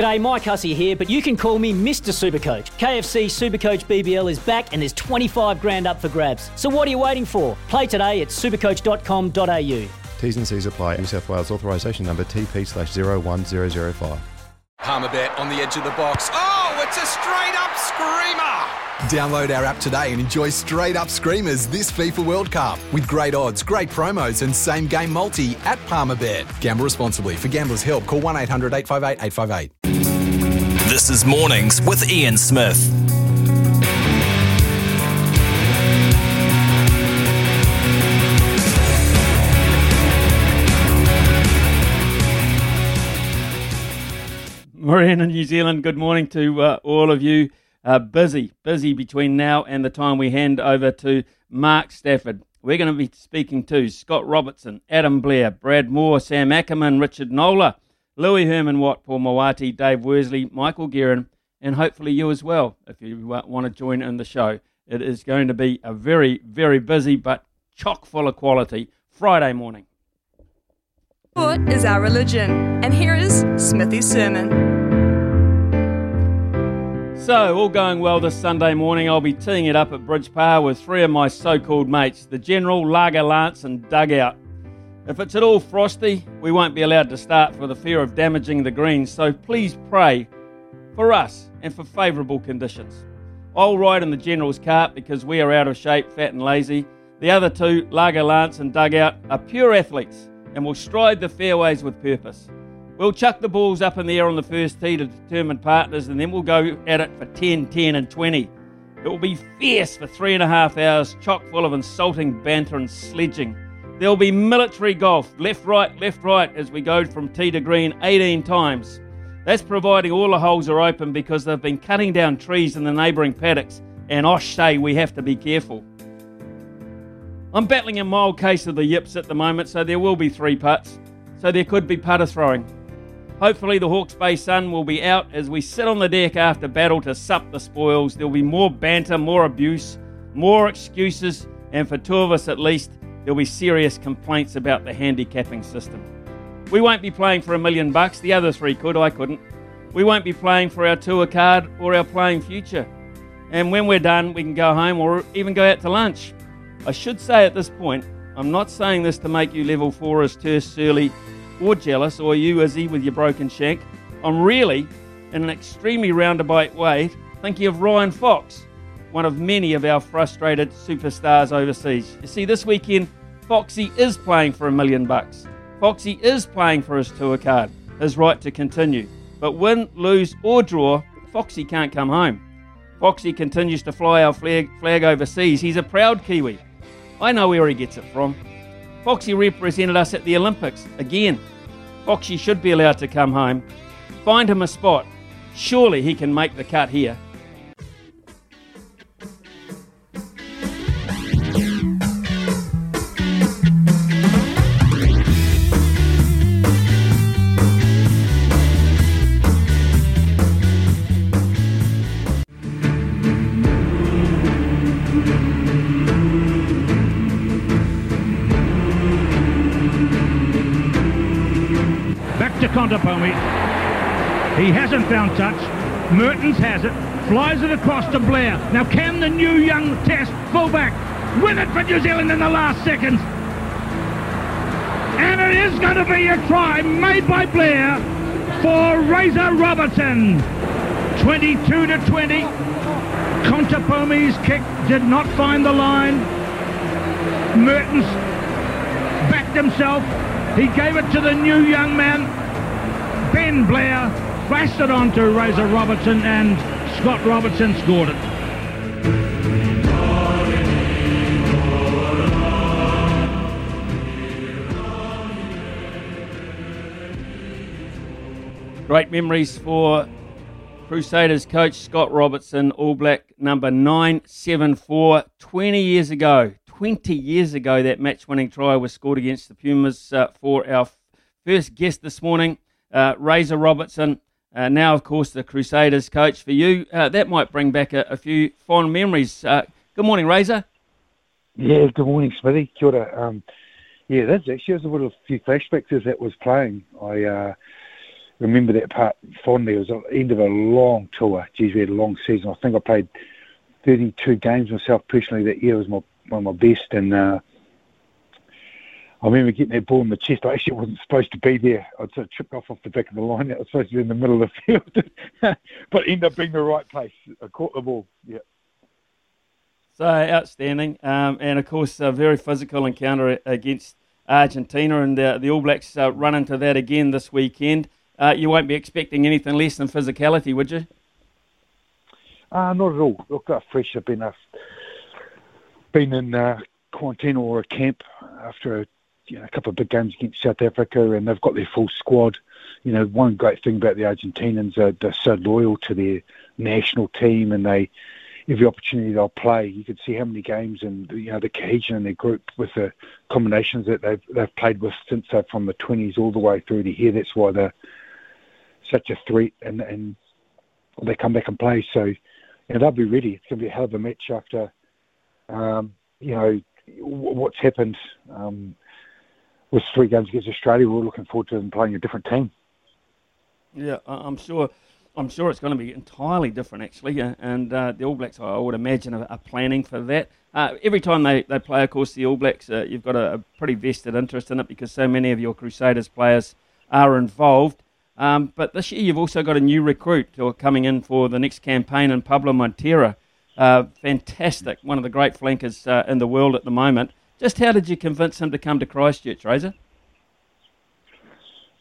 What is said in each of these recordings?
G'day, Mike Hussey here, but you can call me Mr. Supercoach. KFC Supercoach BBL is back and there's 25 grand up for grabs. So what are you waiting for? Play today at supercoach.com.au. T's and C's apply. New South Wales authorisation number TP slash 01005. Palmerbet on the edge of the box. Oh, it's a straight up screamer! Download our app today and enjoy straight up screamers this FIFA World Cup with great odds, great promos, and same game multi at Palmerbet. Gamble responsibly. For gamblers' help, call 1 800 858 858. This is Mornings with Ian Smith. Morena, New Zealand, good morning to uh, all of you. Uh, busy, busy between now and the time we hand over to Mark Stafford. We're going to be speaking to Scott Robertson, Adam Blair, Brad Moore, Sam Ackerman, Richard Nola, Louis Herman Watt, Paul Mawati, Dave Worsley, Michael Guerin, and hopefully you as well if you want to join in the show. It is going to be a very, very busy but chock full of quality Friday morning. Sport is our religion, and here is Smithy's sermon. So, all going well this Sunday morning, I'll be teeing it up at Bridge Pa with three of my so called mates the General, Lager Lance, and Dugout. If it's at all frosty, we won't be allowed to start for the fear of damaging the greens, so please pray for us and for favourable conditions. I'll ride in the General's cart because we are out of shape, fat, and lazy. The other two, Lager Lance and Dugout, are pure athletes and will stride the fairways with purpose. We'll chuck the balls up in the air on the first tee to determine partners, and then we'll go at it for 10, 10, and 20. It will be fierce for three and a half hours, chock full of insulting banter and sledging. There will be military golf, left, right, left, right, as we go from tee to green 18 times. That's providing all the holes are open because they've been cutting down trees in the neighbouring paddocks, and Osh say we have to be careful. I'm battling a mild case of the yips at the moment, so there will be three putts. So there could be putter throwing. Hopefully, the Hawke's Bay sun will be out as we sit on the deck after battle to sup the spoils. There'll be more banter, more abuse, more excuses, and for two of us at least, there'll be serious complaints about the handicapping system. We won't be playing for a million bucks, the other three could, I couldn't. We won't be playing for our tour card or our playing future. And when we're done, we can go home or even go out to lunch. I should say at this point, I'm not saying this to make you level four as terse, surly, or jealous, or you, Izzy, with your broken shank. I'm really, in an extremely roundabout way, thinking of Ryan Fox, one of many of our frustrated superstars overseas. You see, this weekend, Foxy is playing for a million bucks. Foxy is playing for his tour card, his right to continue. But win, lose, or draw, Foxy can't come home. Foxy continues to fly our flag, flag overseas. He's a proud Kiwi. I know where he gets it from. Foxy represented us at the Olympics. Again, Foxy should be allowed to come home. Find him a spot. Surely he can make the cut here. Flies it across to Blair. Now can the new young test fullback win it for New Zealand in the last seconds? And it is going to be a try made by Blair for Razor Robertson. 22 to 20. Contepomi's kick did not find the line. Mehrtens backed himself. He gave it to the new young man, Ben Blair, flashed it on to Razor Robertson, and Scott Robertson scored it. Great memories for Crusaders coach Scott Robertson, All Black number 974. 20 years ago, 20 years ago, that match winning try was scored against the Pumas uh, for our first guest this morning, uh, Razor Robertson. Uh, now, of course, the Crusaders coach for you. Uh, that might bring back a, a few fond memories. Uh, good morning, Razor. Yeah, good morning, Smithy. Kia ora. Um, yeah, that's actually was a little few flashbacks as that was playing. I uh, remember that part fondly. It was the end of a long tour. Geez, we had a long season. I think I played 32 games myself personally that year. It was my, one of my best. And uh, I remember getting that ball in the chest. I actually wasn't supposed to be there. I'd sort of tripped off off the back of the line. I was supposed to be in the middle of the field. but ended up being the right place. I caught the ball. Yeah. So outstanding. Um, and of course, a very physical encounter against Argentina, and the, the All Blacks uh, run into that again this weekend. Uh, you won't be expecting anything less than physicality, would you? Uh, not at all. Look, uh, fresh. I've been, uh, been in uh, quarantine or a camp after a, you know, a couple of big games against South Africa, and they've got their full squad. You know, one great thing about the Argentinians, uh, they're so loyal to their national team, and they every opportunity they'll play. You could see how many games and you know the cohesion in their group with the combinations that they've they've played with since they're from the 20s all the way through to here. That's why they're such a threat, and and they come back and play. So you know, they'll be ready. It's going to be a hell of a match after um, you know what's happened um, with three games against Australia. We're looking forward to them playing a different team. Yeah, I'm sure. I'm sure it's going to be entirely different, actually. And uh, the All Blacks, I would imagine, are, are planning for that. Uh, every time they, they play, of course, the All Blacks, uh, you've got a, a, pretty vested interest in it because so many of your Crusaders players are involved. Um, but this year, you've also got a new recruit who are coming in for the next campaign in Pablo Matera. Uh, fantastic, one of the great flankers uh, in the world at the moment. Just how did you convince him to come to Christchurch, Razor?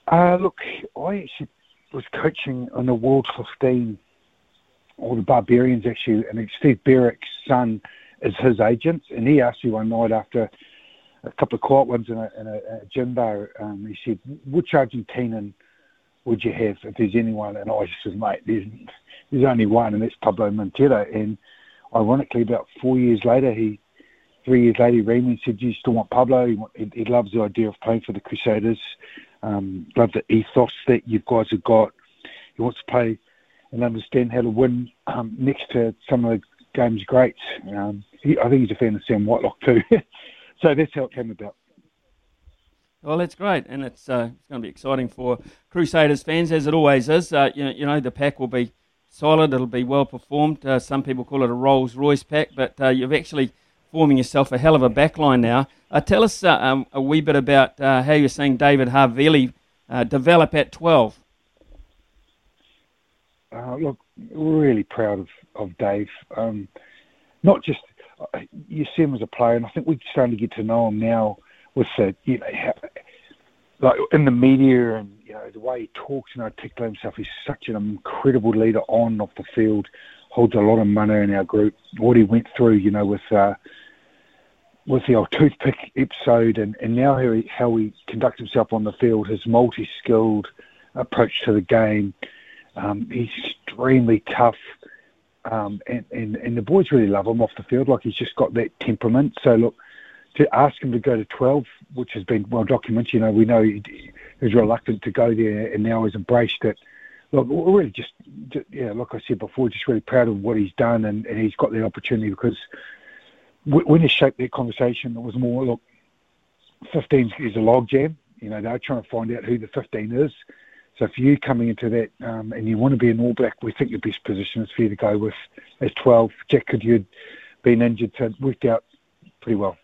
look, I actually was coaching on the World 15, or the Barbarians actually, and Steve Berwick's son is his agent, and he asked me one night after a couple of quiet ones in a, in a, a gym bar, um, he said, which Argentinian would you have if there's anyone? And I just said, mate, there's, there's only one, and that's Pablo Matera. And ironically, about four years later, he three years later, and said, "Do you still want Pablo? He, he loves the idea of playing for the Crusaders. Um, love the ethos that you guys have got. He wants to play and understand how to win um, next to some of the game's greats. Um, he, I think he's a fan of Sam Whitelock too. so that's how it came about. Well, that's great, and it's uh, it's going to be exciting for Crusaders fans, as it always is. Uh, you, know, you know, the pack will be solid; it'll be well performed. Uh, some people call it a Rolls Royce pack, but uh, you've actually forming yourself a hell of a backline now. Uh, tell us uh, um, a wee bit about uh, how you're seeing David Havili uh, develop at 12. Uh, look, really proud of, of Dave. Um, not just, uh, you see him as a player, and I think we're starting to get to know him now with the, you know, how, like in the media and, you know, the way he talks and articulates himself. He's such an incredible leader on and off the field holds a lot of money in our group. What he went through, you know, with uh, with the old toothpick episode, and, and now how he, how he conducts himself on the field, his multi-skilled approach to the game. Um, he's extremely tough, um, and, and and the boys really love him off the field. Like he's just got that temperament. So look, to ask him to go to 12, which has been well documented. You know, we know he, he was reluctant to go there, and now he's embraced it look, we're really just, just, yeah, like I said before, just really proud of what he's done, and, and he's got the opportunity because when he shaped that conversation, it was more look, 15 is a logjam. You know, they're trying to find out who the 15 is. So for you coming into that um, and you want to be an All Black, we think your best position is for you to go with as 12. Jack Goodhue'd been injured, so it worked out pretty well.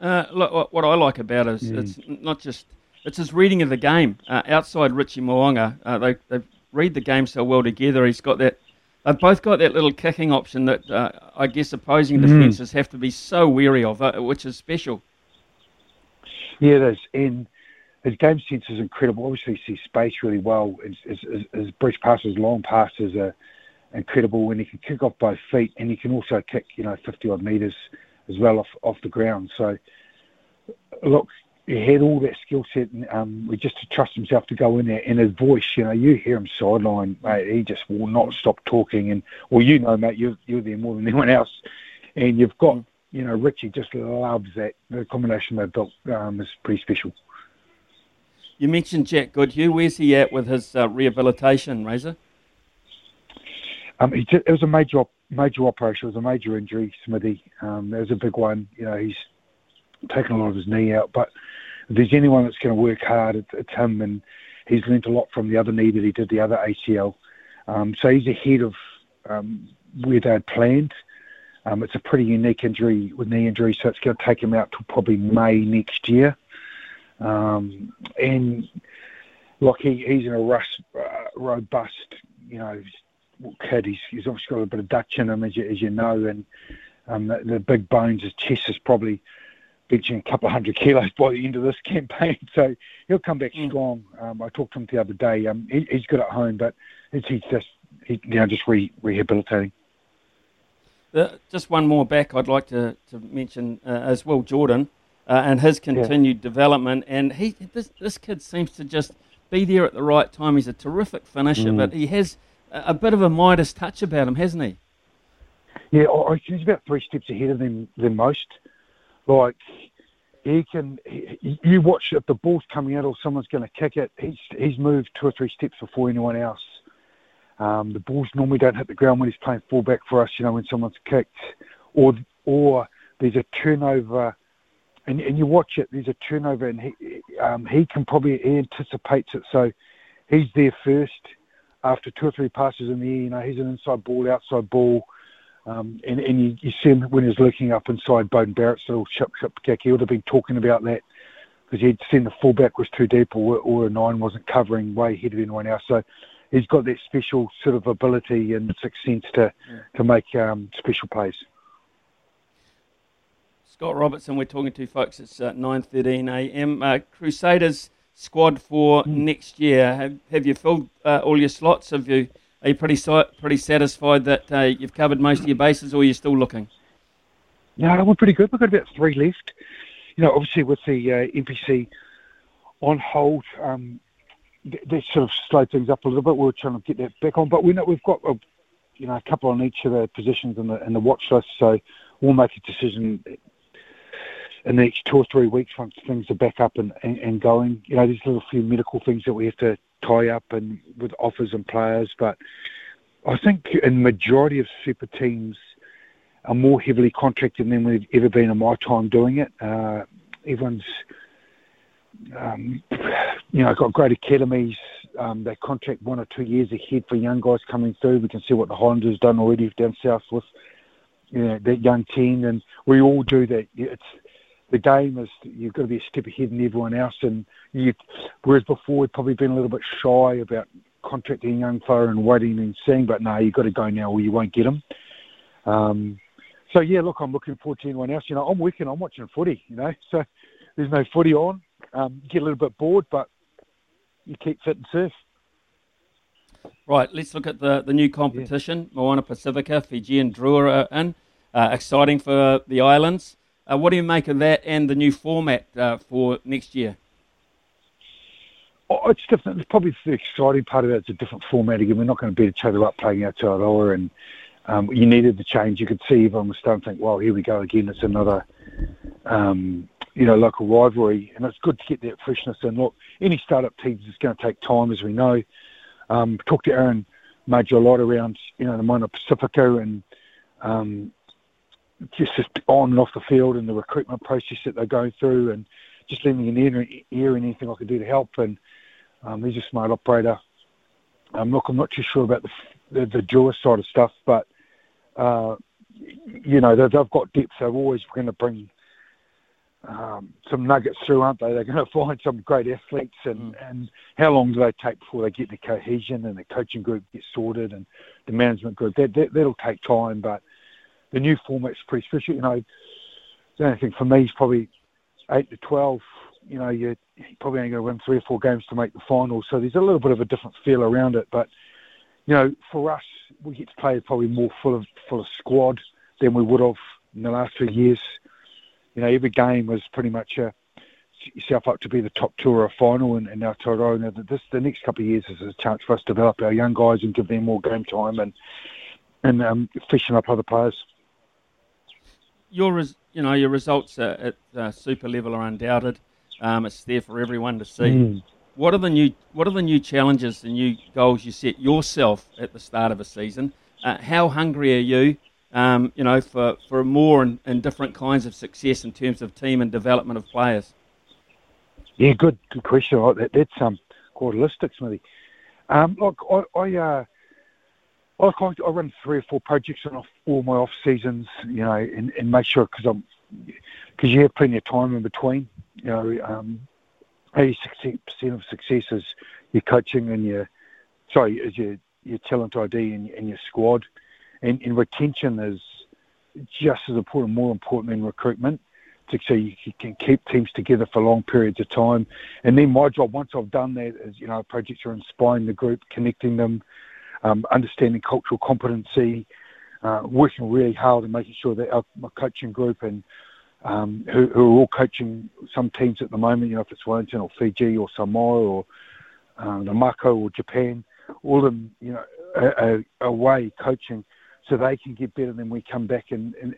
Uh, look, what I like about it is mm. it's not just it's his reading of the game. Uh, outside Richie Mo'unga, uh, they, they read the game so well together. He's got that. They've both got that little kicking option that uh, I guess opposing mm. defences have to be so wary of, uh, which is special. Yeah, it is. And his game sense is incredible. Obviously, he sees space really well. His, his, his bridge passes, long passes are incredible. When he can kick off both feet, and he can also kick, you know, 50 odd metres as well off off the ground. So, look, he had all that skill set, and um, we just to trust himself to go in there. And his voice, you know, you hear him sideline, mate. He just will not stop talking. And well, you know, mate, you're you're there more than anyone else, and you've got, you know, Richie just loves that. The combination they've built um, is pretty special. You mentioned Jack Goodhue. Where's he at with his uh, rehabilitation, Razor? Um, he it was a major major operation. It was a major injury, Smithy. Um, it was a big one. You know, he's taken a lot of his knee out. But if there's anyone that's going to work hard, it's, it's him. And he's learnt a lot from the other knee that he did, the other ACL. Um, so he's ahead of um, where they'd planned. Um, it's a pretty unique injury with knee injury, so it's going to take him out till probably May next year. Um, and like he, he's in a rush, uh, robust, you know, kid. He's, he's obviously got a bit of Dutch in him, as you, as you know, and um, the, the big bones, his chest is probably benching a couple of hundred kilos by the end of this campaign. So he'll come back mm. strong. Um, I talked to him the other day. Um, he, he's good at home, but it's, he's just he, you know just re, rehabilitating. Uh, just one more back, I'd like to, to mention uh, as well, Jordan, uh, and his continued yeah. development. And he this, this kid seems to just be there at the right time. He's a terrific finisher, mm. but he has a, a, bit of a Midas touch about him, hasn't he? Yeah, he's about three steps ahead of them than most. Like he can, he, you watch if the ball's coming out or someone's going to kick it. He's he's moved two or three steps before anyone else. Um, the balls normally don't hit the ground when he's playing fullback for us. You know when someone's kicked, or or there's a turnover, and, and you watch it. There's a turnover, and he um, he can probably he anticipates it. So he's there first after two or three passes in the air. You know he's an inside ball, outside ball. Um, and, and you, you, see him when he's looking up inside Beauden Barrett's little chip chip kick. He would have been talking about that because he'd seen the fullback was too deep or, or a nine wasn't covering way ahead of anyone else. So he's got that special sort of ability and sixth sense to yeah. to make um, special plays. Scott Robertson, we're talking to folks. It's uh, 9:13 a.m. Uh, Crusaders squad for mm. next year. Have, have you filled uh, all your slots? Have you are you pretty pretty satisfied that uh, you've covered most of your bases, or are you still looking? No, we're pretty good. We've got about three left. You know, obviously with the uh, NPC on hold, um, that sort of slowed things up a little bit. We are trying to get that back on, but we know we've got a, you know a couple on each of the positions in the in the watch list, so we'll make a decision in the next two or three weeks once things are back up and, and, and going. You know, there's a little few medical things that we have to tie up and with offers and players. But I think in the majority of super teams are more heavily contracted than we've ever been in my time doing it. Uh, everyone's, um, you know, got great academies. Um, they contract one or two years ahead for young guys coming through. We can see what the Highlanders done already down south with you know, that young team, and we all do that. It's the game is you've got to be a step ahead than everyone else, and you, whereas before we've probably been a little bit shy about contracting young player and waiting and seeing, but no, you've got to go now or you won't get them. Um, so yeah, look, I'm looking forward to anyone else. You know, I'm working, I'm watching footy. You know, so there's no footy on. Um, get a little bit bored, but you keep fit and surf. Right, let's look at the, the new competition. Yeah. Moana Pacifica, Fijian Drua in. Uh, exciting for the islands. Uh, what do you make of that and the new format uh, for next year? Oh, it's different. It's probably the exciting part of it. It's a different format again. We're not going to beat each other up playing Aotearoa, and um, you needed the change. You could see everyone was starting think, "Well, here we go again. It's another, um, you know, local rivalry." And it's good to get that freshness in. Look, any startup teams is going to take time, as we know. Um, talked to Aaron Mauger a lot around, you know, the Moana Pacifica and um, just on and off the field and the recruitment process that they're going through and just lending an ear, ear and anything I can do to help. And um, he's a smart operator. Um, look, I'm not too sure about the the, the Drua side of stuff, but uh, you know they've, they've got depth. They're always going to bring um, some nuggets through, aren't they? They're going to find some great athletes, and, mm. and how long do they take before they get the cohesion and the coaching group gets sorted and the management group? That, that that'll take time, but the new format's pretty special. You know, the only thing for me is probably eight to twelve. You know, you're probably only going to win three or four games to make the final, so there's a little bit of a different feel around it. But you know, for us, we get to play probably more full of full of squad than we would have in the last few years. You know, every game was pretty much a yourself up to be the top two or a final in, in Aotearoa. Now, this the next couple of years is a chance for us to develop our young guys and give them more game time and and um, fishing up other players. Your res- you know your results at uh, super level are undoubted. Um, it's there for everyone to see. Mm. What are the new What are the new challenges, the new goals you set yourself at the start of a season? Uh, how hungry are you? Um, you know, for, for more and, and different kinds of success in terms of team and development of players. Yeah, good, good question. That, that's um, quite holistic, Smithy. Um, look, I, I, uh, I, I run three or four projects on all my off seasons, you know, and, and make sure because I'm because you have plenty of time in between. You know, um, 86% of success is your coaching and your sorry is your your talent ID and, and your squad, and, and retention is just as important, more important than recruitment so you can keep teams together for long periods of time. And then my job, once I've done that, is you know projects are inspiring the group, connecting them, um, understanding cultural competency, uh, working really hard and making sure that our my coaching group and um, who, who, are all coaching some teams at the moment, you know, if it's Wellington or Fiji or Samoa or um, the Mako or Japan, all of them, you know, are, away coaching so they can get better. Then we come back and, and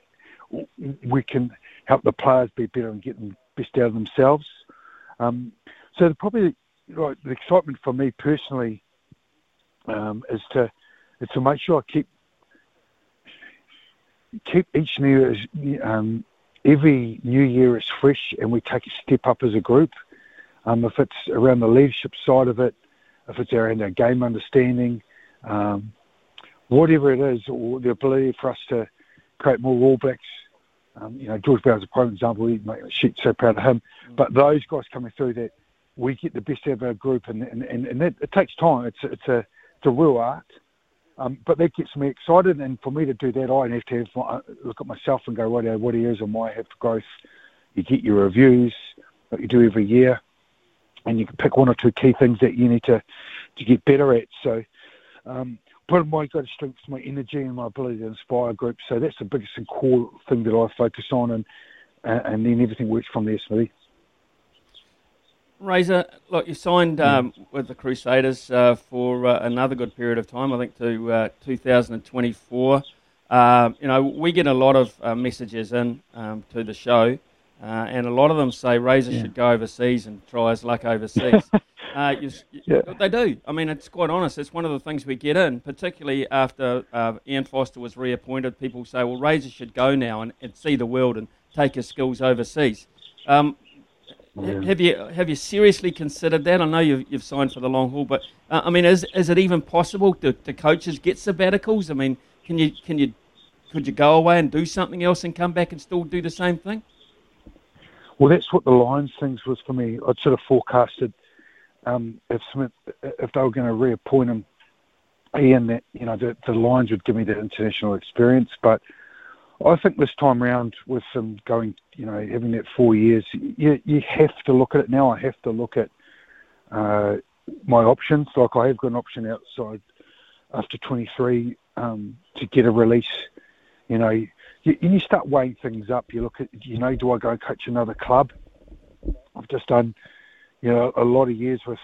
we can help the players be better and get them best out of themselves. Um, so the, probably like, the excitement for me personally um, is to is to make sure I keep keep each new um, every new year is fresh and we take a step up as a group. Um, if it's around the leadership side of it, if it's around our game understanding, um, whatever it is, or the ability for us to create more All Blacks. Um, you know, George Bower's a prime example. We make shit so proud of him. Mm. But those guys coming through that, we get the best out of our group, and and, and, and that, it takes time. It's it's a a real art. Um, but that gets me excited, and for me to do that, I have to have my, look at myself and go, what, what areas am I have for growth? You get your reviews that you do every year, and you can pick one or two key things that you need to to get better at. So, um, of my greatest strengths is my energy and my ability to inspire groups. So that's the biggest and core thing that I focus on, and and then everything works from there, Smithy. Razor, look, you signed um, with the Crusaders uh, for uh, another good period of time, I think to uh, 2024. Um, you know, we get a lot of uh, messages in um, to the show, uh, and a lot of them say Razor yeah. should go overseas and try his luck overseas. Uh, you, yeah. They do. I mean, it's quite honest. It's one of the things we get in, particularly after Ian Foster was reappointed. People say, well, Razor should go now and, and see the world and take his skills overseas. Um, yeah. Have you have you seriously considered that? I know you've, you've signed for the long haul, but uh, I mean, is is it even possible to, to coaches get sabbaticals? I mean, can you can you could you go away and do something else and come back and still do the same thing? Well, that's what the Lions things was for me. I'd sort of forecasted um, if Smith, if they were going to reappoint him, Ian, that you know the, the Lions would give me that international experience, but I think this time round, with them going, you know, having that four years, you you have to look at it now. I have to look at uh, my options. Like I have got an option outside after 23 um, to get a release. You know, you, you start weighing things up. You look at, you know, do I go coach another club? I've just done, you know, a lot of years with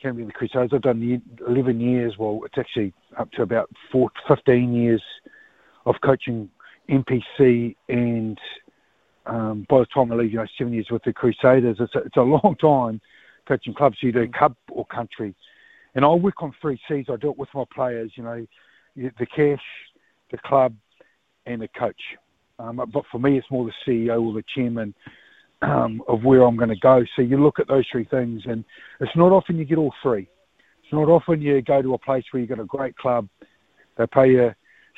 Canterbury the Crusaders. I've done 11 years. Well, it's actually up to about four, 15 years of coaching NPC and um, by the time I leave, you know, seven years with the Crusaders, it's a, it's a long time coaching clubs. You do club or country. And I work on three C's. I do it with my players, you know, the cash, the club, and the coach. Um, but for me, it's more the CEO or the chairman um, of where I'm going to go. So you look at those three things, and it's not often you get all three. It's not often you go to a place where you've got a great club, they pay you a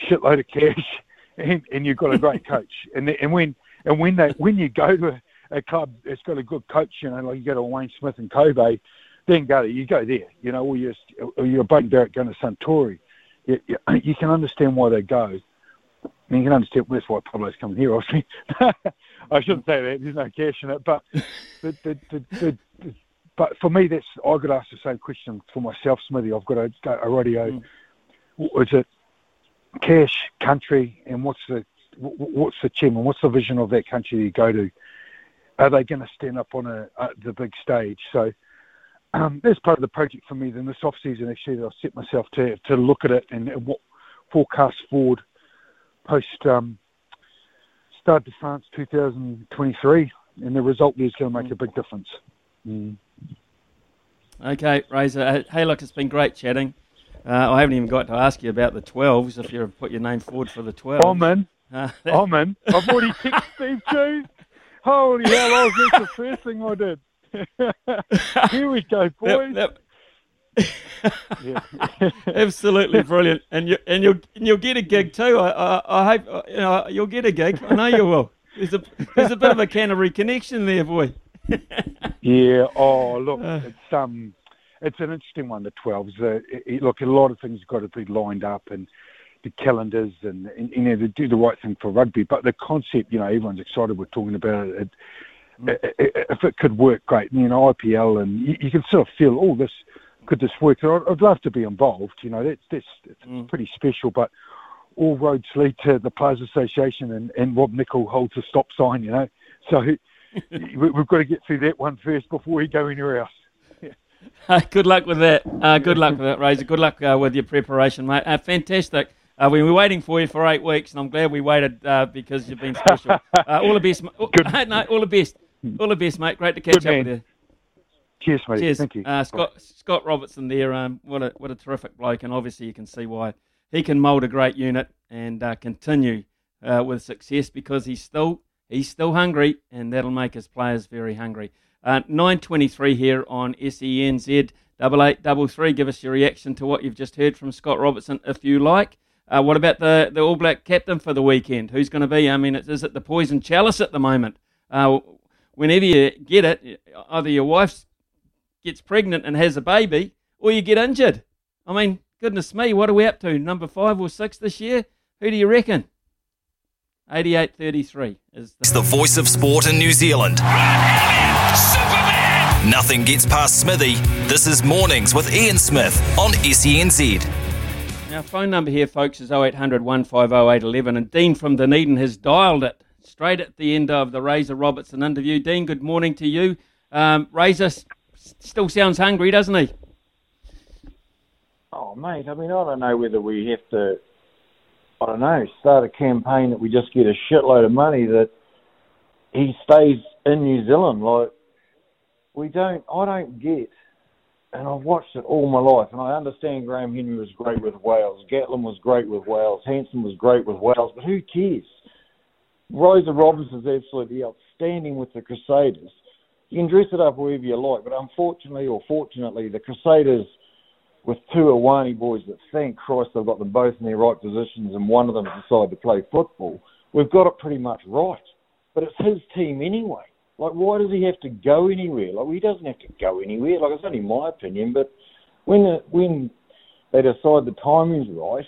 shitload of cash, and, and you've got a great coach. And and when and when they when you go to a, a club that's got a good coach, you know, like you go to Wayne Smith and Kobe, then go you go there, you know, or you're or you're Beauden Barrett going to Suntory. You, you, you can understand why they go. And you can understand that's why Pablo's coming here, obviously. I shouldn't say that. There's no cash in it, but the, the, the, the, the but for me, that's I got to ask the same question for myself, Smithy. I've got a, go. radio. Mm. Is it cash, country, and what's the what's the chairman? What's the vision of that country you go to? are they going to stand up on a, a the big stage? So um, that's part of the project for me. Then this off season, actually, I've set myself to to look at it and, and what forecast forward post um, Stade de France 2023, and the result there is going to make a big difference. Mm. Okay, Razor. Uh, hey, look, it's been great chatting. Uh, I haven't even got to ask you about the 12s, if you've put your name forward for the 12s. Oh, man. Uh, oh, man. I've already picked Steve too. Holy hell, I was, that's the first thing I did. Here we go, boys. That, that... Absolutely brilliant, and you and you'll and you'll get a gig too. I, I, I hope you know you'll get a gig. I know you will. There's a there's a bit of a Canterbury connection there, boy. yeah. Oh, look, uh. it's um, it's an interesting one. The twelves. Uh, it, look, a lot of things have got to be lined up and the calendars and, and you know to do the right thing for rugby. But the concept, you know, everyone's excited. We're talking about it. it, it if it could work great, you know, IPL, and you, you can sort of feel, oh, this could this work? I'd, I'd love to be involved. You know, that's that's it's mm. pretty special. But all roads lead to the Players Association, and, and Rob Nichol holds a stop sign. You know, so we've got to get through that one first before we go anywhere else. Uh, good luck with that. Uh, good luck with that, Razor. Good luck uh, with your preparation, mate. Uh, fantastic. Uh, we were waiting for you for eight weeks, and I'm glad we waited uh, because you've been special. all the best. All, no, all the best. All the best, mate. Great to catch good up with you. Cheers, mate. Cheers. Thank you. Scott Scott Robertson there. Um, what a what a terrific bloke, and obviously you can see why he can mould a great unit and continue with success because he's still he's still hungry, and that'll make his players very hungry. Uh, 9.23 here on SENZ. Double eight, double three. Give us your reaction to what you've just heard from Scott Robertson, if you like. Uh, what about the, the All Black captain for the weekend? Who's going to be? I mean, is it the poison chalice at the moment? Uh, whenever you get it, either your wife gets pregnant and has a baby, or you get injured. I mean, goodness me, what are we up to? Number five or six this year? Who do you reckon? 88.33 is the... It's the voice of sport in New Zealand. Superman! Nothing gets past Smithy. This is Mornings with Ian Smith on SENZ. Our phone number here, folks, is 0800 150 And Dean from Dunedin has dialed it straight at the end of the Razor Robertson interview. Dean, good morning to you. Um, Razor still sounds hungry, doesn't he? Oh, mate, I mean, I don't know whether we have to I don't know, start a campaign that we just get a shitload of money that he stays in New Zealand. Like we don't, I don't get, and I've watched it all my life, and I understand Graham Henry was great with Wales, Gatland was great with Wales, Hansen was great with Wales, but who cares? Razor Robinson's absolutely outstanding with the Crusaders. You can dress it up however you like, but unfortunately or fortunately, the Crusaders with two Awani boys that thank Christ they've got them both in their right positions and one of them decided to play football, we've got it pretty much right. But it's his team anyway. Like, why does he have to go anywhere? Like, well, he doesn't have to go anywhere. Like, it's only my opinion, but when the, when they decide the timing's right,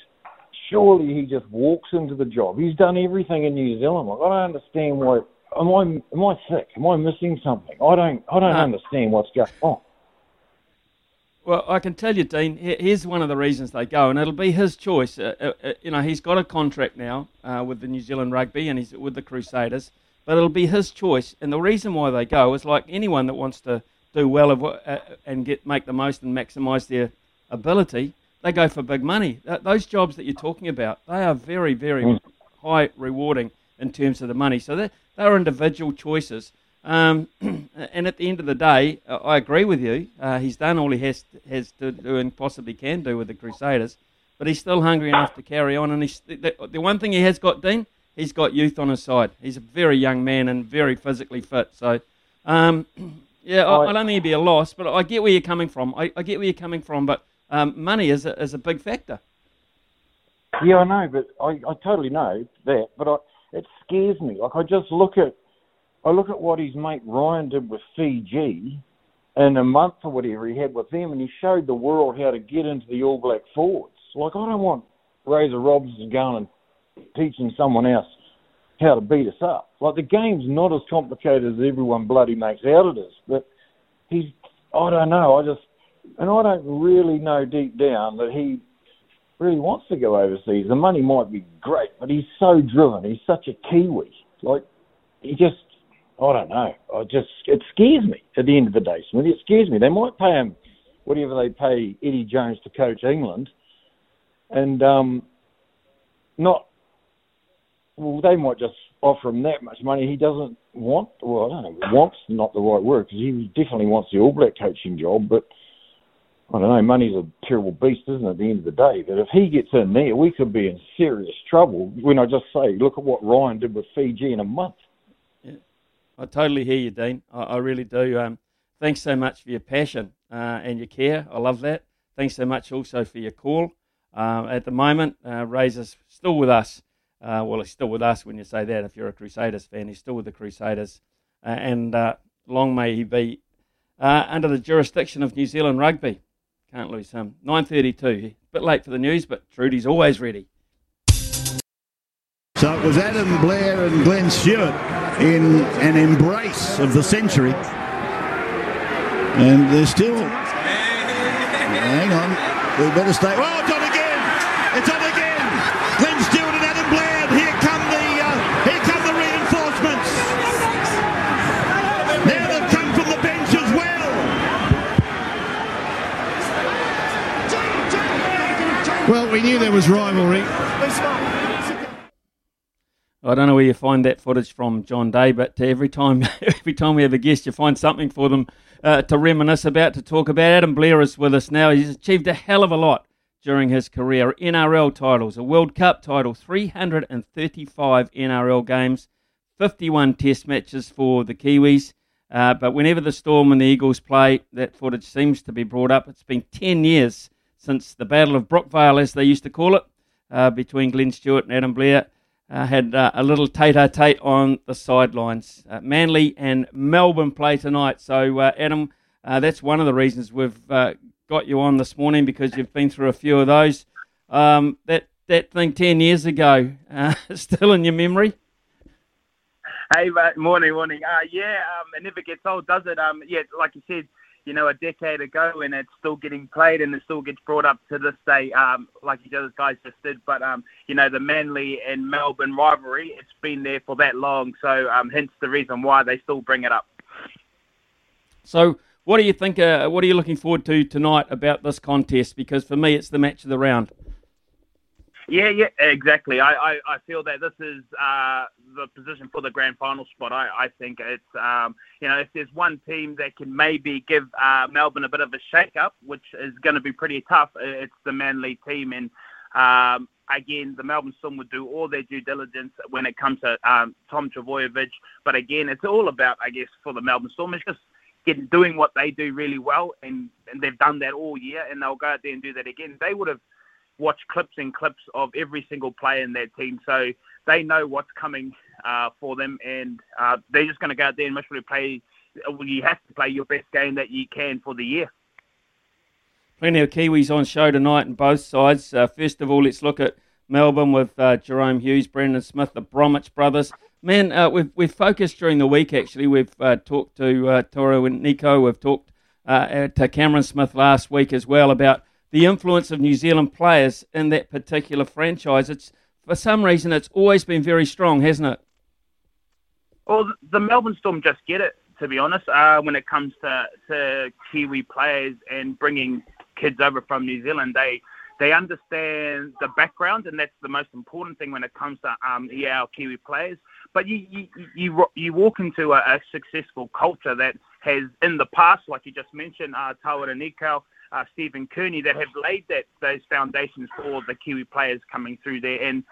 surely he just walks into the job. He's done everything in New Zealand. Like, I don't understand why. Am I am I sick? Am I missing something? I don't I don't understand what's going on. Well, I can tell you, Dean. Here's one of the reasons they go, and it'll be his choice. Uh, uh, uh, you know, he's got a contract now uh, with the New Zealand Rugby, and he's with the Crusaders. But it'll be his choice, and the reason why they go is like anyone that wants to do well of, uh, and get make the most and maximise their ability. They go for big money. Th- those jobs that you're talking about, they are very, very mm. high rewarding in terms of the money. So they're, they're individual choices. Um, and at the end of the day, I agree with you. Uh, he's done all he has has to do and possibly can do with the Crusaders, but he's still hungry enough to carry on. And he's, the, the one thing he has got, Dean, he's got youth on his side. He's a very young man and very physically fit. So, um, yeah, I, I, don't think it'd be a loss, but I get where you're coming from. I, I get where you're coming from, but um, money is a, is a big factor. Yeah, I know, but I, I totally know that, but I, it scares me. Like I just look at I look at what his mate Ryan did with Fiji in a month or whatever he had with them, and he showed the world how to get into the All Black forwards. Like, I don't want Razor Robinson going and teaching someone else how to beat us up. Like, the game's not as complicated as everyone bloody makes out it is. But he's, I don't know, I just, and I don't really know deep down that he really wants to go overseas. The money might be great, but he's so driven. He's such a Kiwi. Like, he just I don't know. I just it scares me at the end of the day, Smithy. It scares me. They might pay him whatever they pay Eddie Jones to coach England, and um, not. Well, they might just offer him that much money. He doesn't want. Well, I don't know. Wants not the right word because he definitely wants the All Black coaching job, but. I don't know, money's a terrible beast, isn't it, at the end of the day? But if he gets in there, we could be in serious trouble. When I just say, look at what Ryan did with Fiji in a month. I totally hear you, Dean. I, I really do. Um, thanks so much for your passion uh, and your care. I love that. Thanks so much also for your call. Um, at the moment, uh, Razor's still with us. Uh, well, he's still with us when you say that. If you're a Crusaders fan, he's still with the Crusaders. Uh, and uh, long may he be uh, under the jurisdiction of New Zealand Rugby. Can't lose him. 9.32. A bit late for the news, but Trudy's always ready. So it was Adam Blair and Glenn Stewart in an embrace of the century. And they're still. Hang on. We better stay. Oh, We knew there was rivalry. I don't know where you find that footage from, John Day, but every time, every time we have a guest, you find something for them uh, to reminisce about, to talk about. Adam Blair is with us now. He's achieved a hell of a lot during his career. NRL titles, a World Cup title, 335 NRL games, 51 Test matches for the Kiwis. Uh, but whenever the Storm and the Eagles play, that footage seems to be brought up. It's been 10 years since the Battle of Brookvale, as they used to call it, uh, between Glenn Stewart and Adam Blair uh, had uh, a little tete-a-tete on the sidelines. Uh, Manly and Melbourne play tonight. So, uh, Adam, uh, that's one of the reasons we've got you on this morning because you've been through a few of those. Um, that that thing ten years ago, still in your memory? Hey, mate, morning, morning. yeah, um, it never gets old, does it? Um, yeah, like you said, you know, a decade ago, and it's still getting played, and it still gets brought up to this day, um, like you guys just did. But um, you know, the Manly and Melbourne rivalry, it's been there for that long, so um, hence the reason why they still bring it up. So, what do you think? Uh, what are you looking forward to tonight about this contest? Because for me, it's the match of the round. Yeah, yeah, exactly. I, I, I feel that this is uh, the position for the grand final spot. I, I think it's, um, you know, if there's one team that can maybe give uh, Melbourne a bit of a shake-up, which is going to be pretty tough, it's the Manly team. And um, again, the Melbourne Storm would do all their due diligence when it comes to um, Tom Trbojevic. But again, it's all about, I guess, for the Melbourne Storm, it's just getting doing what they do really well, and, and they've done that all year, and they'll go out there and do that again. They would have watch clips and clips of every single player in their team, so they know what's coming uh, for them, and uh, they're just going to go out there and literally play. Well, you have to play your best game that you can for the year. Plenty of Kiwis on show tonight on both sides. Uh, first of all, let's look at Melbourne with uh, Jahrome Hughes, Brandon Smith, the Bromwich brothers. Man, uh, we've we've focused during the week. Actually, we've uh, talked to Tawera Nikau. We've talked to Cameron Smith last week as well about the influence of New Zealand players in that particular franchise. It's for some reason it's always been very strong, hasn't it? Well, the Melbourne Storm just get it. To be honest, uh, when it comes to, to Kiwi players and bringing kids over from New Zealand, they they understand the background, and that's the most important thing when it comes to um, our Kiwi players. But you you you, you walk into a, a successful culture that has in the past, like you just mentioned, uh, Tawera Nikau, uh, Stephen Kearney that have laid that those foundations for the Kiwi players coming through there, and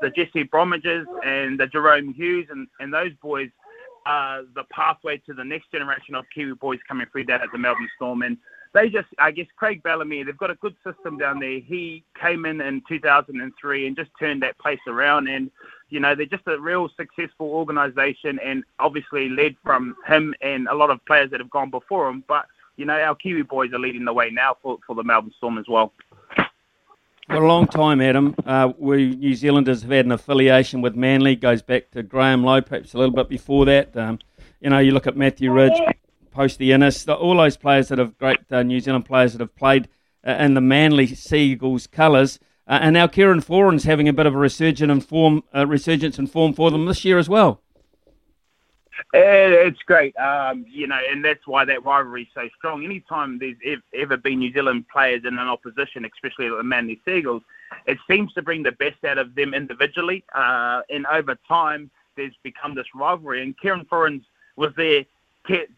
the Jesse Bromwiches and the Jahrome Hughes and, and those boys are the pathway to the next generation of Kiwi boys coming through that at the Melbourne Storm. And they just, I guess, Craig Bellamy, they've got a good system down there. He came in in 2003 and just turned that place around. And, you know, they're just a real successful organisation and obviously led from him and a lot of players that have gone before him. But you know, our Kiwi boys are leading the way now for, for the Melbourne Storm as well. For a long time, Adam, uh, we New Zealanders have had an affiliation with Manly. Goes back to Graham Lowe, perhaps a little bit before that. Um, you know, you look at Matthew Ridge, Posty Innis, all those players that have great uh, New Zealand players that have played uh, in the Manly Sea Eagles colours. Uh, and now Kieran Foran's having a bit of a resurgence in form, uh, resurgence in form for them this year as well. It's great, um, you know, and that's why that rivalry is so strong. Anytime there's ever been New Zealand players in an opposition, especially the Manly Sea Eagles, it seems to bring the best out of them individually. Uh, and over time, there's become this rivalry. And Kieran Foran's was there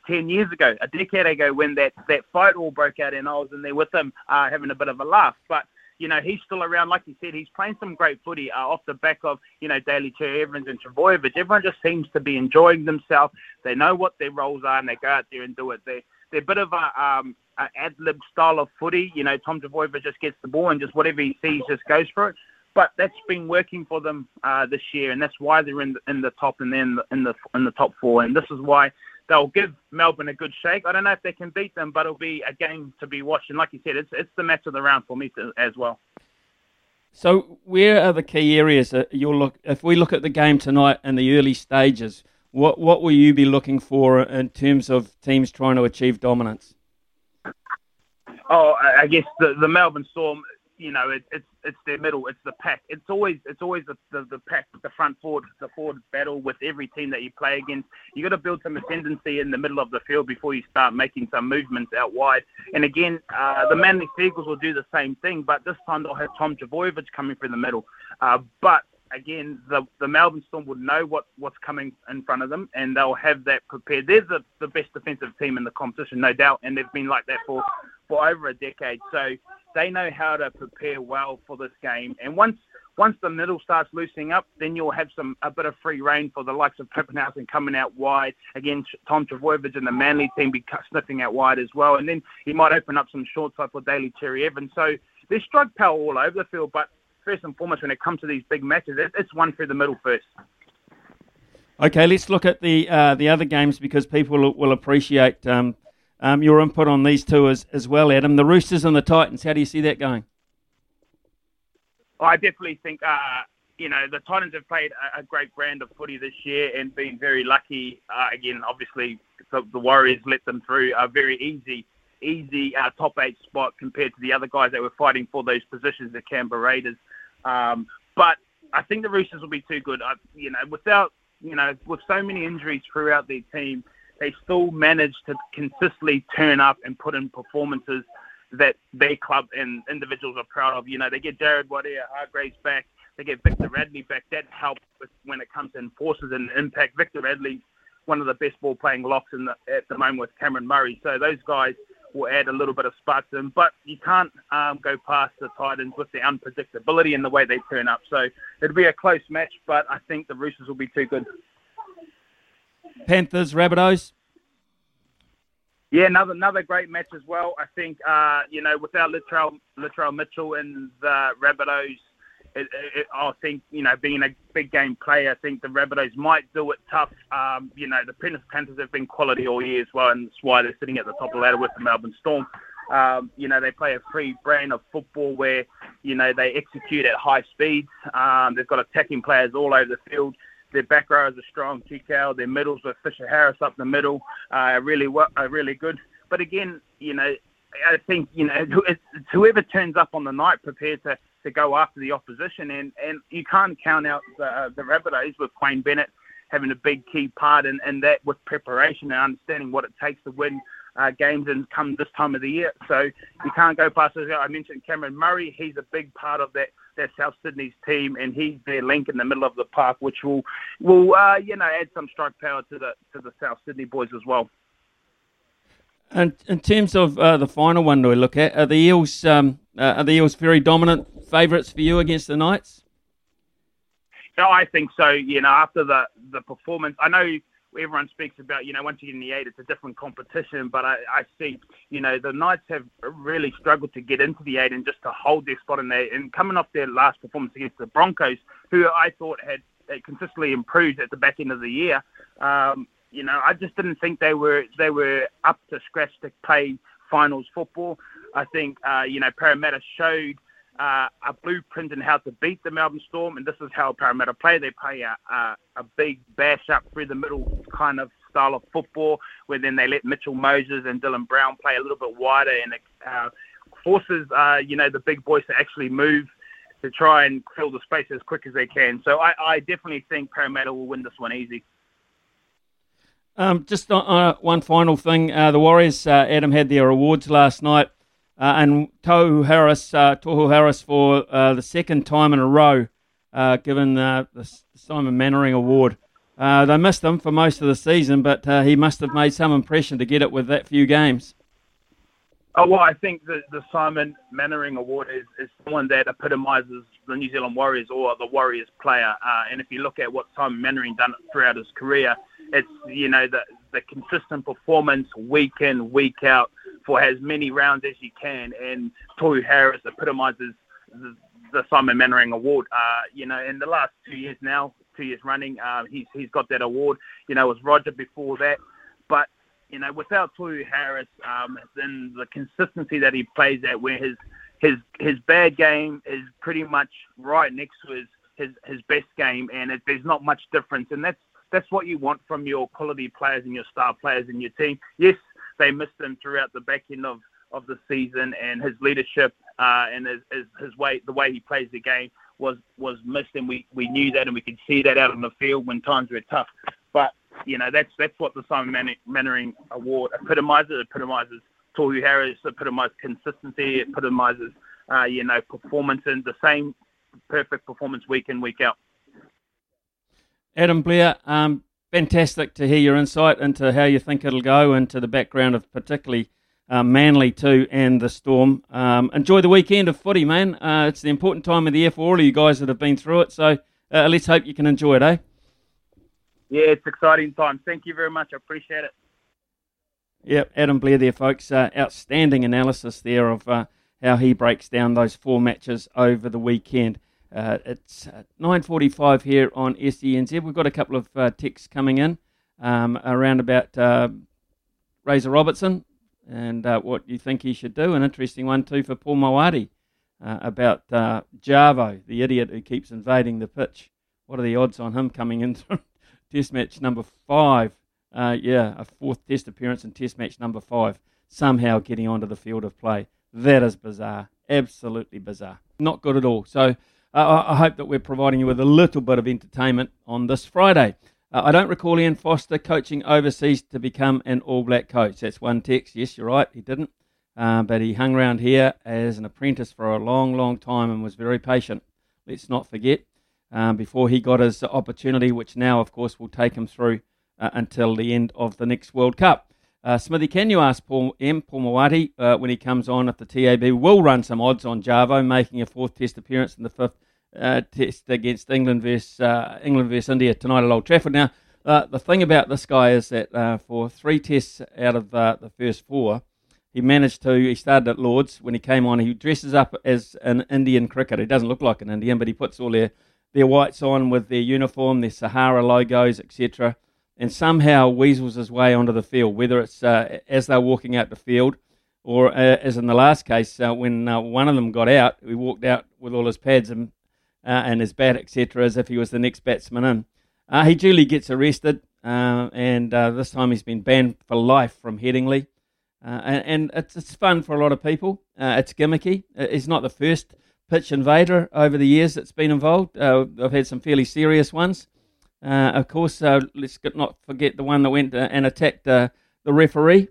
10 years ago, a decade ago, when that, that fight all broke out, and I was in there with him uh, having a bit of a laugh. But you know, he's still around. Like you said, he's playing some great footy uh, off the back of, you know, Daly Cherry Evans and Trbojevic. Everyone just seems to be enjoying themselves. They know what their roles are and they go out there and do it. They, they're a bit of a, um, a ad lib style of footy. You know, Tom Trbojevic just gets the ball and just whatever he sees just goes for it. But that's been working for them uh, this year, and that's why they're in the, in the top and then in the in the top four. And this is why they'll give Melbourne a good shake. I don't know if they can beat them, but it'll be a game to be watched. And like you said, it's it's the match of the round for me to, as well. So, where are the key areas that you'll look? If we look at the game tonight in the early stages, what what will you be looking for in terms of teams trying to achieve dominance? Oh, I guess the the Melbourne Storm you know, it, it's it's their middle, it's the pack. It's always it's always the, the, the pack, the front forward, the forward battle with every team that you play against. You got to build some ascendancy in the middle of the field before you start making some movements out wide. And again, uh, the Manly Sea Eagles will do the same thing, but this time they'll have Tom Trbojevic coming through the middle. Uh, but again, the the Melbourne Storm would know what, what's coming in front of them, and they'll have that prepared. They're the, the best defensive team in the competition, no doubt, and they've been like that for, for over a decade. So they know how to prepare well for this game. And once once the middle starts loosening up, then you'll have some a bit of free reign for the likes of Papenhuyzen coming out wide. Again, Tom Trbojevic and the Manly team be sniffing out wide as well. And then he might open up some short side for Daly Cherry Evans. So there's strike power all over the field. But first and foremost, when it comes to these big matches, it's one through the middle first. Okay, let's look at the uh, the other games because people will, will appreciate um, um, your input on these two as, as well, Adam. The Roosters and the Titans, how do you see that going? I definitely think, uh, you know, the Titans have played a, a, great brand of footy this year and been very lucky. Uh, again, obviously, the, the, Warriors let them through a very easy, easy uh, top eight spot compared to the other guys that were fighting for those positions, the Canberra Raiders. Um, but I think the Roosters will be too good. I, you know, without, you know, with so many injuries throughout their team, they still manage to consistently turn up and put in performances that their club and individuals are proud of. You know, they get Jared Waerea-Hargreaves back, they get Victor Radley back. That helps with, when it comes to enforcers and impact. Victor Radley's one of the best ball playing locks in the, at the moment with Cameron Murray. So those guys will add a little bit of spark to them. But you can't um, go past the Titans with the unpredictability and the way they turn up. So it'll be a close match, but I think the Roosters will be too good. Panthers, Rabbitohs. Yeah, another another great match as well. I think uh, you know without Latrell Latrell Mitchell and the Rabbitohs, it, it, I think you know being a big game player, I think the Rabbitohs might do it tough. Um, you know the Panthers have been quality all year as well, and that's why they're sitting at the top of the ladder with the Melbourne Storm. Um, you know they play a free brand of football where you know they execute at high speeds. Um, they've got attacking players all over the field. Their back rowers are strong, Kikau. Their middles with Fisher Harris up the middle uh, are really are really good. But again, you know, I think you know it's whoever turns up on the night prepared to, to go after the opposition, and, and you can't count out the uh, the Rabbitohs with Wayne Bennett having a big key part in, in that with preparation and understanding what it takes to win uh, games and come this time of the year. So you can't go past. I mentioned Cameron Murray. He's a big part of that that South Sydney's team, and he's their link in the middle of the park, which will will uh, you know add some strike power to the to the South Sydney boys as well. And in terms of uh, the final one to look at, are the Eels um, uh, are the Eels very dominant favourites for you against the Knights? No, I think so. You know, after the the performance, I know everyone speaks about, you know, once you get in the eight, it's a different competition. But I, I see, you know, the Knights have really struggled to get into the eight and just to hold their spot in there. And coming off their last performance against the Broncos, who I thought had consistently improved at the back end of the year, um, you know, I just didn't think they were they were up to scratch to play finals football. I think, uh, you know, Parramatta showed uh, a blueprint in how to beat the Melbourne Storm, and this is how Parramatta play. They play a, a, a big bash up through the middle kind of style of football, where then they let Mitchell Moses and Dylan Brown play a little bit wider and uh, forces, uh, you know, the big boys to actually move to try and fill the space as quick as they can. So I, I definitely think Parramatta will win this one easy. Um, just on, uh, one final thing. Uh, the Warriors, uh, Adam, had their awards last night, uh, and Tohu Harris, uh, Tohu Harris for uh, the second time in a row, uh, given the Simon Mannering Award. Uh, they missed him for most of the season, but he must have made some impression to get it with that few games. Oh, well, I think the, the Simon Mannering Award is, is someone that epitomises the New Zealand Warriors or the Warriors player. Uh, and if you look at what Simon Mannering done throughout his career, it's you know the the consistent performance week in week out for as many rounds as you can. And Tohu Harris epitomises the, the Simon Mannering Award. Uh, you know, in the last two years now, two years running, uh, he's he's got that award. You know, it was Roger before that, but you know, without Tohu Harris, um, then the consistency that he plays at, where his his his bad game is pretty much right next to his his, his best game, and it, there's not much difference, and that's that's what you want from your quality players and your star players in your team. Yes, they missed him throughout the back end of, of the season, and his leadership uh, and his, his, his way, the way he plays the game was was missed, and we, we knew that, and we could see that out on the field when times were tough. But you know that's that's what the Simon Mannering Award epitomizes. It epitomizes Tohu Harris, it epitomizes consistency, it epitomizes uh, you know performance and the same perfect performance week in week out. Adam Blair, um, fantastic to hear your insight into how you think it'll go, into the background of particularly um, Manly too, and the Storm. Um, enjoy the weekend of footy, man. Uh, it's the important time of the year for all of you guys that have been through it. So uh, let's hope you can enjoy it, eh? Yeah, it's exciting time. Thank you very much. I appreciate it. Yep, Adam Blair there, folks. Uh, outstanding analysis there of uh, how he breaks down those four matches over the weekend. Uh, it's 9.45 here on SENZ. We've got a couple of uh, texts coming in um, around about uh, Razor Robertson and uh, what you think he should do. An interesting one, too, for Paul Mawadi uh, about uh, Jarvo, the idiot who keeps invading the pitch. What are the odds on him coming into test match number five? yeah, a fourth test appearance in test match number five, somehow getting onto the field of play. That is bizarre. Absolutely bizarre. Not good at all. So, uh, I hope that we're providing you with a little bit of entertainment on this Friday. Uh, I don't recall Ian Foster coaching overseas to become an All Black coach. That's one text. Yes, you're right, he didn't. Uh, but he hung around here as an apprentice for a long, long time and was very patient. Let's not forget, um, before he got his opportunity, which now, of course, will take him through uh, until the end of the next World Cup. Uh, Smithy, can you ask Paul M. Paul Mawadi uh, when he comes on if the TAB will run some odds on Jarvo making a fourth Test appearance in the fifth uh, Test against England versus uh, England versus India tonight at Old Trafford? Now, uh, the thing about this guy is that uh, for three Tests out of the first four, he managed to. He started at Lords when he came on. He dresses up as an Indian cricketer. He doesn't look like an Indian, but he puts all their their whites on with their uniform, their Sahara logos, etc and somehow weasels his way onto the field, whether it's uh, as they're walking out the field or uh, as in the last case uh, when uh, one of them got out, he walked out with all his pads and, uh, and his bat, etc., as if he was the next batsman in. Uh, he duly gets arrested, and this time he's been banned for life from Headingley. and, and it's, it's fun for a lot of people. it's gimmicky. He's not the first pitch invader over the years that's been involved. I've had some fairly serious ones. Uh, of course, uh, let's not forget the one that went uh, and attacked uh, the referee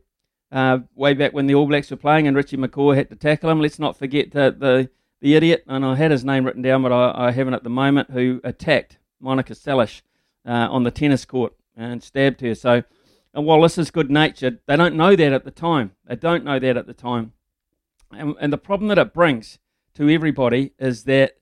uh, way back when the All Blacks were playing and Richie McCaw had to tackle him. Let's not forget the the idiot, and I had his name written down, but I, I haven't at the moment, who attacked Monica Seles on the tennis court and stabbed her. So, and while this is good natured, they don't know that at the time. They don't know that at the time. And, and the problem that it brings to everybody is that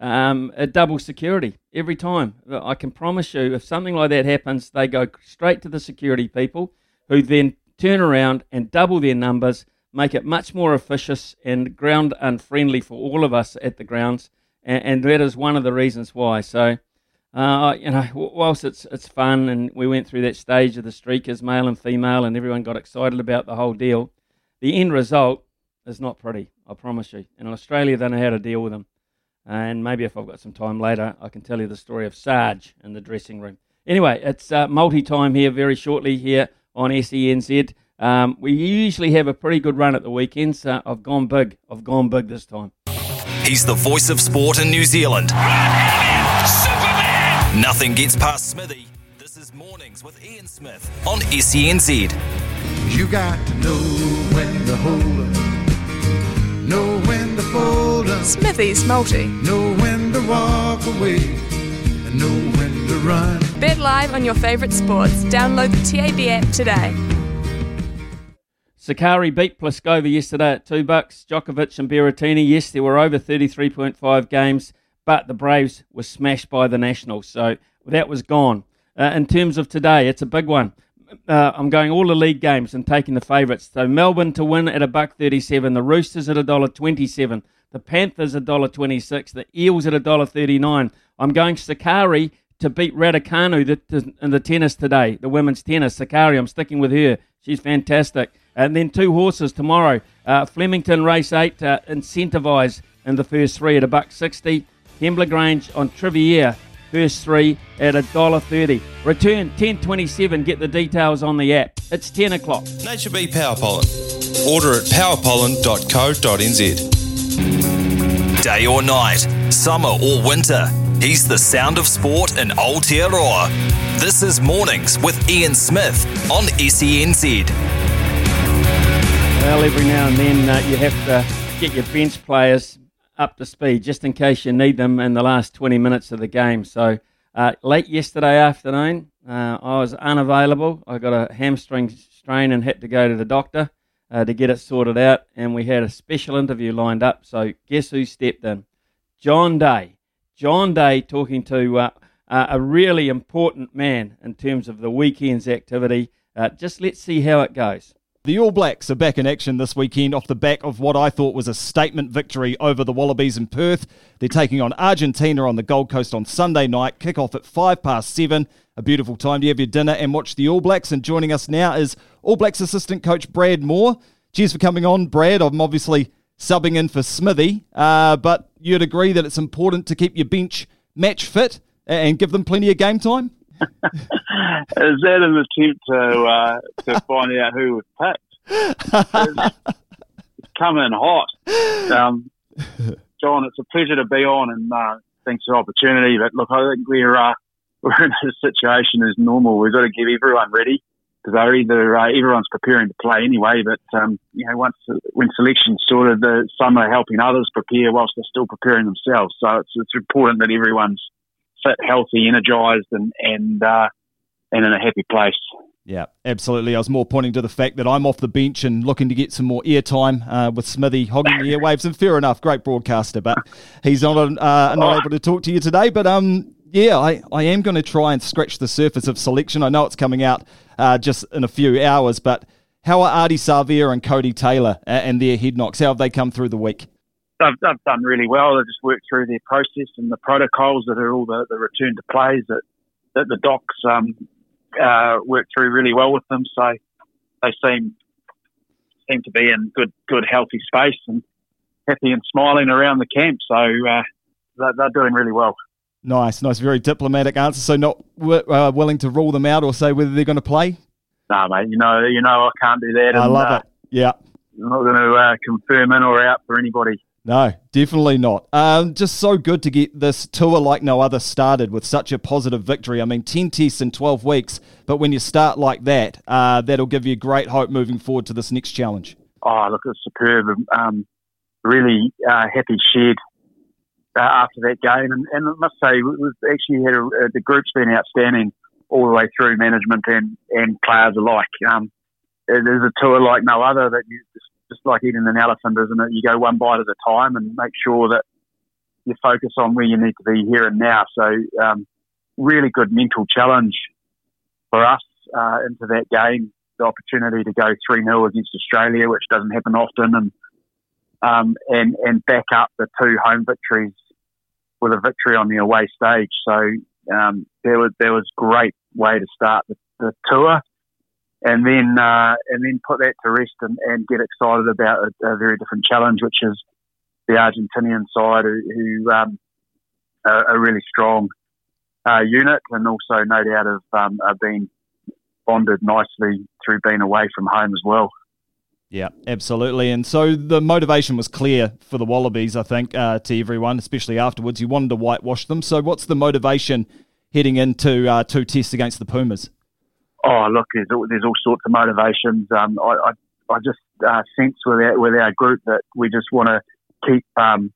um, a double security every time. I can promise you, if something like that happens, they go straight to the security people who then turn around and double their numbers, make it much more efficient and ground unfriendly for all of us at the grounds. And, and that is one of the reasons why. So, uh, you know, whilst it's it's fun and we went through that stage of the streakers, male and female, and everyone got excited about the whole deal, the end result is not pretty. I promise you. And in Australia, they know how to deal with them. And maybe if I've got some time later, I can tell you the story of Sarge in the dressing room. Anyway, it's uh, multi time here very shortly here on SENZ. Um, we usually have a pretty good run at the weekends. Uh, I've gone big. I've gone big this time. He's the voice of sport in New Zealand. Superman! Nothing gets past Smithy. This is Mornings with Ian Smith on SENZ. You got to know when to hold up, know when to fold up, Smithy's multi. know when to walk away, and know when to run. Bet live on your favourite sports. Download the TAB app today. Sakkari beat Pliskova yesterday at two bucks. Djokovic and Berrettini, yes, there were over 33.5 games, but the Braves were smashed by the Nationals, so that was gone. Uh, in terms of today, it's a big one. Uh, I'm going all the league games and taking the favourites. So Melbourne to win at a buck 37, the Roosters at a dollar 27, the Panthers a dollar 26, the Eels at $1.39. I'm going Sakkari to beat Raducanu in the tennis today, the women's tennis. Sakkari, I'm sticking with her. She's fantastic. And then two horses tomorrow. Uh, Flemington Race 8, uh, incentivise in the first three at a buck 60. Hembla Grange on Trivier, first three at a dollar 30. Return 1027. Get the details on the app. It's 10 o'clock. Nature Bee Power Pollen. Order at powerpollen.co.nz. Day or night, summer or winter, he's the sound of sport in Aotearoa. This is Mornings with Ian Smith on SENZ. Well, every now and then uh, you have to get your bench players up to speed just in case you need them in the last 20 minutes of the game. So, uh, late yesterday afternoon, uh, I was unavailable. I got a hamstring strain and had to go to the doctor uh, to get it sorted out. And we had a special interview lined up. So, guess who stepped in? John Day. John Day talking to uh, uh, a really important man in terms of the weekend's activity. Uh, just let's see how it goes. The All Blacks are back in action this weekend off the back of what I thought was a statement victory over the Wallabies in Perth. They're taking on Argentina on the Gold Coast on Sunday night. Kick off at five past seven. A beautiful time to have your dinner and watch the All Blacks. And joining us now is All Blacks assistant coach Brad Mooar. Cheers for coming on, Brad. I'm obviously subbing in for Smithy, uh, but you'd agree that it's important to keep your bench match fit and give them plenty of game time? Is that an attempt to uh, to find out who was picked? It's, hot. Um, John, it's a pleasure to be on, and uh, thanks for the opportunity. But look, I think we're uh, we're in a situation as normal. We've got to get everyone ready because they're either uh, everyone's preparing to play anyway. But um, you know, once when selection's sorted, the, some are helping others prepare whilst they're still preparing themselves. So it's it's important that everyone's fit, healthy, energised, and and uh, and in a happy place. Yeah, absolutely. I was more pointing to the fact that I'm off the bench and looking to get some more airtime uh, with Smithy hogging the airwaves. And fair enough, great broadcaster, but he's not uh, not able to talk to you today. But um, yeah, I, I am going to try and scratch the surface of selection. I know it's coming out uh, just in a few hours, but how are Ardie Savea and Codie Taylor and their head knocks? How have they come through the week? They've, they've done really well. They've just worked through their process and the protocols that are all the, the return to plays that, that the docs um, uh, worked through really well with them. So they seem seem to be in good, good, healthy space and happy and smiling around the camp. So uh, they're, they're doing really well. Nice, nice, very diplomatic answer. So not w- uh, willing to rule them out or say whether they're going to play. No, mate. You know, you know, I can't do that. I and, love uh, it. Yeah. I'm not going to uh, confirm in or out for anybody. No, definitely not. Um, just so good to get this tour like no other started with such a positive victory. I mean, 10 tests in 12 weeks, but when you start like that, uh, that'll give you great hope moving forward to this next challenge. Oh, look, it's superb. Um, really uh, happy shared uh, after that game. And, and I must say, we've actually had a, uh, the group's been outstanding all the way through management and, and players alike. Um, it is a tour like no other that you just, just like eating an elephant, isn't it? You go one bite at a time and make sure that you focus on where you need to be here and now. So, um, really good mental challenge for us uh, into that game. The opportunity to go 3 0 against Australia, which doesn't happen often, and um, and and back up the two home victories with a victory on the away stage. So um, there was there was great way to start the, the tour, and then uh, and then put that to rest and, and get excited about a, a, very different challenge, which is the Argentinian side, who, who um, are a really strong uh, unit, and also no doubt have um, are being bonded nicely through being away from home as well. Yeah, absolutely. And so the motivation was clear for the Wallabies, I think, uh, to everyone, especially afterwards. You wanted to whitewash them. So what's the motivation heading into uh, two tests against the Pumas? Oh, look, there's all, there's all sorts of motivations. Um, I, I, I just uh, sense with our, with our group that we just want to keep um,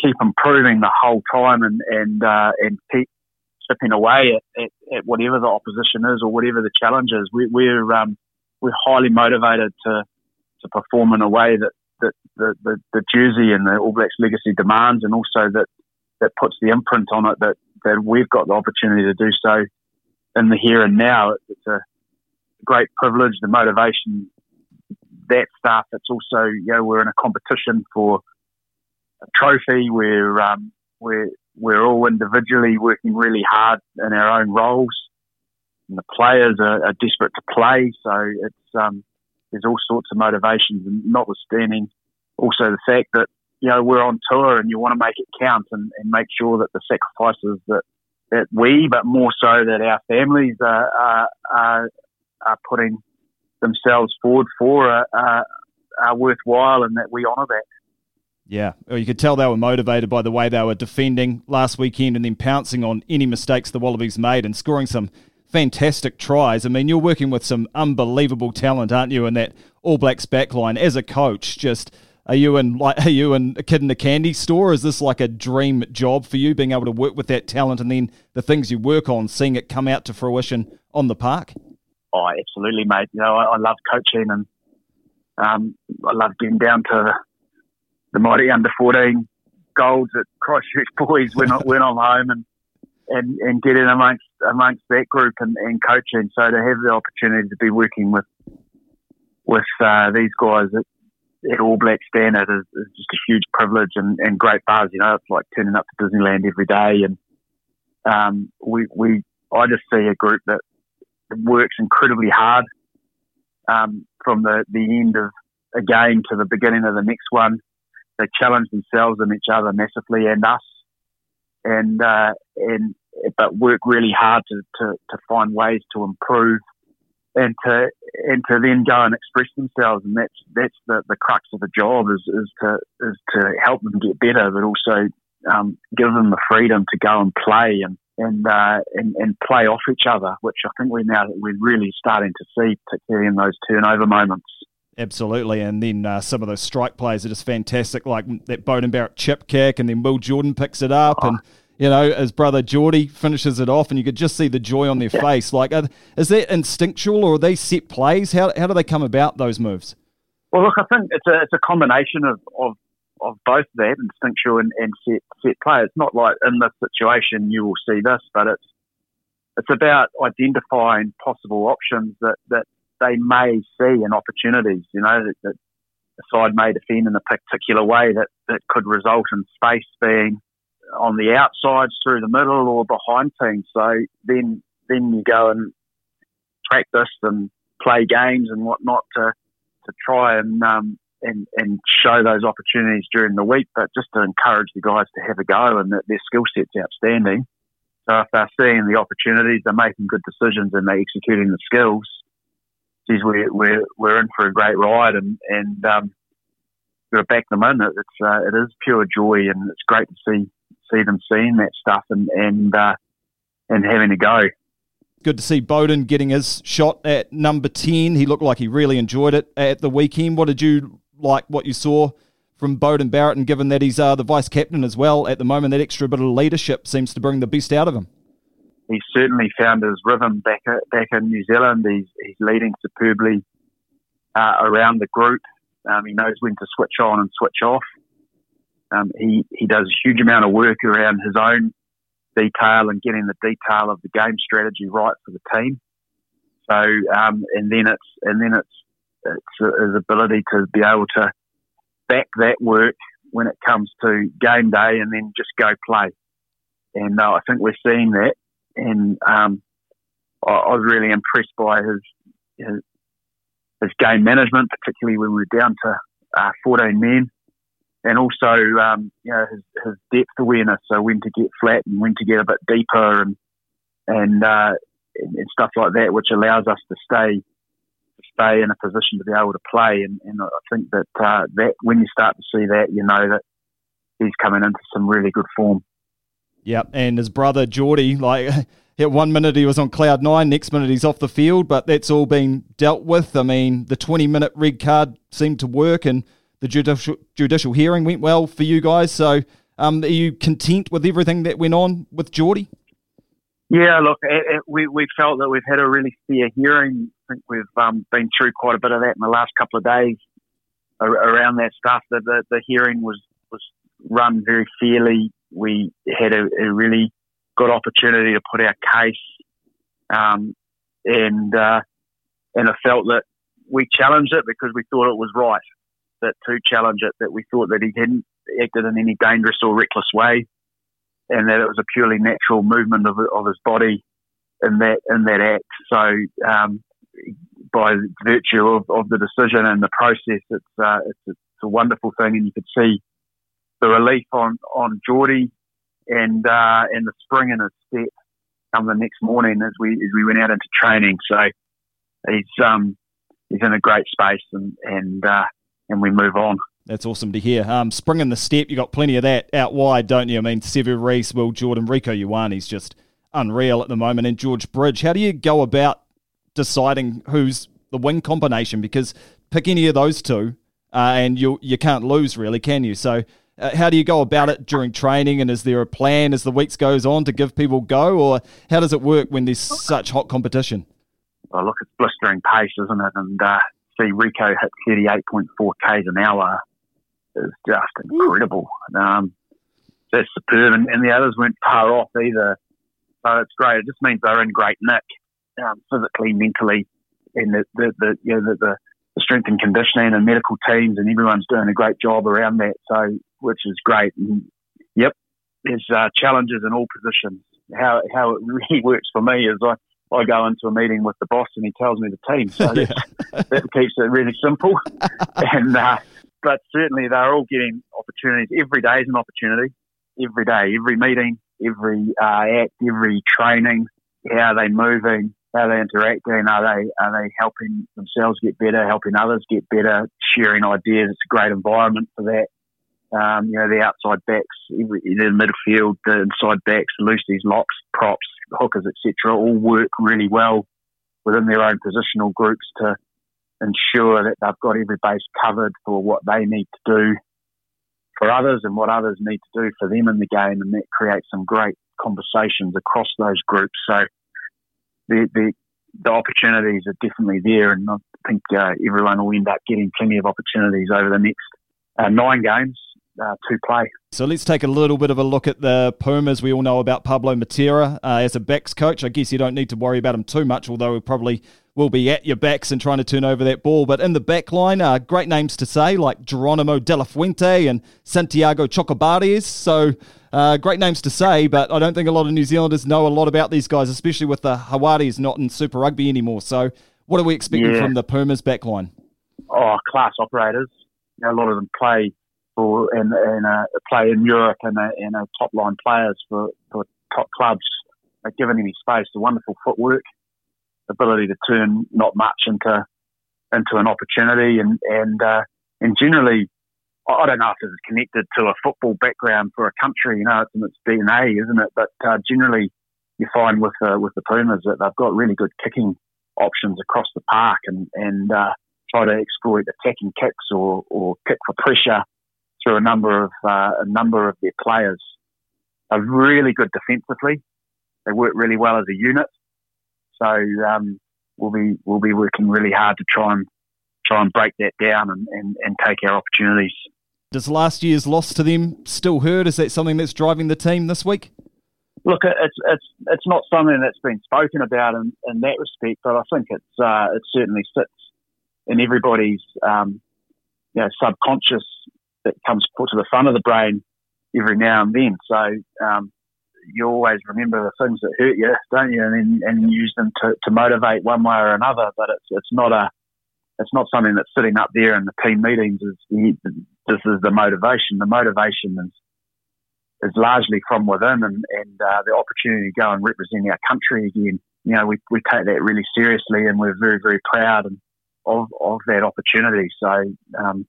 keep improving the whole time and and uh, and keep chipping away at, at, at, whatever the opposition is or whatever the challenge is. We, we're um, we're highly motivated to to perform in a way that, that the, the, the jersey and the All Blacks legacy demands, and also that that puts the imprint on it that that we've got the opportunity to do so in the here and now. It's a great privilege, the motivation, that stuff. It's also, you know, we're in a competition for a trophy. We're, um, we're, we're all individually working really hard in our own roles. And the players are, are desperate to play. So it's, um, there's all sorts of motivations and notwithstanding also the fact that, you know, we're on tour and you want to make it count and, and make sure that the sacrifices that that we, but more so that our families are, are, are, are putting themselves forward for are, are, are worthwhile and that we honour that. Yeah, well, you could tell they were motivated by the way they were defending last weekend and then pouncing on any mistakes the Wallabies made and scoring some fantastic tries. I mean, you're working with some unbelievable talent, aren't you, in that All Blacks backline as a coach? Just are you in like are you in a kid in a candy store? Is this like a dream job for you, being able to work with that talent and then the things you work on, seeing it come out to fruition on the park? Oh, absolutely, mate. You know, I, I love coaching and um, I love getting down to the, mighty under fourteen golds at Christchurch boys when when I'm home and and and get in amongst amongst that group and, and coaching. So to have the opportunity to be working with with uh, these guys, it, at All Black standard is, is just a huge privilege and, and great buzz. You know, it's like turning up to Disneyland every day, and um, we we I just see a group that works incredibly hard um, from the the end of a game to the beginning of the next one. They challenge themselves and each other massively, and us, and uh, and but work really hard to, to, to find ways to improve and to and to then go and express themselves, and that's that's the, the crux of the job is is to is to help them get better, but also um, give them the freedom to go and play and and, uh, and and play off each other, which I think we're now we're really starting to see, particularly in those turnover moments. Absolutely, and then uh, some of those strike plays are just fantastic, like that Beauden Barrett chip kick, and then Will Jordan picks it up, oh. and you know, his brother Geordie finishes it off, and you could just see the joy on their yeah. face. Like, are, is that instinctual, or are they set plays? How, how do they come about those moves? Well, look, I think it's a it's a combination of, of, of both that instinctual and, and set set play. It's not like in this situation you will see this, but it's it's about identifying possible options that, that they may see and opportunities. You know that, that the side may defend in a particular way that, that could result in space being on the outsides, through the middle, or behind teams. So then then you go and practice and play games and whatnot to to try and um, and and show those opportunities during the week, but just to encourage the guys to have a go and that their skill set's outstanding. So if they're seeing the opportunities, they're making good decisions and they're executing the skills. Geez, we're we're we're in for a great ride and and um, to back them in. It's uh, it is pure joy and it's great to see see them seeing that stuff and and uh, and having a go. Good to see Beauden getting his shot at number ten. He looked like he really enjoyed it at the weekend. What did you like? What you saw from Beauden Barrett, and given that he's uh, the vice captain as well at the moment, that extra bit of leadership seems to bring the best out of him. He's certainly found his rhythm back back in New Zealand. He's he's leading superbly uh, around the group. Um, he knows when to switch on and switch off. Um, he, he does a huge amount of work around his own detail and getting the detail of the game strategy right for the team. So, um, and then it's, and then it's, it's his ability to be able to back that work when it comes to game day and then just go play. And uh, I think we're seeing that. And um, I, I, was really impressed by his, his, his game management, particularly when we were down to uh, 14 men and also um, you know his, his, depth awareness, so when to get flat and when to get a bit deeper, and and, uh, and, stuff like that, which allows us to stay stay in a position to be able to play. And, and I think that uh, that when you start to see that, you know that he's coming into some really good form. Yep, and his brother Geordie, like at one minute he was on cloud nine, next minute he's off the field, but that's all been dealt with. I mean, the 20 minute red card seemed to work, and the judicial, judicial hearing went well for you guys. So, um, are you content with everything that went on with Geordie? Yeah, look, it, it, we we felt that we've had a really fair hearing. I think we've um, been through quite a bit of that in the last couple of days around that stuff. The, the, the hearing was was run very fairly. We had a, a really good opportunity to put our case, um, and uh, and I felt that we challenged it because we thought it was right that to challenge it. That we thought that he hadn't acted in any dangerous or reckless way, and that it was a purely natural movement of, of his body in that in that act. So um, by virtue of, of the decision and the process, it's, uh, it's, it's a wonderful thing, and you could see the relief on on Geordie and uh, and the spring in his step come the next morning as we as we went out into training. So he's um, he's in a great space, and and uh, and we move on. That's awesome to hear. Um, spring in the step, you got plenty of that out wide, don't you? I mean, Sevu Reece, Will Jordan, Rieko Ioane's just unreal at the moment, and George Bridge. How do you go about deciding who's the wing combination? Because pick any of those two, uh, and you you can't lose, really, can you? So uh, how do you go about it during training? And is there a plan as the weeks goes on to give people go, or how does it work when there's such hot competition? Well, look, it's blistering pace, isn't it? And uh, see Rieko hit 38.4 k's an hour is just incredible. Um, that's superb, and, and, the others weren't far off either. So it's great. It just means they're in great nick, um, physically, mentally, and the the, the you know the, the the strength and conditioning and medical teams and everyone's doing a great job around that. So which is great. And, yep, there's uh, challenges in all positions. How how it really works for me is I, I go into a meeting with the boss and he tells me the team, so yeah. that keeps it really simple. and uh, but certainly they're all getting opportunities. Every day is an opportunity. Every day, every meeting, every uh, act, every training. How are they moving? How they interacting? Are they are they helping themselves get better? Helping others get better? Sharing ideas. It's a great environment for that. Um, you know, the outside backs, the midfield, the inside backs, loosies, locks, props, hookers, etc., all work really well within their own positional groups to ensure that they've got every base covered for what they need to do for others and what others need to do for them in the game, and that creates some great conversations across those groups. So the the, the opportunities are definitely there, and I think uh, everyone will end up getting plenty of opportunities over the next uh, nine games uh, to play. So let's take a little bit of a look at the Pumas. We all know about Pablo Matera uh, as a backs coach. I guess you don't need to worry about him too much, although he probably will be at your backs and trying to turn over that ball. But in the back line, uh, great names to say like Geronimo De La Fuente and Santiago Chocobares. So uh, great names to say, but I don't think a lot of New Zealanders know a lot about these guys, especially with the Jaguares not in Super Rugby anymore. So what are we expecting yeah. from the Pumas back line? Oh, class operators. You know, a lot of them play for and, and uh, play in Europe and, uh, and uh, top line players for, for top clubs. Uh, given any space, the wonderful footwork, ability to turn not much into into an opportunity, and and uh, and generally, I don't know if is connected to a football background for a country. You know, it's in its DNA, isn't it? But uh, generally, you find with uh, with the Pumas that they've got really good kicking options across the park, and and uh, try to exploit attacking kicks or or kick for pressure through a number of uh, a number of their players. Are really good defensively. They work really well as a unit. So um, we'll be we'll be working really hard to try and try and break that down and, and, and take our opportunities. Does last year's loss to them still hurt? Is that something that's driving the team this week? Look, it's it's it's not something that's been spoken about in, in that respect, but I think it's uh, it certainly sits in everybody's um, you know subconscious that comes put to the front of the brain every now and then. So um, you always remember the things that hurt you, don't you, and and use them to, to motivate one way or another. But it's it's not a it's not something that's sitting up there in the team meetings. Is this is the motivation? The motivation is is largely from within, and and uh, the opportunity to go and represent our country again. You know, we we take that really seriously, and we're very very proud of of that opportunity. So. Um,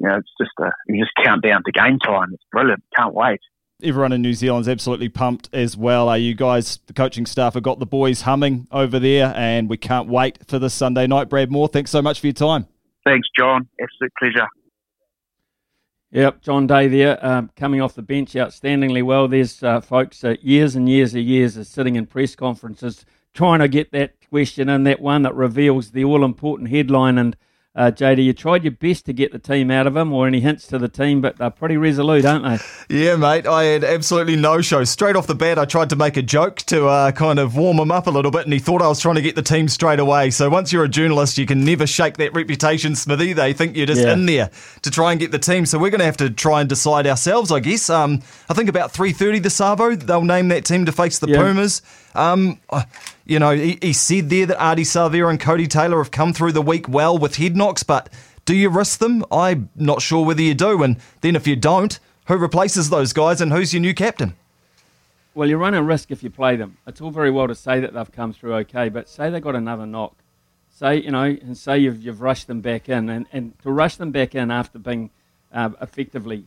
you know, it's just a, you just count down to game time. It's brilliant. Can't wait. Everyone in New Zealand's absolutely pumped as well. Are you guys, the coaching staff, have got the boys humming over there, and we can't wait for this Sunday night. Brad Mooar, thanks so much for your time. Thanks, John. Absolute pleasure. Yep, John Day there, um, coming off the bench outstandingly well. There's uh, folks uh, years and years and years of sitting in press conferences trying to get that question in, that one that reveals the all important headline and uh, JD, you tried your best to get the team out of him or any hints to the team, but they're pretty resolute, aren't they? Yeah, mate. I had absolutely no show. Straight off the bat, I tried to make a joke to uh, kind of warm him up a little bit, and he thought I was trying to get the team straight away. So once you're a journalist, you can never shake that reputation, Smithy. They think you're just yeah. in there to try and get the team. So we're going to have to try and decide ourselves, I guess. Um, I think about 3.30 the Savo, they'll name that team to face the yeah. Pumas. Um, uh, you know, he, he, said there that Ardie Savea and Codie Taylor have come through the week well with head knocks, but do you risk them? I'm not sure whether you do. And then if you don't, who replaces those guys and who's your new captain? Well, you run a risk if you play them. It's all very well to say that they've come through okay, but say they got another knock. Say, you know, and say you've, you've rushed them back in. And, and to rush them back in after being uh, effectively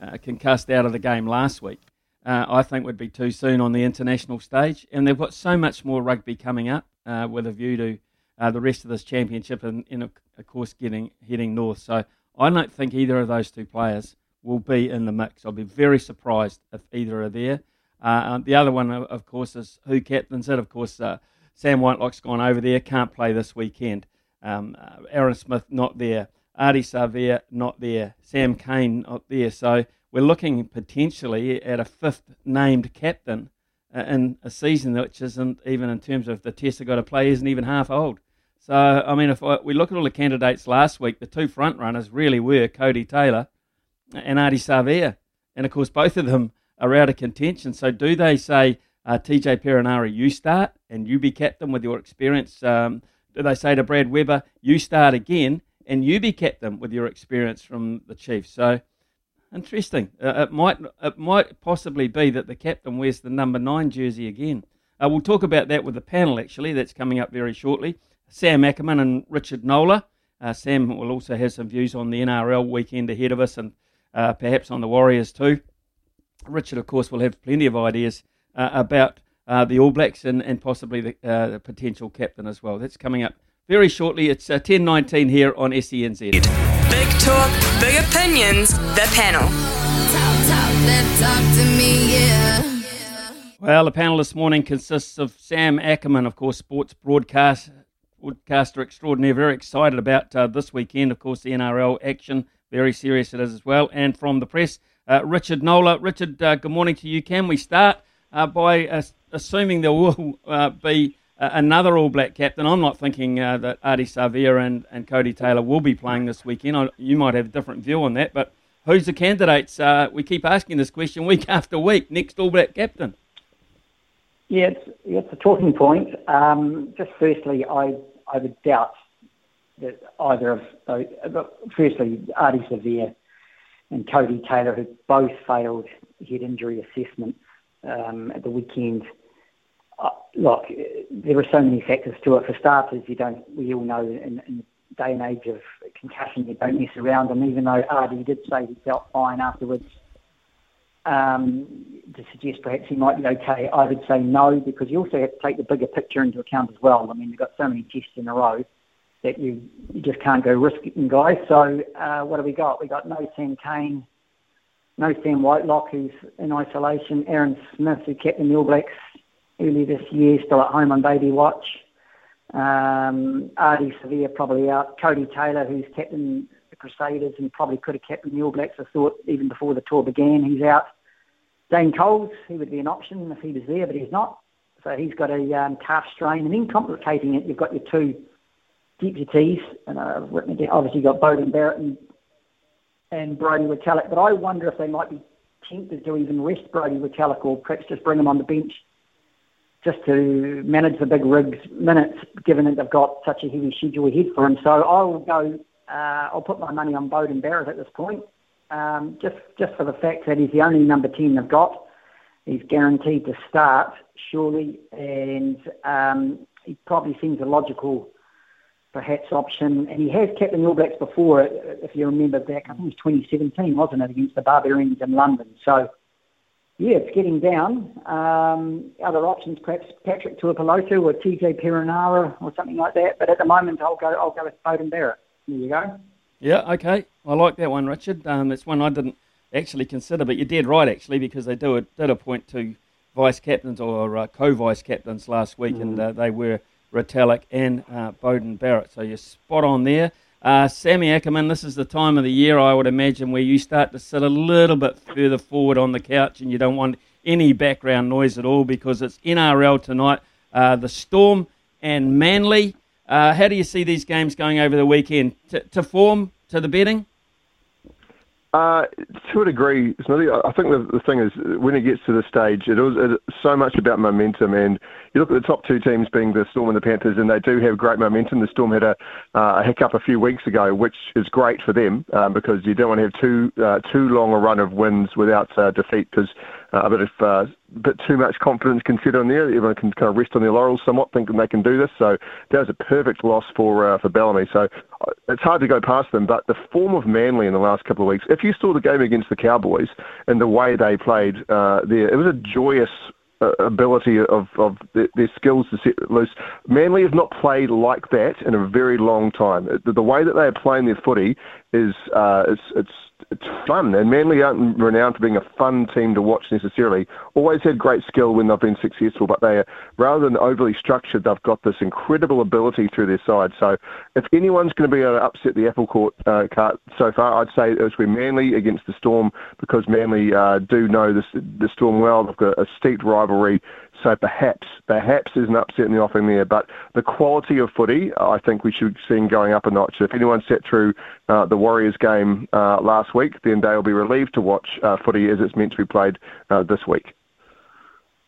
uh, concussed out of the game last week uh, I think would be too soon on the international stage. And they've got so much more rugby coming up uh, with a view to uh, the rest of this championship and, and, of course, getting heading north. So I don't think either of those two players will be in the mix. I'll be very surprised if either are there. Uh, the other one, of course, is who captains it. Of course, uh, Sam Whitelock's gone over there, can't play this weekend. Um, uh, Aaron Smith not there. Ardie Savea not there. Sam Cane not there. So we're looking potentially at a fifth named captain uh, in a season which isn't even in terms of the test they've got to play isn't even half old. So I mean, if we look at all the candidates last week, the two front runners really were Codie Taylor and Ardie Savea, and of course both of them are out of contention. So do they say uh, TJ Perenara, you start and you be captain with your experience? Um, do they say to Brad Weber, you start again and you be captain with your experience from the Chiefs? So Interesting. Uh, it might it might possibly be that the captain wears the number nine jersey again. Uh, we'll talk about that with the panel actually. That's coming up very shortly. Sam Ackerman and Richard Knowler. Uh, Sam will also have some views on the NRL weekend ahead of us and uh, perhaps on the Warriors too. Richard, of course, will have plenty of ideas uh, about uh, the All Blacks and, and possibly the, the, potential captain as well. That's coming up very shortly. It's uh, 10.19 here on SENZ. Big talk, big opinions, the panel. Talk, talk, talk to me, yeah. Well, the panel this morning consists of Sam Ackerman, of course, sports broadcast, broadcaster extraordinaire. Very excited about uh, this weekend, of course, the NRL action. Very serious it is as well. And from the press, uh, Richard Knowler. Richard, uh, good morning to you. Can we start uh, by assuming there will uh, be another All Black captain. I'm not thinking uh, that Ardie Savea and, and Codie Taylor will be playing this weekend. I, you might have a different view on that, but who's the candidates? Uh, we keep asking this question week after week. Next All Black captain. Yeah, it's, it's a talking point. Um, just firstly, I, I would doubt that either of those, firstly, Ardie Savea and Codie Taylor, who both failed head injury assessments um, at the weekend, uh, look, there are so many factors to it. For starters, you don't. We all know in, in the day and age of concussion, you don't mess around. And even though Ardie did say he felt fine afterwards, um, to suggest perhaps he might be okay, I would say no because you also have to take the bigger picture into account as well. I mean, you've got so many tests in a row that you you just can't go risking guys. So uh, what have we got? We got no Sam Cane, no Sam Whitelock who's in isolation, Aaron Smith who kept the All Blacks early this year, still at home on baby watch. Um, Ardie Savea probably out. Codie Taylor, who's captain the Crusaders and probably could have captained the All Blacks, I thought, even before the tour began. He's out. Dane Coles, he would be an option if he was there, but he's not. So he's got a um, calf strain. And then complicating it, you've got your two deputies, and uh, I've written it down. Obviously, you've got Beauden Barrett and, and Brodie Retallick. But I wonder if they might be tempted to even rest Brodie Retallick or perhaps just bring him on the bench just to manage the big rigs minutes, given that they've got such a heavy schedule ahead for him. So I will go. Uh, I'll put my money on Beauden Barrett at this point, um, just just for the fact that he's the only number ten they've got. He's guaranteed to start surely, and um, he probably seems a logical, perhaps option. And he has kept the All Blacks before, if you remember back. I think it was 2017, wasn't it, against the Barbarians in London. So yeah, it's getting down. Um, other options, perhaps Patrick Tuipulotu or TJ Perenara or something like that. But at the moment, I'll go. I'll go with Beauden Barrett. There you go. Yeah, okay. I like that one, Richard. Um, it's one I didn't actually consider, but you did right actually because they do a, did appoint two vice captains or uh, co-vice captains last week, and uh, they were Retallick and uh, Beauden Barrett. So you're spot on there. Uh, Sammy Ackerman, this is the time of the year I would imagine where you start to sit a little bit further forward on the couch and you don't want any background noise at all because it's NRL tonight. Uh, the Storm and Manly. Uh, how do you see these games going over the weekend? T- to form, to the betting? Uh, to a degree, Smithy, I think the, the thing is when it gets to this stage, it is it's so much about momentum. And you look at the top two teams being the Storm and the Panthers, and they do have great momentum. The Storm had a, uh, a hiccup a few weeks ago, which is great for them um, because you don't want to have too uh, too long a run of wins without uh, defeat because a bit of uh, bit too much confidence on there. Everyone can kind of rest on their laurels somewhat, thinking they can do this. So that was a perfect loss for uh, for Bellamy. So uh, it's hard to go past them. But the form of Manly in the last couple of weeks, if you saw the game against the Cowboys and the way they played uh, there, it was a joyous uh, ability of, of their, skills to set loose. Manly have not played like that in a very long time. The, the way that they are playing their footy is uh, it's it's it's fun, and Manly aren't renowned for being a fun team to watch necessarily. Always had great skill when they've been successful, but they are, rather than overly structured, they've got this incredible ability through their side. So if anyone's going to be able to upset the apple court uh, cart so far, I'd say it's be Manly against the Storm because Manly uh, do know this, the Storm well. They've got a steep rivalry. So perhaps, perhaps there's an upset in the offing there, but the quality of footy, I think we should see going up a notch. If anyone sat through uh, the Warriors game uh, last week, then they'll be relieved to watch uh, footy as it's meant to be played uh, this week.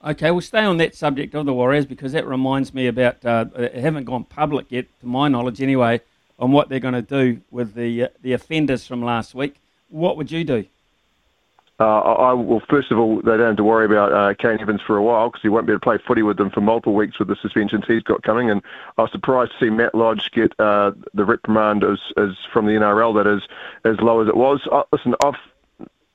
Okay, we'll stay on that subject of the Warriors because that reminds me about uh, they haven't gone public yet, to my knowledge anyway, on what they're going to do with the uh, the offenders from last week. What would you do? Uh, I, well, first of all, they don't have to worry about uh, Kane Evans for a while because he won't be able to play footy with them for multiple weeks with the suspensions he's got coming. And I was surprised to see Matt Lodge get uh, the reprimand as, as from the NRL that is as low as it was. Uh, listen, I've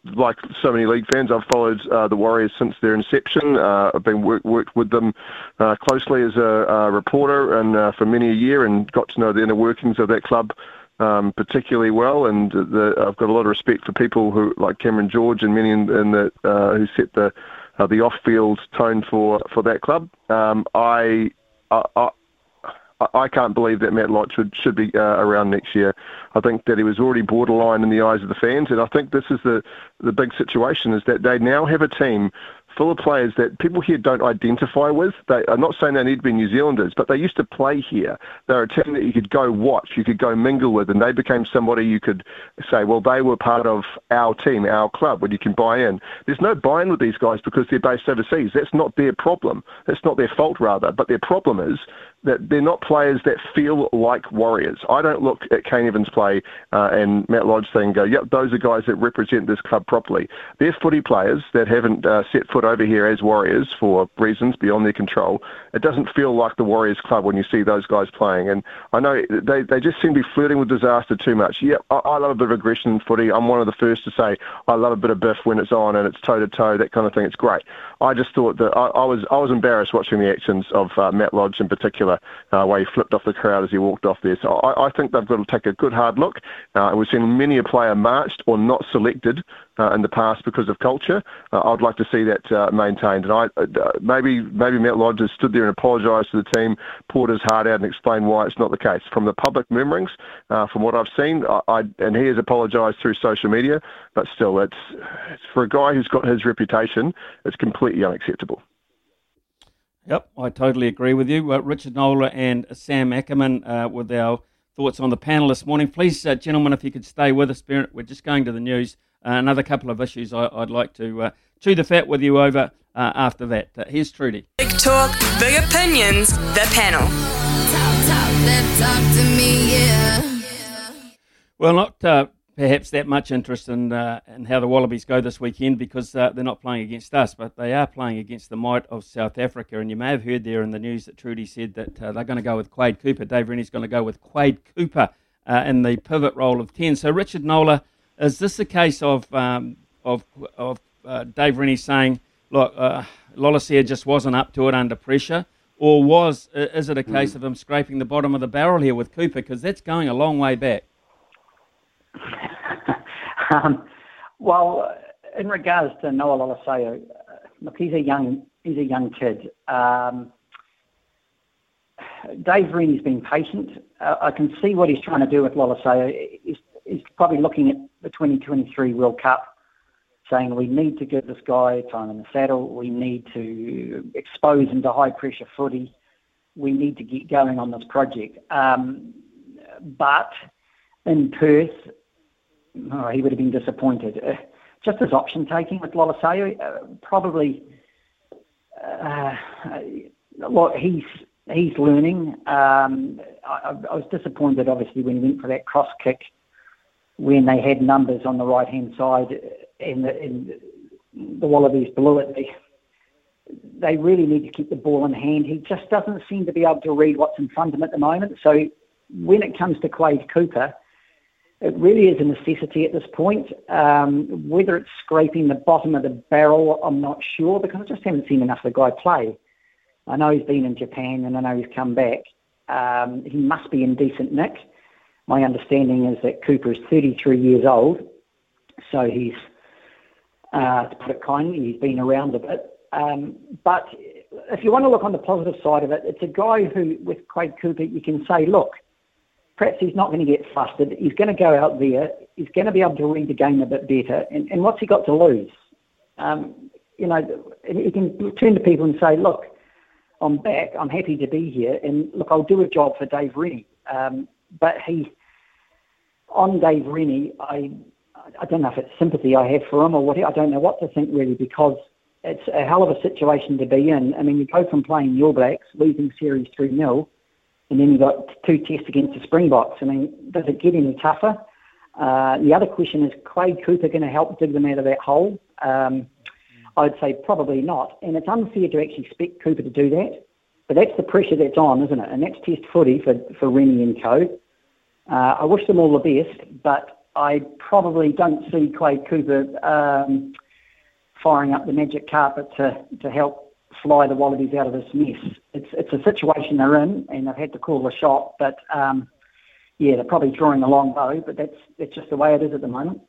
like so many league fans, I've followed uh, the Warriors since their inception. Uh, I've been work, worked with them uh, closely as a, a reporter and uh, for many a year, and got to know the inner workings of that club um, particularly well, and the, I've got a lot of respect for people who like Cameron George and many in, in the uh, who set the uh, the off-field tone for for that club. Um, I, I, I I can't believe that Matt Lodge should, should be uh, around next year. I think that he was already borderline in the eyes of the fans, and I think this is the the big situation is that they now have a team full of players that people here don't identify with. They, I'm not saying they need to be New Zealanders, but they used to play here. They're a team that you could go watch, you could go mingle with, and they became somebody you could say, well, they were part of our team, our club, when you can buy in. There's no buy-in with these guys because they're based overseas. That's not their problem. That's not their fault, rather. But their problem is that they're not players that feel like warriors. I don't look at Kane Evans play uh, and Matt Lodge and go, yep, those are guys that represent this club properly. They're footy players that haven't uh, set foot over here as warriors for reasons beyond their control. It doesn't feel like the Warriors club when you see those guys playing. And I know they, they just seem to be flirting with disaster too much. Yep, I, I love a bit of aggression in footy. I'm one of the first to say I love a bit of biff when it's on and it's toe to toe, that kind of thing. It's great. I just thought that I, I was I was embarrassed watching the actions of uh, Matt Lodge in particular, uh, where he flipped off the crowd as he walked off there. So I, I think they've got to take a good hard look. Uh, we've seen many a player marched or not selected uh, in the past because of culture. Uh, I'd like to see that uh, maintained. And I uh, maybe maybe Matt Lodge has stood there and apologised to the team, poured his heart out, and explained why it's not the case. From the public murmurings, uh, from what I've seen, I, I and he has apologised through social media, but still, it's, it's for a guy who's got his reputation, it's completely unacceptable. Yep, I totally agree with you. Uh, Richard Knowler and Sam Ackerman uh, with our thoughts on the panel this morning. Please, uh, gentlemen, if you could stay with us, we're just going to the news. Uh, another couple of issues I, would like to uh, chew the fat with you over uh, after that. here's Trudy. Big talk, big opinions, the panel. Talk, talk, talk to me, yeah. Well, not perhaps that much interest in, uh, in how the Wallabies go this weekend because uh, they're not playing against us, but they are playing against the might of South Africa. And you may have heard there in the news that Trudy said that uh, they're going to go with Quade Cooper. Dave Rennie's going to go with Quade Cooper uh, in the pivot role of 10. So, Richard Knowler, is this a case of, um, of, of uh, Dave Rennie saying, look, uh, Lolesio just wasn't up to it under pressure? Or was uh, is it a case of him scraping the bottom of the barrel here with Cooper? Because that's going a long way back. um, well, in regards to Noah Lolesio, look, he's a young he's a young kid. Um, Dave Rennie's been patient. Uh, I can see what he's trying to do with Lolesio. He's, he's probably looking at the 2023 World Cup, saying we need to give this guy time in the saddle. We need to expose him to high pressure footy. We need to get going on this project. Um, but in Perth, oh, he would have been disappointed. Uh, just his option taking with Lolesio, uh, probably. Uh, well, he's he's learning. Um, I, I, was disappointed, obviously, when he went for that cross kick when they had numbers on the right hand side and the, and the Wallabies blew it. They, they really need to keep the ball in hand. He just doesn't seem to be able to read what's in front of him at the moment. So when it comes to Quade Cooper, it really is a necessity at this point. Um, whether it's scraping the bottom of the barrel, I'm not sure because I just haven't seen enough of the guy play. I know he's been in Japan and I know he's come back. Um, he must be in decent nick. My understanding is that Cooper is 33 years old, so he's, uh, to put it kindly, he's been around a bit. Um, but if you want to look on the positive side of it, it's a guy who, with Quade Cooper, you can say, look, perhaps he's not going to get flustered. He's going to go out there. He's going to be able to read the game a bit better. And, and what's he got to lose? Um, you know, he can turn to people and say, look, I'm back. I'm happy to be here. And look, I'll do a job for Dave Rennie. Um, but he, on Dave Rennie, I, I don't know if it's sympathy I have for him or what. I don't know what to think really because it's a hell of a situation to be in. I mean, you go from playing All Blacks, losing series 3 0, and then you've got two tests against the Springboks. I mean, does it get any tougher? Uh, the other question is, Quade Cooper going to help dig them out of that hole? Um, I'd say probably not. And it's unfair to actually expect Cooper to do that. But that's the pressure that's on, isn't it? And that's test footy for, for Rennie and co. Uh, I wish them all the best, but I probably don't see Quade Cooper um, firing up the magic carpet to, to help fly the Wallabies out of this mess. It's, it's a situation they're in, and they've had to call the shot. But um, yeah, they're probably drawing a long bow, but that's, that's just the way it is at the moment.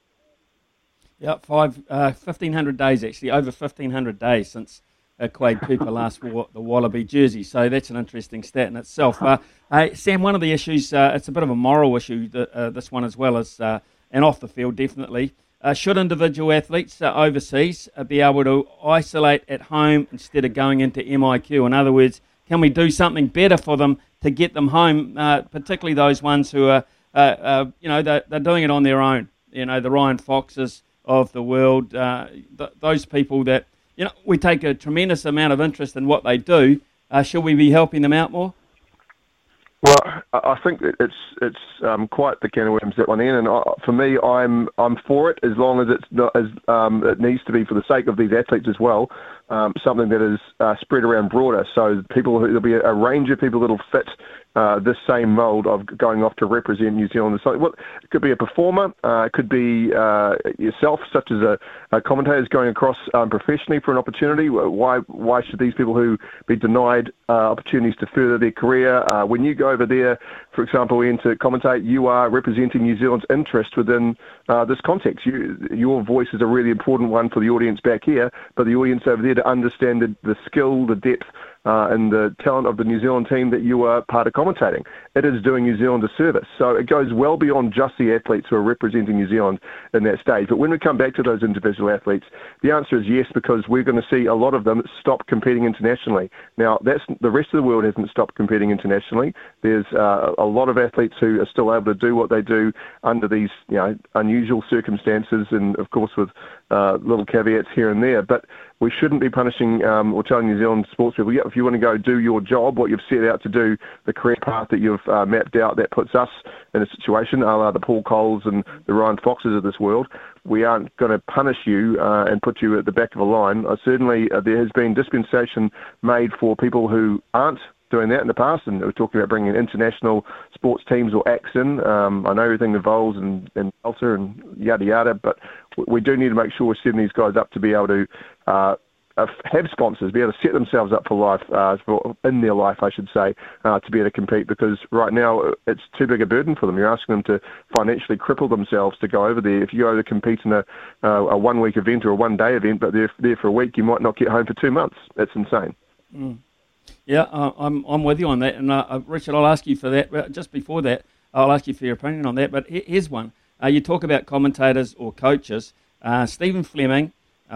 Yep, five, uh, 1,500 days actually, over 1,500 days since uh, Quade Cooper last wore the Wallaby jersey. So that's an interesting stat in itself. Uh, hey, Sam, one of the issues, uh, it's a bit of a moral issue, that, uh, this one as well, as, uh, and off the field definitely. Uh, should individual athletes uh, overseas uh, be able to isolate at home instead of going into MIQ? In other words, can we do something better for them to get them home, uh, particularly those ones who are, you know, they're, they're doing it on their own? You know, the Ryan Foxes of the world, th- those people that you know, we take a tremendous amount of interest in what they do. Uh, should we be helping them out more? Well, I think it's it's um, quite the can of worms that one in, and I, for me, I'm I'm for it as long as it's not as um, it needs to be for the sake of these athletes as well. Um, something that is uh, spread around broader, so people who, there'll be a, a range of people that'll fit uh, this same mould of going off to represent New Zealand. So well, it could be a performer, uh, it could be uh, yourself, such as a, a commentator going across um, professionally for an opportunity. Why why should these people who be denied uh, opportunities to further their career? Uh, when you go over there, for example, in to commentate, you are representing New Zealand's interest within this context. You, your voice is a really important one for the audience back here, but the audience over there to understand the, the skill, the depth uh, and the talent of the New Zealand team that you are part of commentating. It is doing New Zealand a service. So it goes well beyond just the athletes who are representing New Zealand in that stage. But when we come back to those individual athletes, the answer is yes, because we're going to see a lot of them stop competing internationally. Now, that's the rest of the world hasn't stopped competing internationally. There's uh, a lot of athletes who are still able to do what they do under these you know unusual circumstances, and of course with uh, little caveats here and there. But we shouldn't be punishing um, or telling New Zealand sports people, yeah, if you want to go do your job, what you've set out to do, the career path that you've uh, mapped out, that puts us in a situation, a la the Paul Colls and the Ryan Foxes of this world. We aren't going to punish you uh, and put you at the back of a line. Uh, certainly, uh, there has been dispensation made for people who aren't doing that in the past, and we're talking about bringing international sports teams or acts in. Um, I know everything involves and and Delta and yada yada, but we do need to make sure we're setting these guys up to be able to. Uh, uh, have sponsors, be able to set themselves up for life, uh, for, in their life, I should say, uh, to be able to compete. Because right now it's too big a burden for them. You're asking them to financially cripple themselves to go over there. If you go to compete in a, uh, a one week event or a one day event, but they're there for a week, you might not get home for two months. That's insane. Mm. Yeah, uh, I'm I'm with you on that, and uh, Richard, I'll ask you for that. Just before that, I'll ask you for your opinion on that. But here's one: you talk about commentators or coaches. Stephen Fleming,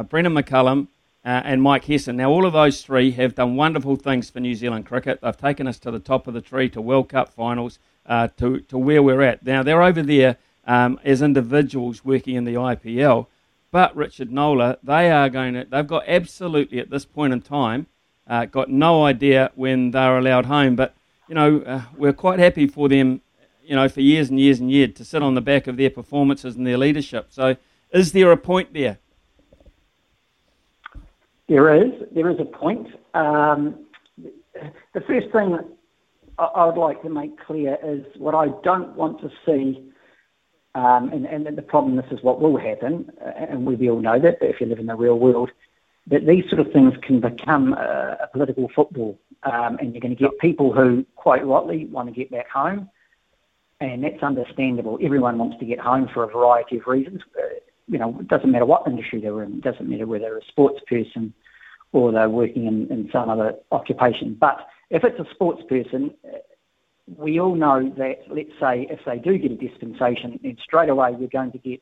Brendon McCullum, uh, and Mike Hesson. Now, all of those three have done wonderful things for New Zealand cricket. They've taken us to the top of the tree, to World Cup finals, uh, to, to where we're at. Now, they're over there um, as individuals working in the IPL. But Richard Knowler, they are going to, they've got absolutely at this point in time, uh, got no idea when they're allowed home. But, you know, uh, we're quite happy for them, you know, for years and years and years to sit on the back of their performances and their leadership. So, is there a point there? There is. There is a point. Um, the first thing I would like to make clear is what I don't want to see, um, and, and the problem, this is what will happen, and we all know that if you live in the real world, that these sort of things can become a, a political football, um, and you're going to get people who, quite rightly, want to get back home, and that's understandable. Everyone wants to get home for a variety of reasons. Uh, you know, it doesn't matter what industry they're in. It doesn't matter whether they're a sports person or they're working in, in some other occupation. But if it's a sports person, we all know that, let's say, if they do get a dispensation, then straight away you're going to get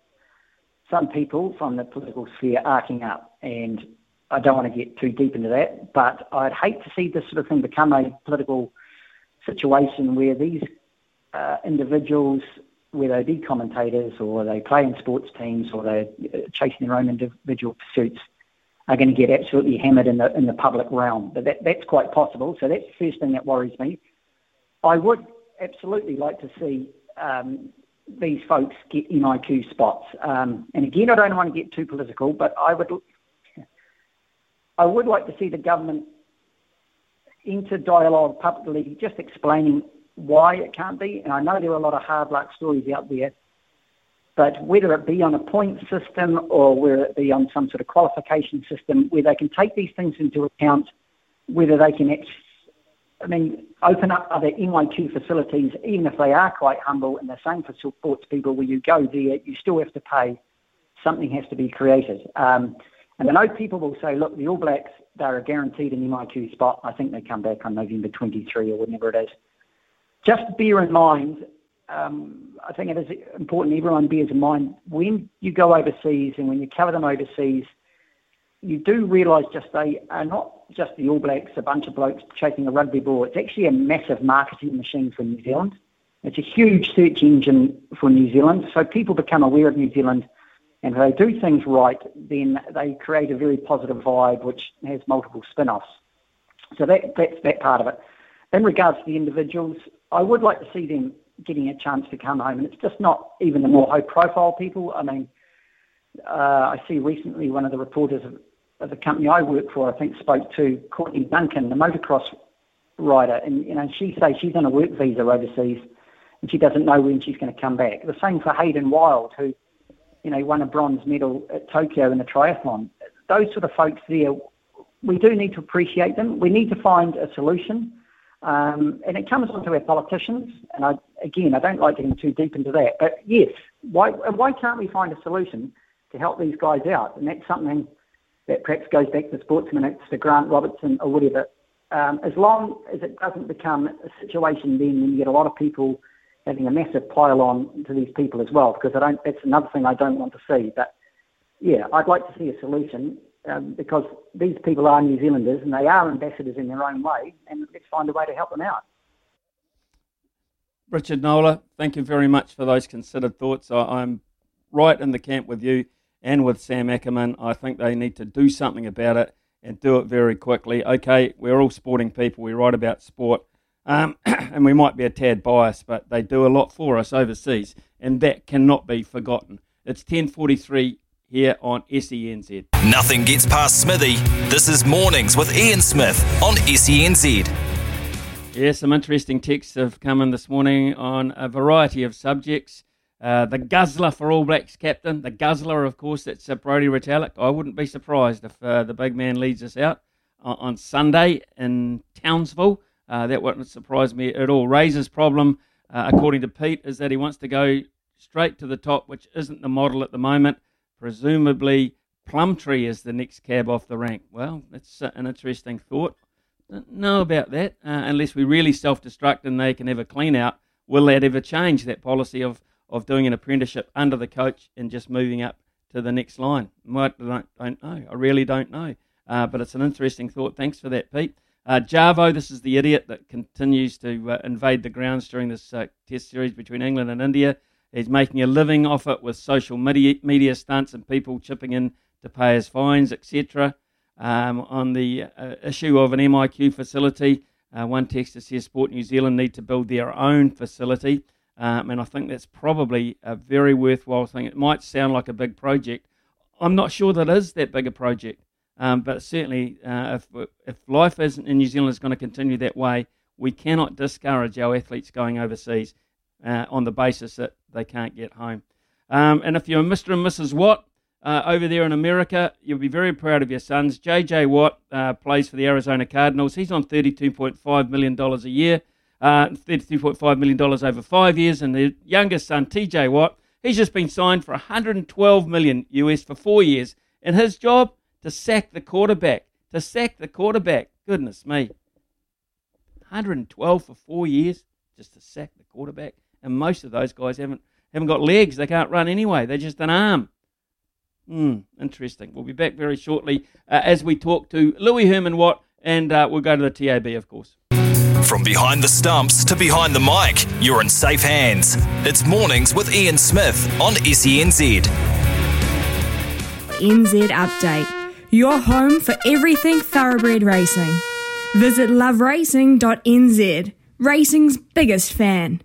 some people from the political sphere arcing up. And I don't want to get too deep into that, but I'd hate to see this sort of thing become a political situation where these uh, individuals whether they be commentators or they play in sports teams or they're uh, chasing their own individual pursuits, are going to get absolutely hammered in the in the public realm. But that, that's quite possible. So that's the first thing that worries me. I would absolutely like to see um, these folks get MIQ spots. Um, and again, I don't want to get too political, but I would I would like to see the government into dialogue publicly, just explaining why it can't be. And I know there are a lot of hard luck stories out there, but whether it be on a point system or whether it be on some sort of qualification system where they can take these things into account, whether they can, I mean, open up other MIQ facilities, even if they are quite humble and the same for sports people, where you go there, you still have to pay. Something has to be created. Um, and I know people will say, look, the All Blacks, they're guaranteed an MIQ spot. I think they come back on November 23 or whenever it is just bear in mind, um, I think it is important everyone bears in mind when you go overseas and when you cover them overseas, you do realise just they are not just the All Blacks, a bunch of blokes chasing a rugby ball. It's actually a massive marketing machine for New Zealand. It's a huge search engine for New Zealand. So people become aware of New Zealand, and if they do things right, then they create a very positive vibe, which has multiple spin-offs. So that, that's that part of it. In regards to the individuals, I would like to see them getting a chance to come home, and it's just not even the more high-profile people. I mean, uh, I see recently one of the reporters of, of the company I work for, I think, spoke to Courtney Duncan, the motocross rider, and you know, she says she's on a work visa overseas, and she doesn't know when she's going to come back. The same for Hayden Wilde, who, you know, won a bronze medal at Tokyo in the triathlon. Those sort of folks there, we do need to appreciate them. We need to find a solution. Um, and it comes onto our politicians, and I, again, I don't like getting too deep into that, but yes, why, why can't we find a solution to help these guys out? And that's something that perhaps goes back to sports minutes, to Grant Robertson or whatever. Um, as long as it doesn't become a situation then when you get a lot of people having a massive pile on to these people as well, because I don't, that's another thing I don't want to see. But yeah, I'd like to see a solution um, because these people are New Zealanders and they are ambassadors in their own way, and let's find a way to help them out. Richard Knowler, thank you very much for those considered thoughts. I, am right in the camp with you and with Sam Ackerman. I think they need to do something about it and do it very quickly. Okay, we're all sporting people. We write about sport, um, and we might be a tad biased, but they do a lot for us overseas, and that cannot be forgotten. It's 10:43 here on SENZ. Nothing gets past Smithy. This is Mornings with Ian Smith on SENZ. Yeah, some interesting texts have come in this morning on a variety of subjects. Uh, the guzzler for All Blacks captain, the guzzler, of course, that's uh, Brodie Retallick. I wouldn't be surprised if uh, the big man leads us out on, on Sunday in Townsville. Uh, that wouldn't surprise me at all. Razor's problem, uh, according to Pete, is that he wants to go straight to the top, which isn't the model at the moment. Presumably, Plumtree is the next cab off the rank. Well, that's uh, an interesting thought. Don't know about that, uh, unless we really self destruct and they can have a clean out. Will that ever change that policy of, of doing an apprenticeship under the coach and just moving up to the next line? I don't, don't know. I really don't know. Uh, but it's an interesting thought. Thanks for that, Pete. Uh, Jarvo, this is the idiot that continues to uh, invade the grounds during this uh, test series between England and India. He's making a living off it with social media, media stunts and people chipping in to pay his fines, etc. Um, on the uh, issue of an MIQ facility, uh, one texter says Sport New Zealand need to build their own facility, um, and I think that's probably a very worthwhile thing. It might sound like a big project. I'm not sure that is that big a project, um, but certainly uh, if, if life in New Zealand is going to continue that way, we cannot discourage our athletes going overseas uh, on the basis that they can't get home. Um, and if you're Mr. and Mrs. Watt, uh, over there in America. You'll be very proud of your sons. JJ Watt uh, plays for the Arizona Cardinals. He's on $32.5 million a year, uh, $32.5 million over five years. And the youngest son, TJ Watt, he's just been signed for 112 million US for four years. And his job, to sack the quarterback. To sack the quarterback. Goodness me. 112 for four years just to sack the quarterback. And most of those guys haven't haven't got legs. They can't run anyway. They're just an arm. Hmm, interesting. We'll be back very shortly uh, as we talk to Louis Herman Watt, and uh, we'll go to the TAB, of course. From behind the stumps to behind the mic, you're in safe hands. It's mornings with Ian Smith on SENZ. NZ Update. Your home for everything thoroughbred racing. Visit loveracing.nz, racing's biggest fan.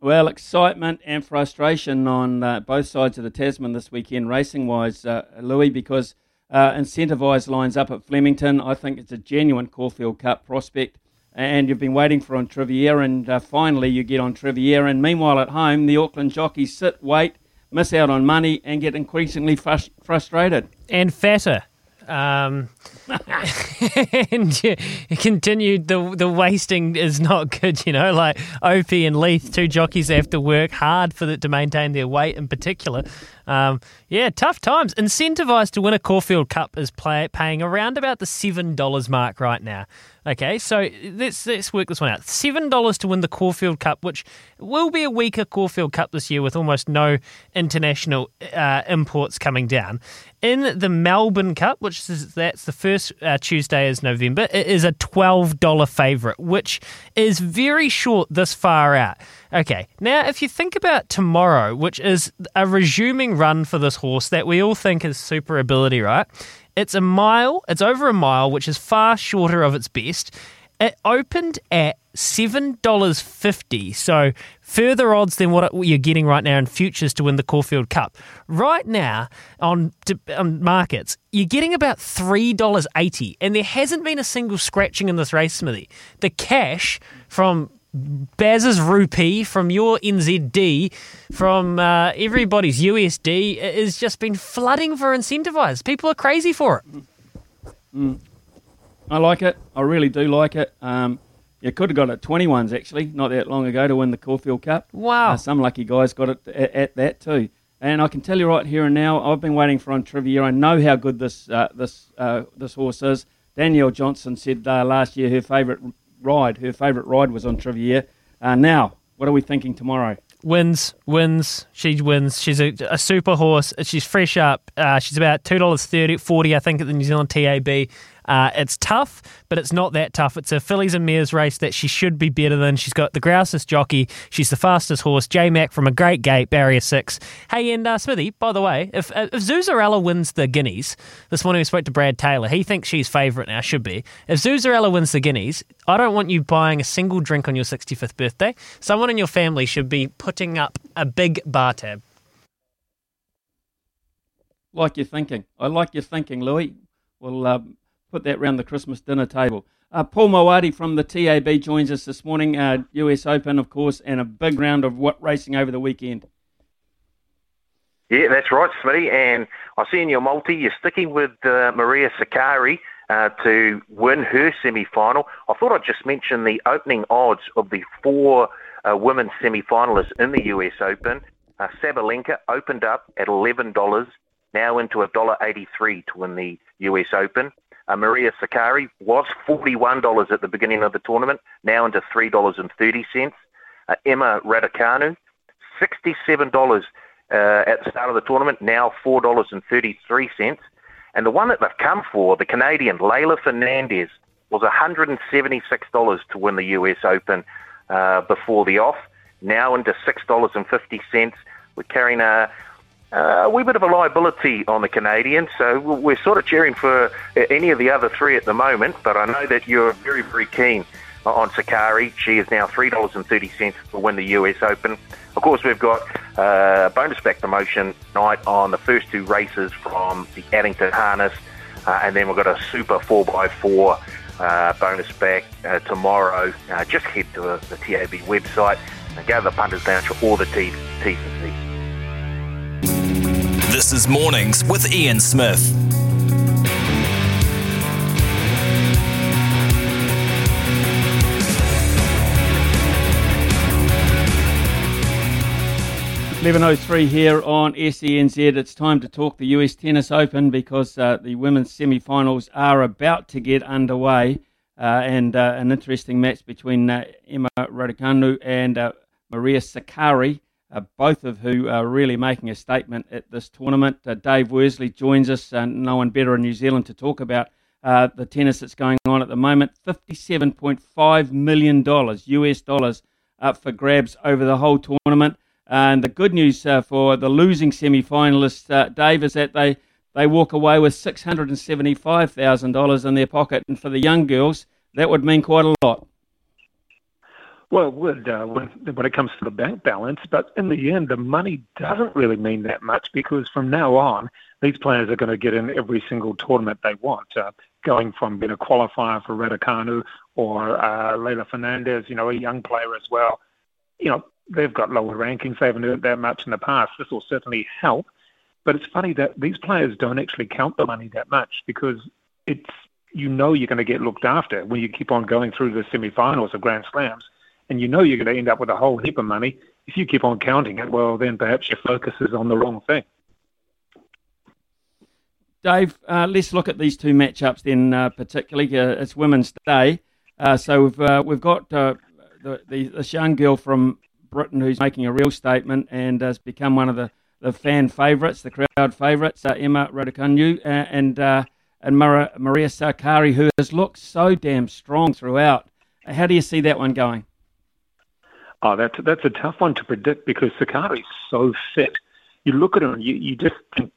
Well, excitement and frustration on uh, both sides of the Tasman this weekend, racing wise, uh, Louis, because uh, incentivised lines up at Flemington. I think it's a genuine Caulfield Cup prospect. And you've been waiting for Ontriviera, and uh, finally you get Ontriviera. And meanwhile, at home, the Auckland jockeys sit, wait, miss out on money, and get increasingly frust- frustrated. And fatter. Um, and yeah, continued the the wasting is not good. You know, like Opie and Leith, two jockeys have to work hard for the, to maintain their weight in particular. Um, yeah, tough times. Incentivised to win a Caulfield Cup is play, paying around about the seven dollars mark right now. Okay, so let's let's work this one out. Seven dollars to win the Caulfield Cup, which will be a weaker Caulfield Cup this year with almost no international uh, imports coming down. In the Melbourne Cup, which is that's the first uh, Tuesday is November, it is a twelve dollar favourite, which is very short this far out. Okay, now if you think about tomorrow, which is a resuming run for this horse that we all think is super ability, right? It's a mile, it's over a mile, which is far shorter of its best. It opened at $7.50, so further odds than what you're getting right now in futures to win the Caulfield Cup. Right now, on, on markets, you're getting about $3.80, and there hasn't been a single scratching in this race, Smithy. The cash from Baz's rupee, from your NZD, from uh, everybody's USD has just been flooding for incentivized. People are crazy for it. Mm. I like it. I really do like it. Um, you could have got it 21s actually, not that long ago to win the Caulfield Cup. Wow. Uh, some lucky guys got it at, at, that too. And I can tell you right here and now, I've been waiting for Ontriviera. I know how good this uh, this uh, this horse is. Danielle Johnson said uh, last year her favourite ride. Her favourite ride was Ontriviera. Uh, now, what are we thinking tomorrow? Wins, wins. She wins. She's a, a super horse. She's fresh up. Uh, she's about two dollars thirty, forty, I think, at the New Zealand TAB. Uh, it's tough, but it's not that tough. It's a fillies and mares race that she should be better than. She's got the grousest jockey. She's the fastest horse. J Mac from a great gate, barrier six. Hey, and uh, Smithy, by the way, if, uh, if Zuzarella wins the Guineas, this morning we spoke to Brad Taylor. He thinks she's favourite now, should be. If Zuzarella wins the Guineas, I don't want you buying a single drink on your 65th birthday. Someone in your family should be putting up a big bar tab. Like you're thinking. I like your thinking, Louis. Well, um, put that round the Christmas dinner table. Uh, Paul Mawadi from the TAB joins us this morning. Uh, US Open, of course, and a big round of what racing over the weekend. Yeah, that's right, Smitty. And I see in your multi, you're sticking with uh, Maria Sakkari uh, to win her semi-final. I thought I'd just mention the opening odds of the four uh, women's semi-finalists in the US Open. Uh, Sabalenka opened up at $11, now into $1.83 to win the US Open. Uh, Maria Sakkari was $41 at the beginning of the tournament, now into $3.30. Uh, Emma Raducanu, $67 uh, at the start of the tournament, now $4.33. And the one that they've come for, the Canadian Leylah Fernandez, was $176 to win the US Open uh, before the off, now into $6.50. We're carrying a, a wee bit of a liability on the Canadians, so we're sort of cheering for any of the other three at the moment, but I know that you're very, very keen on Sakkari. She is now $3.30 to win the US Open. Of course, we've got uh, bonus back promotion night on the first two races from the Addington Harness, uh, and then we've got a super 4x4 uh, bonus back uh, tomorrow. Uh, just head to the, TAB website and go to the punters lounge for all the C's. This is Mornings with Ian Smith. Eleven oh three here on SENZ. It's time to talk the US Tennis Open because uh, the women's semi-finals are about to get underway, uh, and uh, an interesting match between uh, Emma Raducanu and uh, Maria Sakkari, uh, both of who are really making a statement at this tournament. Dave Worsley joins us, no one better in New Zealand to talk about the tennis that's going on at the moment. Fifty-seven point five million dollars US dollars up for grabs over the whole tournament. And the good news uh, for the losing semi finalists, uh, Dave, is that they, they walk away with $675,000 in their pocket. And for the young girls, that would mean quite a lot. Well, it would uh, when, when it comes to the bank balance, but in the end, the money doesn't really mean that much because from now on, these players are going to get in every single tournament they want. Uh, going from being a qualifier for Raducanu or uh, Leylah Fernandez, you know, a young player as well. You know, they've got lower rankings. They haven't earned that much in the past. This will certainly help. But it's funny that these players don't actually count the money that much because it's you know you're going to get looked after when you keep on going through the semi-finals of Grand Slams, and you know you're going to end up with a whole heap of money. If you keep on counting it, well, then perhaps your focus is on the wrong thing. Dave, uh, let's look at these two matchups then, uh, particularly. Uh, it's Women's Day, uh, so we've uh, we've got uh, the, the this young girl from Britain who's making a real statement and has become one of the, the fan favourites, the crowd favourites, Emma Raducanu and and Maria, Maria Sakkari, who has looked so damn strong throughout. How do you see that one going? Oh, that's that's a tough one to predict because Sakkari's so fit. You look at her and you, you just think,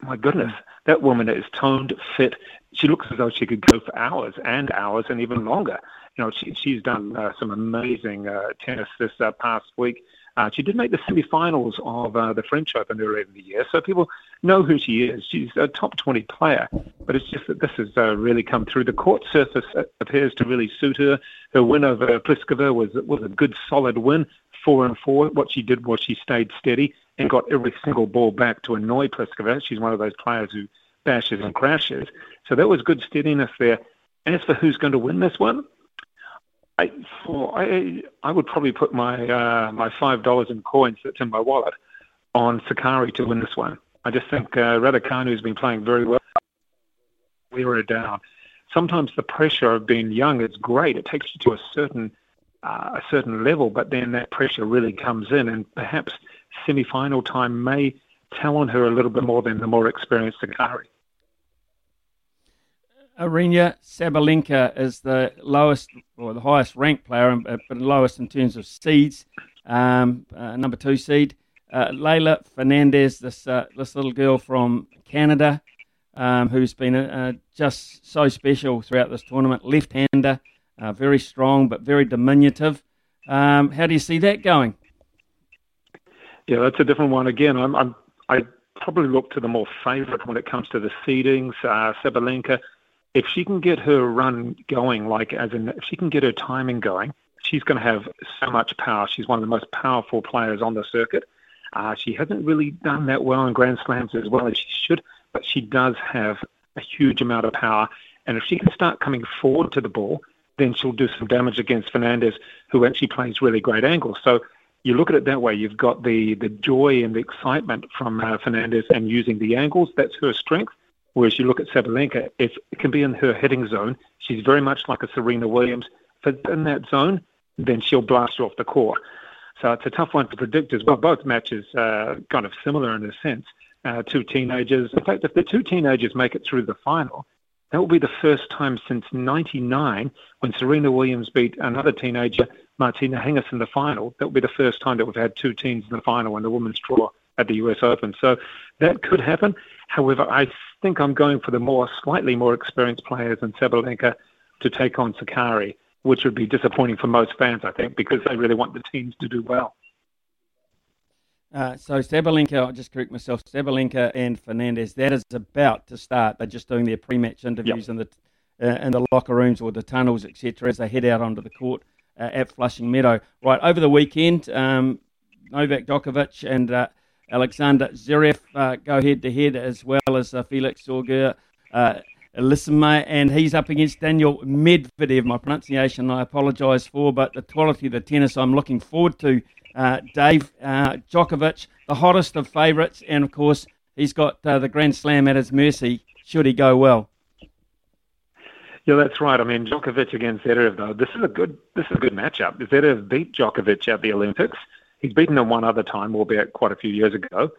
my goodness, that woman is toned, fit. She looks as though she could go for hours and hours and even longer you know, she, she's done uh, some amazing uh, tennis this uh, past week. Uh, she did make the semi-finals of uh, the French Open earlier in the year, so people know who she is. She's a top 20 player, but it's just that this has uh, really come through. The court surface uh, appears to really suit her. Her win over Pliskova was was a good, solid win, four and four. What she did was she stayed steady and got every single ball back to annoy Pliskova. She's one of those players who bashes and crashes, so that was good steadiness there. As for who's going to win this one, I, for, I, I would probably put my uh, my five dollars in coins that's in my wallet on Sakkari to win this one. I just think uh, Raducanu has been playing very well. Wear her down. Sometimes the pressure of being young is great. It takes you to a certain uh, a certain level, but then that pressure really comes in, and perhaps semi-final time may tell on her a little bit more than the more experienced Sakkari. Aryna Sabalenka is the lowest or the highest ranked player, uh, but lowest in terms of seeds, um, uh, number two seed. Uh, Leylah Fernandez, this uh, this little girl from Canada, um, who's been uh, just so special throughout this tournament. Left-hander, uh, very strong but very diminutive. Um, how do you see that going? Yeah, that's a different one. Again, I'm, I'm I probably look to the more favourite when it comes to the seedings. Sabalenka if she can get her run going, like as in if she can get her timing going, she's going to have so much power. She's one of the most powerful players on the circuit. Uh, she hasn't really done that well in Grand Slams as well as she should, but she does have a huge amount of power. And if she can start coming forward to the ball, then she'll do some damage against Fernandez, who actually plays really great angles. So you look at it that way. You've got the the joy and the excitement from uh, Fernandez and using the angles. That's her strength. Whereas you look at Sabalenka, it can be in her hitting zone, she's very much like a Serena Williams. If it's in that zone, then she'll blast you off the court. So it's a tough one to predict as well. Both matches uh, kind of similar in a sense. Uh, two teenagers. In fact, if the two teenagers make it through the final, that will be the first time since '99 when Serena Williams beat another teenager, Martina Hingis, in the final. That will be the first time that we've had two teams in the final in the women's draw at the US Open. So that could happen. However, I think I'm going for the more slightly more experienced players in Sabalenka to take on Sakkari, which would be disappointing for most fans, I think, because they really want the teams to do well. Uh, so Sabalenka, I'll just correct myself, Sabalenka and Fernandez, that is about to start. They're just doing their pre-match interviews yep. in the uh, in the locker rooms or the tunnels, etc., as they head out onto the court uh, at Flushing Meadow. Right, over the weekend, um, Novak Djokovic and uh, Alexander Zverev uh, go head-to-head, as well as uh, Felix Auger Aliassime, and he's up against Daniel Medvedev. My pronunciation I apologise for, but the quality of the tennis I'm looking forward to. Uh, Dave uh, Djokovic, the hottest of favourites, and of course he's got uh, the Grand Slam at his mercy. Should he go well? Yeah, that's right. I mean, Djokovic against Zverev, though, this is a good this is a good matchup. Zverev beat Djokovic at the Olympics. He's beaten him one other time, albeit quite a few years ago.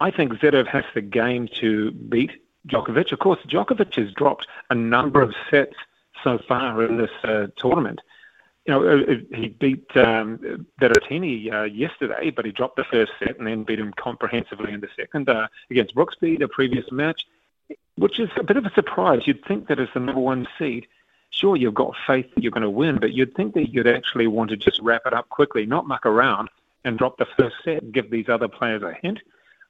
I think Zverev has the game to beat Djokovic. Of course, Djokovic has dropped a number of sets so far in this uh, tournament. You know, uh, uh, he beat um, Berrettini uh, yesterday, but he dropped the first set and then beat him comprehensively in the second uh, against Brooksby, the previous match, which is a bit of a surprise. You'd think that as the number one seed, sure, you've got faith that you're going to win, but you'd think that you'd actually want to just wrap it up quickly, not muck around and drop the first set and give these other players a hint.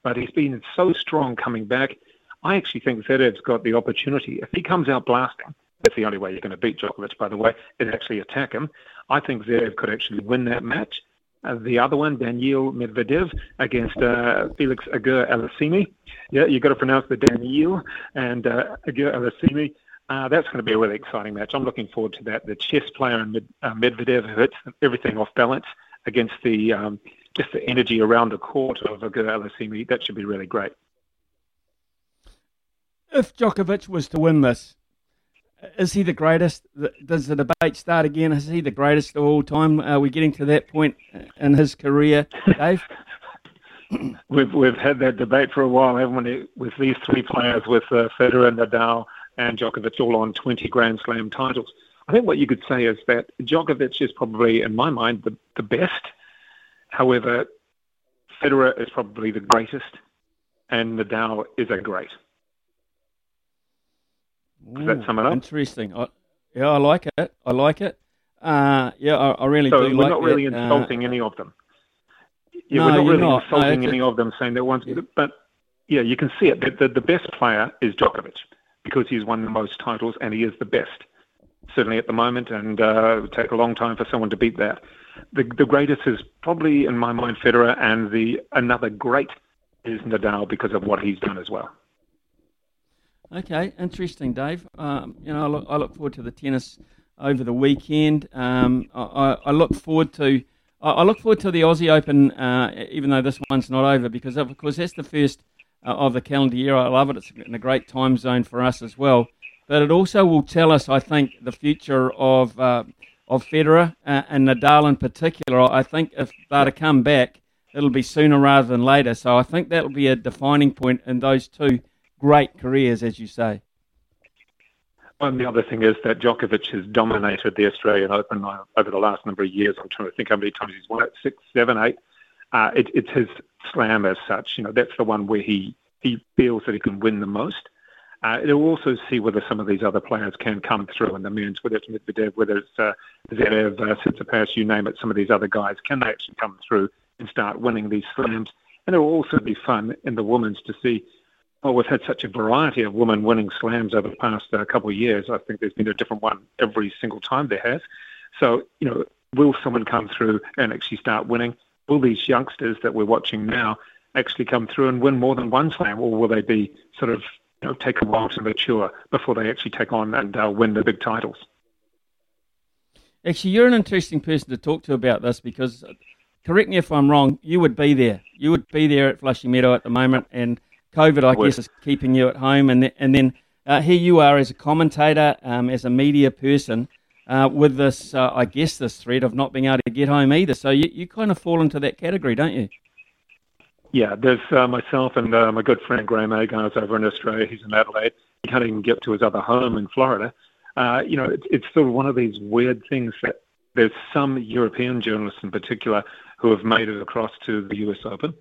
But he's been so strong coming back. I actually think Zverev's got the opportunity. If he comes out blasting, that's the only way you're going to beat Djokovic, by the way, is actually attack him. I think Zverev could actually win that match. Uh, the other one, Daniil Medvedev against uh, Felix Auger-Aliassime. Yeah, you've got to pronounce the Daniil and uh, Auger-Aliassime. Uh, that's going to be a really exciting match. I'm looking forward to that. The chess player in Med- uh, Medvedev hits everything off balance against the um, just the energy around the court of Auger-Aliassime. That should be really great if Djokovic was to win this, is he the greatest? Does the debate start again? Is he the greatest of all time? Are we getting to that point in his career, Dave? we've we've had that debate for a while, haven't we? With these three players, with uh, Federer, Nadal, and Djokovic, all on 20 Grand Slam titles. I think what you could say is that Djokovic is probably, in my mind, the, the best. However, Federer is probably the greatest, and Nadal is a great. Does that sum it up? Interesting. I, yeah, I like it. I like it. Uh, yeah, I, I really so do. Like it. We're not really that. insulting uh, any of them. Yeah, no, we're not really not. insulting No, any it's of them, saying that one's but yeah, you can see it. The, the, the best player is Djokovic because he's won the most titles and he is the best, certainly at the moment, and uh, it would take a long time for someone to beat that. The, the greatest is probably, in my mind, Federer, and the another great is Nadal because of what he's done as well. Okay, interesting, Dave. Um, you know, I look, I look forward to the tennis over the weekend. Um, I, I, look forward to I, look forward to the Aussie Open, uh, even though this one's not over, because of course that's the first uh, of the calendar year. I love it. It's in a great time zone for us as well. But it also will tell us, I think, the future of uh, of Federer uh, and Nadal in particular. I think if they're to come back, it'll be sooner rather than later. So I think that'll be a defining point in those two great careers, as you say. And the other thing is that Djokovic has dominated the Australian Open over the last number of years. I'm trying to think how many times he's won it six, seven, eight. Uh, it, it's his slam as such. You know, that's the one where he, he feels that he can win the most. Uh, it'll also see whether some of these other players can come through in the men's, whether it's Medvedev, whether it's uh, Zverev, uh, Tsitsipas, you name it, some of these other guys, can they actually come through and start winning these slams? And it'll also be fun in the women's to see well, we've had such a variety of women winning slams over the past uh, couple of years. I think there's been a different one every single time there has. So, you know, will someone come through and actually start winning? Will these youngsters that we're watching now actually come through and win more than one slam, or will they be sort of, you know, take a while to mature before they actually take on and uh, win the big titles? Actually, you're an interesting person to talk to about this because, correct me if I'm wrong, you would be there. You would be there at Flushing Meadow at the moment, and COVID, I guess, is keeping you at home. And, th- and then uh, here you are as a commentator, um, as a media person, uh, with this, uh, I guess, this threat of not being able to get home either. So you, you kind of fall into that category, don't you? Yeah, there's uh, myself and uh, my good friend Graham Agars over in Australia. He's in Adelaide. He can't even get to his other home in Florida. Uh, you know, it's, sort of one of these weird things that there's some European journalists in particular who have made it across to the US Open.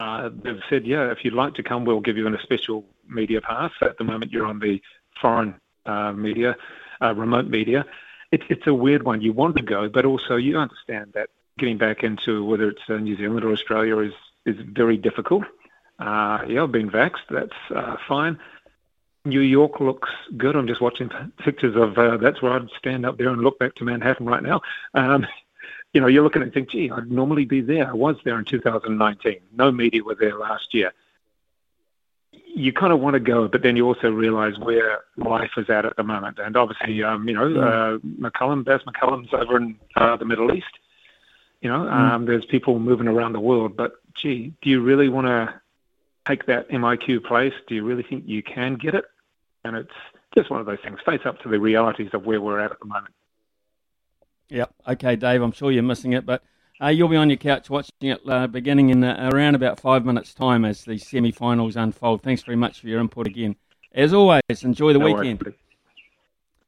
Uh, they've said, yeah, if you'd like to come, we'll give you a special media pass. At the moment, you're on the foreign uh, media, uh, remote media. It, it's a weird one. You want to go, but also you understand that getting back into whether it's New Zealand or Australia is is very difficult. Uh, yeah, I've been vaxxed. That's uh, fine. New York looks good. I'm just watching pictures of uh, that's where I'd stand up there and look back to Manhattan right now. Um, you know, you're looking and think, gee, I'd normally be there. I was there in 2019. No media were there last year. You kind of want to go, but then you also realise where life is at at the moment. And obviously, um, you know, uh, McCullum, Baz McCullum's over in uh, the Middle East. You know, Mm. um, there's people moving around the world, but gee, do you really want to take that MIQ place? Do you really think you can get it? And it's just one of those things. Face up to the realities of where we're at at the moment. Yep. Okay, Dave, I'm sure you're missing it, but uh, you'll be on your couch watching it uh, beginning in uh, around about five minutes' time as the semi finals unfold. Thanks very much for your input again. As always, enjoy the No worries, weekend.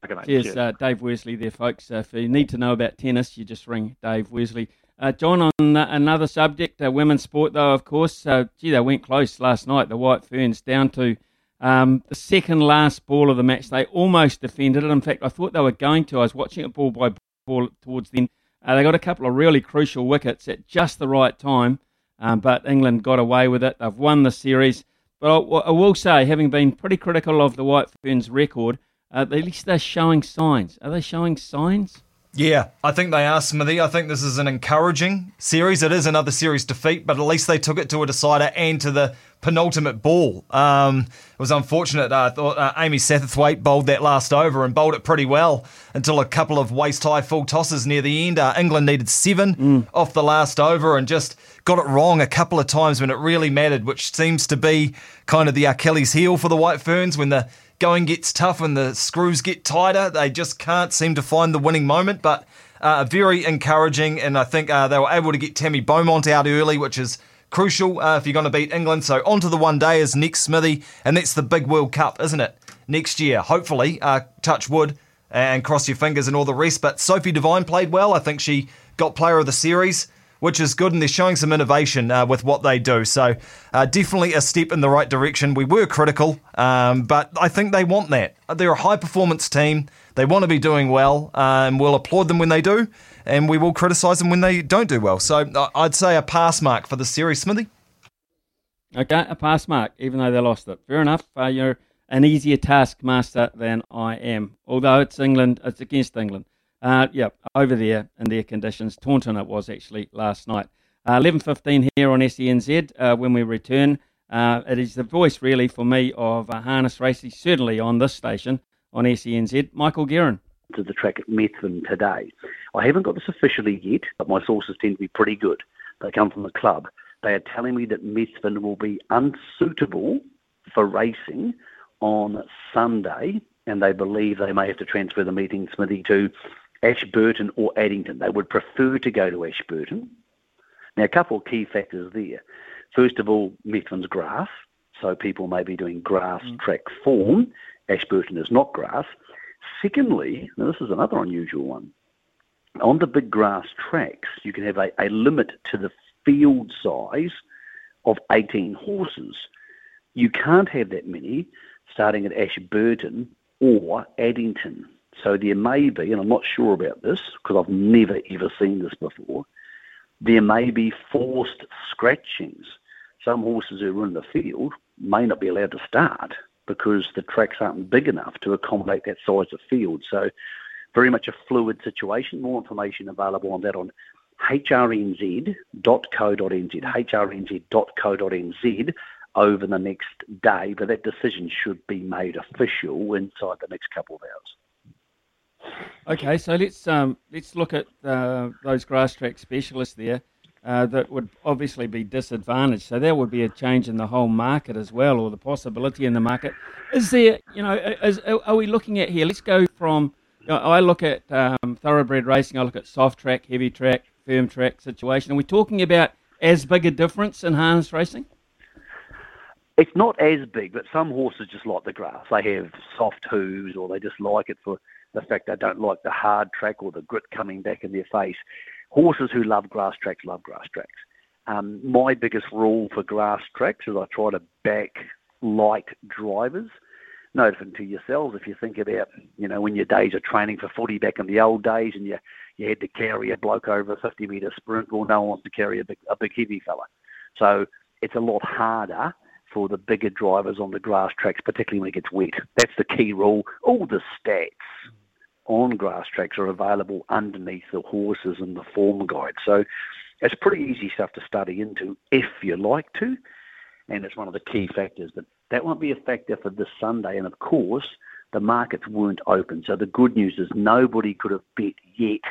Okay. Cheers, Cheers. Uh, Dave Worsley there, folks. Uh, if you need to know about tennis, you just ring Dave Worsley. Uh, John, on uh, another subject, uh, women's sport, though, of course. Uh, gee, they went close last night. The White Ferns down to um, the second last ball of the match. They almost defended it. In fact, I thought they were going to. I was watching it ball by ball towards the end. Uh, they got a couple of really crucial wickets at just the right time, um, but England got away with it. They've won the series. But I, I will say, having been pretty critical of the White Ferns' record, uh, at least they're showing signs. Are they showing signs? Yeah, I think they are, Smithy. I think this is an encouraging series. It is another series defeat, but at least they took it to a decider and to the penultimate ball. Um, it was unfortunate. Uh, I thought uh, Amy Satterthwaite bowled that last over and bowled it pretty well until a couple of waist high full tosses near the end. Uh, England needed seven off the last over and just got it wrong a couple of times when it really mattered, which seems to be kind of the Achilles heel for the White Ferns when the going gets tough and the screws get tighter. They just can't seem to find the winning moment, but uh, very encouraging. And I think uh, they were able to get Tammy Beaumont out early, which is crucial uh, if you're going to beat England. So on to the one day is next, Smithy, and that's the big World Cup, isn't it? Next year, hopefully. Uh, touch wood and cross your fingers and all the rest. But Sophie Devine played well. I think she got player of the series which is good, and they're showing some innovation uh, with what they do. So, uh, definitely a step in the right direction. We were critical, um, but I think they want that. They're a high performance team. They want to be doing well, and we'll applaud them when they do, and we will criticise them when they don't do well. So, uh, I'd say a pass mark for the series, Smithy. Okay, a pass mark, even though they lost it. Fair enough. Uh, you're an easier taskmaster than I am. Although it's England, it's against England. Uh, yeah, over there in their conditions. Taunton it was actually last night. Uh, 11.15 here on SENZ uh, when we return. Uh, it is the voice really for me of uh, harness racing, certainly on this station on SENZ. Michael Guerin. to the track at Methven today. I haven't got this officially yet, but my sources tend to be pretty good. They come from the club. They are telling me that Methven will be unsuitable for racing on Sunday, and they believe they may have to transfer the meeting, Smithy, to Ashburton or Addington. They would prefer to go to Ashburton. Now, a couple of key factors there. First of all, Methven's grass, so people may be doing grass mm. track form. Ashburton is not grass. Secondly, now this is another unusual one. On the big grass tracks, you can have a, a limit to the field size of 18 horses. You can't have that many starting at Ashburton or Addington. So there may be, and I'm not sure about this because I've never ever seen this before, there may be forced scratchings. Some horses who are in the field may not be allowed to start because the tracks aren't big enough to accommodate that size of field. So very much a fluid situation. More information available on that on hrnz.co.nz, hrnz.co.nz over the next day, but that decision should be made official inside the next couple of hours. Okay, so let's um, let's look at uh, those grass track specialists there. Uh, that would obviously be disadvantaged. So there would be a change in the whole market as well, or the possibility in the market. Is there, you know, is, are we looking at here? Let's go from. You know, I look at um, thoroughbred racing. I look at soft track, heavy track, firm track situation. Are we talking about as big a difference in harness racing? It's not as big, but some horses just like the grass. They have soft hooves, or they just like it for the fact they don't like the hard track or the grit coming back in their face horses who love grass tracks love grass tracks. Um, my biggest rule for grass tracks is I try to back light drivers. No different to yourselves. If you think about, you know, when your days of training for footy back in the old days, and you you had to carry a bloke over a 50 metre sprint, well, no one wants to carry a big a big heavy fella. So it's a lot harder for the bigger drivers on the grass tracks, particularly when it gets wet. That's the key rule. All the stats on grass tracks are available underneath the horses in the form guide. So it's pretty easy stuff to study into if you like to, and it's one of the key factors. But that won't be a factor for this Sunday, and of course the markets weren't open. So the good news is nobody could have bet yet,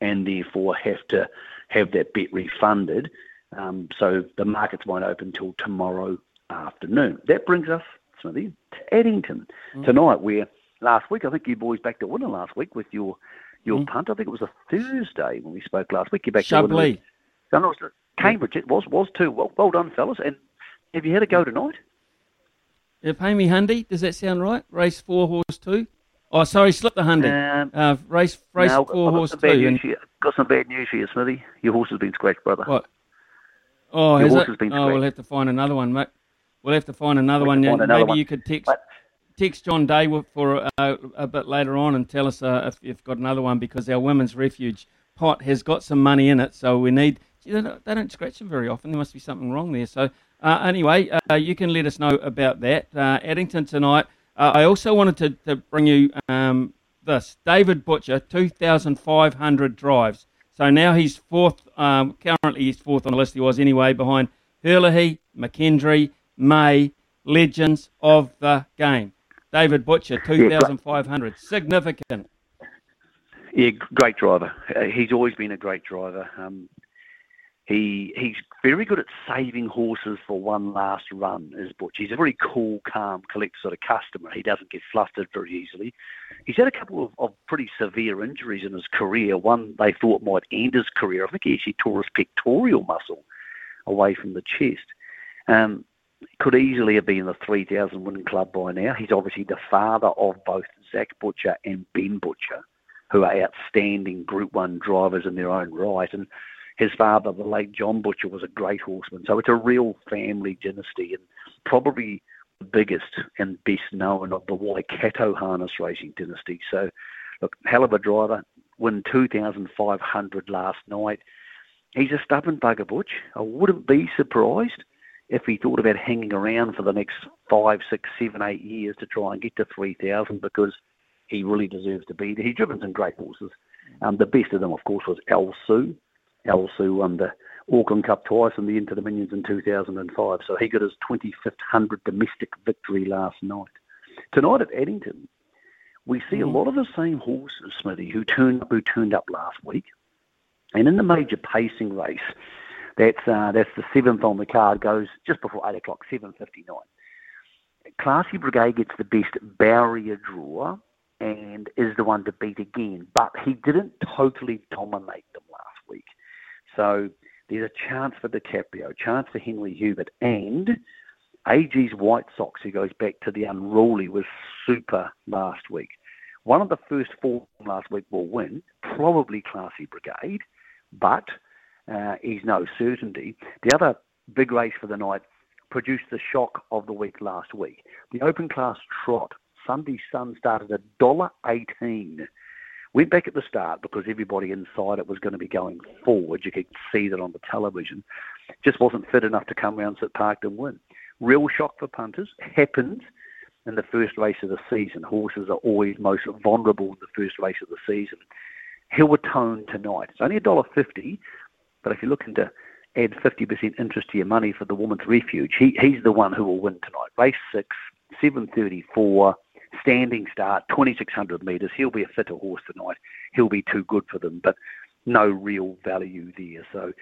and therefore have to have that bet refunded. Um, so the markets won't open till tomorrow afternoon. That brings us, Smithy, to Addington mm. tonight, where last week. I think you boys back to winner last week with your your mm. punt. I think it was a Thursday when we spoke last week. You back to winner. No, no, it was Cambridge. It was was too. Well, well done, fellas. And have you had a go tonight? Yeah, pay me Hundy. Does that sound right? Race four, horse two. Oh, sorry, slip the Hundy. Um, uh, race race no, four, horse two. And... Got some bad news for you, Smithy. Your horse has been scratched, brother. What? Oh, Your has horse it? has been oh, scratched. we'll have to find another one, mate. We'll have to find another We'll one. have to Yeah, find another Maybe one. you could text But- text John Day for uh, a bit later on and tell us uh, if you've got another one because our women's refuge pot has got some money in it, so we need. They, don't, they don't scratch them very often. There must be something wrong there. So uh, anyway, uh, you can let us know about that. Uh, Addington tonight. Uh, I also wanted to, to bring you um, this David Butcher, two thousand five hundred drives. So now he's fourth. Um, currently, he's fourth on the list. He was anyway behind Herlihy, McKendry, May, legends of the game. David Butcher, 2,500. Significant. Yeah, great driver. Uh, he's always been a great driver. Um, he he's very good at saving horses for one last run. Is Butch? He's a very cool, calm, collected sort of customer. He doesn't get flustered very easily. He's had a couple of, of pretty severe injuries in his career. One they thought might end his career. I think he actually tore his pectoral muscle away from the chest. Um, could easily have been the 3,000 winning club by now. He's obviously the father of both Zach Butcher and Ben Butcher, who are outstanding Group 1 drivers in their own right. And his father, the late John Butcher, was a great horseman. So it's a real family dynasty and probably the biggest and best known of the Waikato harness racing dynasty. So, look, hell of a driver. Win 2,500 last night. He's a stubborn bugger, Butch. I wouldn't be surprised if he thought about hanging around for the next five, six, seven, eight years to try and get to 3,000 because he really deserves to be there. He's driven some great horses. Um, the best of them, of course, was El Sue. Elsu won the Auckland Cup twice and the Inter Dominions in 2005. So he got his 2500 domestic victory last night. Tonight at Addington, we see a lot of the same horses, Smithy, who turned who turned up last week. And in the major pacing race, that's uh, that's the seventh on the card. Goes just before eight o'clock, seven fifty nine. Classy Brigade gets the best barrier draw and is the one to beat again. But he didn't totally dominate them last week, so there's a chance for DiCaprio, chance for Henry Hubert, and AG's White Sox, who goes back to the unruly, was super last week. One of the first four last week will win, probably Classy Brigade, but uh, is no certainty. The other big race for the night produced the shock of the week last week. The open class trot, Sunday Sun started at $1.18. Went back at the start because everybody inside it was going to be going forward. You could see that on the television. Just wasn't fit enough to come round, sit parked and win. real shock for punters happens in the first race of the season. Horses are always most vulnerable in the first race of the season. He'll atone tonight. It's only a dollar fifty, but if you're looking to add 50% interest to your money for the Woman's Refuge, he, he's the one who will win tonight. Race six, 734, standing start, 2,600 metres. He'll be a fitter horse tonight. He'll be too good for them, but no real value there. So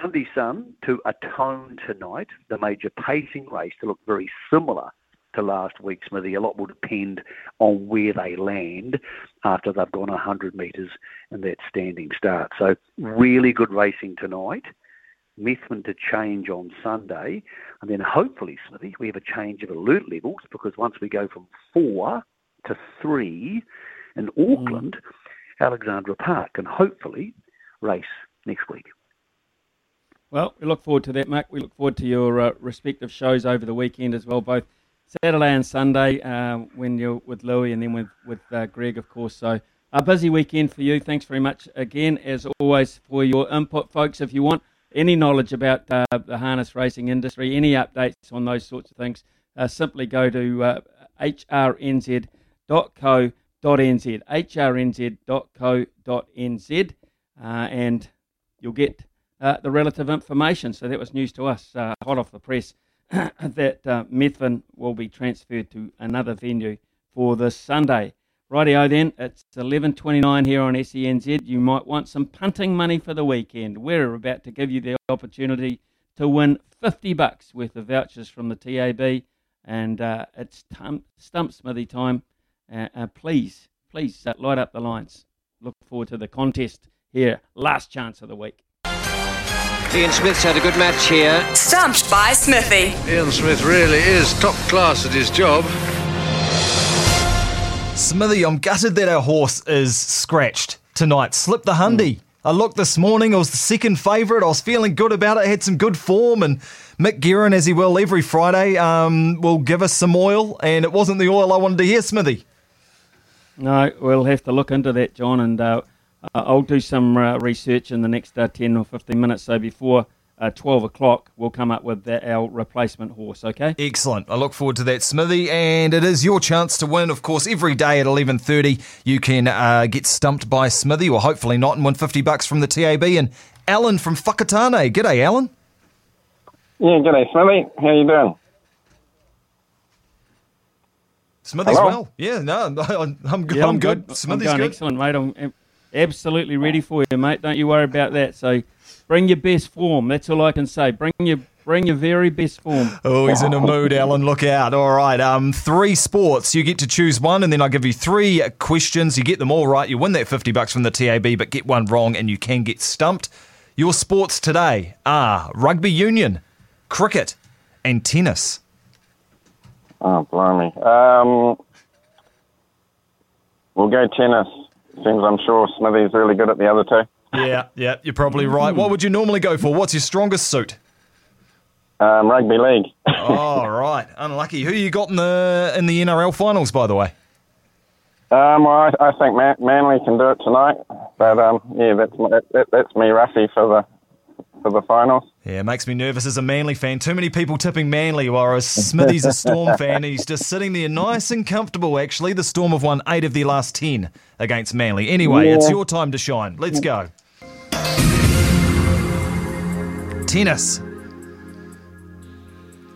Sunday Sun to atone tonight, the major pacing race to look very similar to last week, Smithy. A lot will depend on where they land after they've gone 100 metres in that standing start. So really good racing tonight. Methven to change on Sunday, and then hopefully, Smithy, we have a change of alert levels because once we go from four to three in Auckland, Alexandra Park, and hopefully race next week. Well, we look forward to that, Mark. We look forward to your uh, respective shows over the weekend as well, both Saturday and Sunday uh, when you're with Louis and then with, with uh, Greg, of course. So a busy weekend for you. Thanks very much again, as always, for your input, folks. If you want any knowledge about uh, the harness racing industry, any updates on those sorts of things, uh, simply go to uh, hrnz.co.nz, hrnz.co.nz, uh, and you'll get uh, the relative information. So that was news to us, hot off the press, that uh, Methven will be transferred to another venue for this Sunday. Rightio then, it's 11.29 here on SENZ. You might want some punting money for the weekend. We're about to give you the opportunity to win 50 bucks worth of vouchers from the TAB. And uh, it's tum- Stump Smithy time. Uh, uh, please, please uh, light up the lines. Look forward to the contest here. Last chance of the week. Ian Smith's had a good match here. Stumped by Smithy. Ian Smith really is top class at his job. Smithy, I'm gutted that our horse is scratched tonight. Slipped the Hundy. I looked this morning, it was the second favourite. I was feeling good about it, I had some good form, and Mick Guerin, as he will every Friday, um, will give us some oil, and it wasn't the oil I wanted to hear, Smithy. No, we'll have to look into that, John, and uh, I'll do some uh, research in the next uh, 10 or 15 minutes. So before uh, 12 o'clock, we'll come up with that, our replacement horse, okay? Excellent. I look forward to that, Smithy. And it is your chance to win. Of course, every day at 11.30, you can uh, get stumped by Smithy, or hopefully not, and win 50 bucks from the TAB. And Alan from Whakatane. G'day, Alan. Yeah, g'day, Smithy. How you doing? Smithy's Hello? well. Yeah, no, I'm, I'm good. Yeah, I'm good. I'm Smithy's going good. excellent, mate. I'm am- absolutely ready for you, mate. Don't you worry about that. So bring your best form. That's all I can say. Bring your bring your very best form. Oh, he's in a mood, Alan. Look out. All right. Um, three sports. You get to choose one, and then I give you three questions. You get them all right. You win that 50 bucks from the TAB, but get one wrong, and you can get stumped. Your sports today are rugby union, cricket, and tennis. Oh, blimey. Um, we'll go tennis. Seems I'm sure Smithy's really good at the other two. Yeah, yeah, you're probably right. What would you normally go for? What's your strongest suit? Um, rugby league. oh, right. Unlucky. Who you got in the in the NRL finals, by the way? Um, well, I, I think Man- Manly can do it tonight, but um, yeah, that's that, that, that's me, Ruffy, for the for the finals. Yeah, it makes me nervous as a Manly fan. Too many people tipping Manly, whereas Smithy's a Storm fan. He's just sitting there nice and comfortable, actually. The Storm have won eight of their last ten against Manly. Anyway, it's your time to shine. Let's go. Tennis.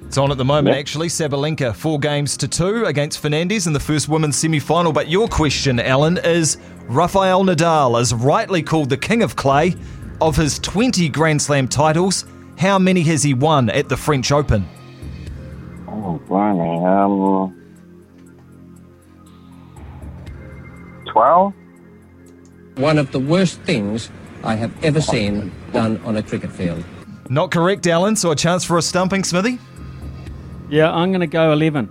It's on at the moment, actually. Sabalenka, four games to two against Fernandez in the first women's semi final. But your question, Alan, is Rafael Nadal is rightly called the King of Clay. Of his 20 Grand Slam titles, how many has he won at the French Open? Oh, blimey. Um, 12? One of the worst things I have ever seen done on a cricket field. Not correct, Alan, so a chance for a stumping, Smithy? Yeah, I'm going to go 11.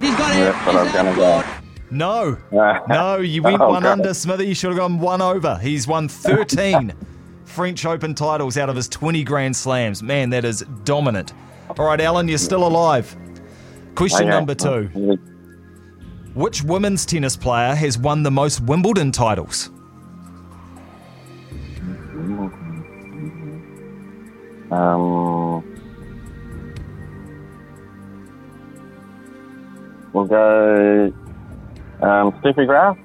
He's got That's what I was going to go. No. No, you went Oh, one God. under, Smithy. You should have gone one over. He's won 13 French Open titles out of his 20 Grand Slams. Man, that is dominant. All right, Alan, you're still alive. Question number two. Which women's tennis player has won the most Wimbledon titles? Um, we'll go um, Steffi Graf.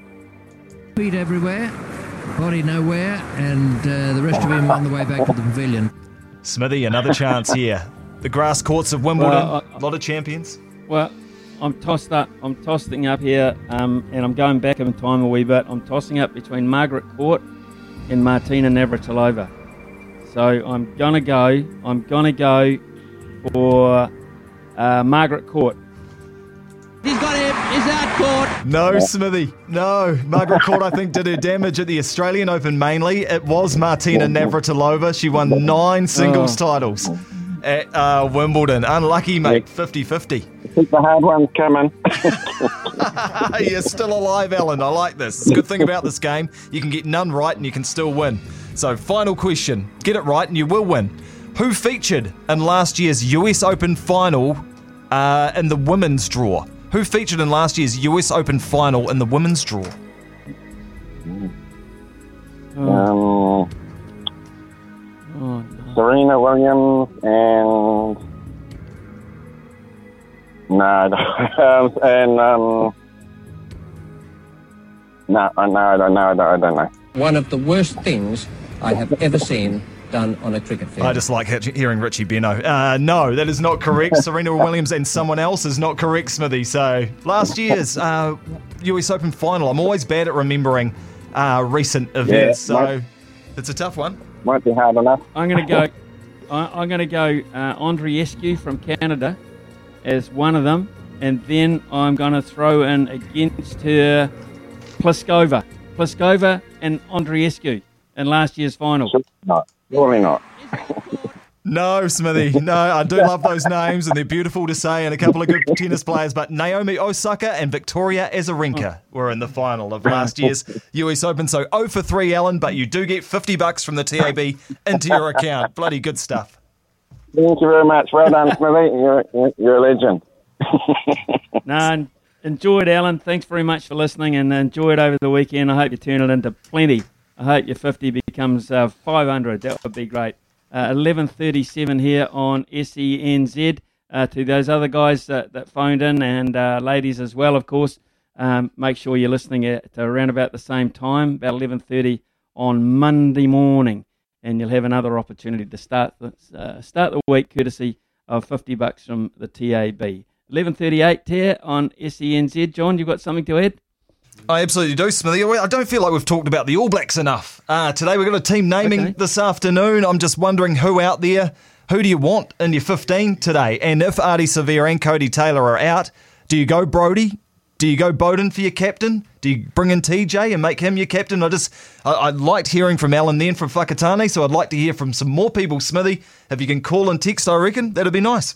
Feet everywhere, body nowhere, and uh, the rest of him on the way back to the pavilion. Smithy, another chance here. The grass courts of Wimbledon, Well, a lot of champions. Well, I'm tossed up. I'm tossing up here, um, and I'm going back in time a wee bit. I'm tossing up between Margaret Court and Martina Navratilova. So I'm gonna go. I'm gonna go for uh, Margaret Court. Court. No, Smithy. No. Margaret Court, I think, did her damage at the Australian Open mainly. It was Martina Navratilova. She won nine singles Oh. titles at uh, Wimbledon. Unlucky, mate. 50 50. Keep the hard ones coming. You're still alive, Alan. I like this. It's a good thing about this game. You can get none right and you can still win. So, final question. Get it right and you will win. Who featured in last year's US Open final uh, in the women's draw? Who featured in last year's US Open final in the women's draw? Um, Oh, Serena Williams and no, um, and um, no, uh, no, I don't. I don't, I don't know. One of the worst things I have ever seen done on a cricket field. I just like hearing Richie Benaud. Uh, no, that is not correct. Serena Williams and someone else is not correct, Smithy. So last year's uh, US Open final. I'm always bad at remembering uh, recent events, so might- it's a tough one. Might be hard enough. I'm going to go. I, I'm going to go uh, Andreescu from Canada as one of them, and then I'm going to throw in against her Pliskova, Pliskova and Andreescu in last year's final. No, surely not. No, Smithy. No, I do love those names, and they're beautiful to say, and a couple of good tennis players. But Naomi Osaka and Victoria Azarenka were in the final of last year's US Open. So 0 for 3, Alan, but you do get 50 bucks from the TAB into your account. Bloody good stuff. Thank you very much. Well done, Smithy. You're, you're, you're a legend. no, en- enjoy it, Alan. Thanks very much for listening, and enjoy it over the weekend. I hope you turn it into plenty. I hope your 50 becomes uh, 500. That would be great. Uh, 11:37 here on SENZ. Uh, to those other guys that, that phoned in and uh, ladies as well, of course. Um, make sure you're listening at around about the same time, about 11:30 on Monday morning, and you'll have another opportunity to start the, uh, start the week courtesy of 50 bucks from the TAB. 11:38 here on SENZ. John, you've got something to add? I absolutely do, Smithy. I don't feel like we've talked about the All Blacks enough. Uh, today we've got a team naming Okay. this afternoon. I'm just wondering who out there, who do you want in your 15 today? And if Ardie Savea and Codie Taylor are out, do you go Brodie? Do you go Beauden for your captain? Do you bring in TJ and make him your captain? I just, I, I liked hearing from Alan then from Whakatane, so I'd like to hear from some more people, Smithy. If you can call and text, I reckon that'd be nice.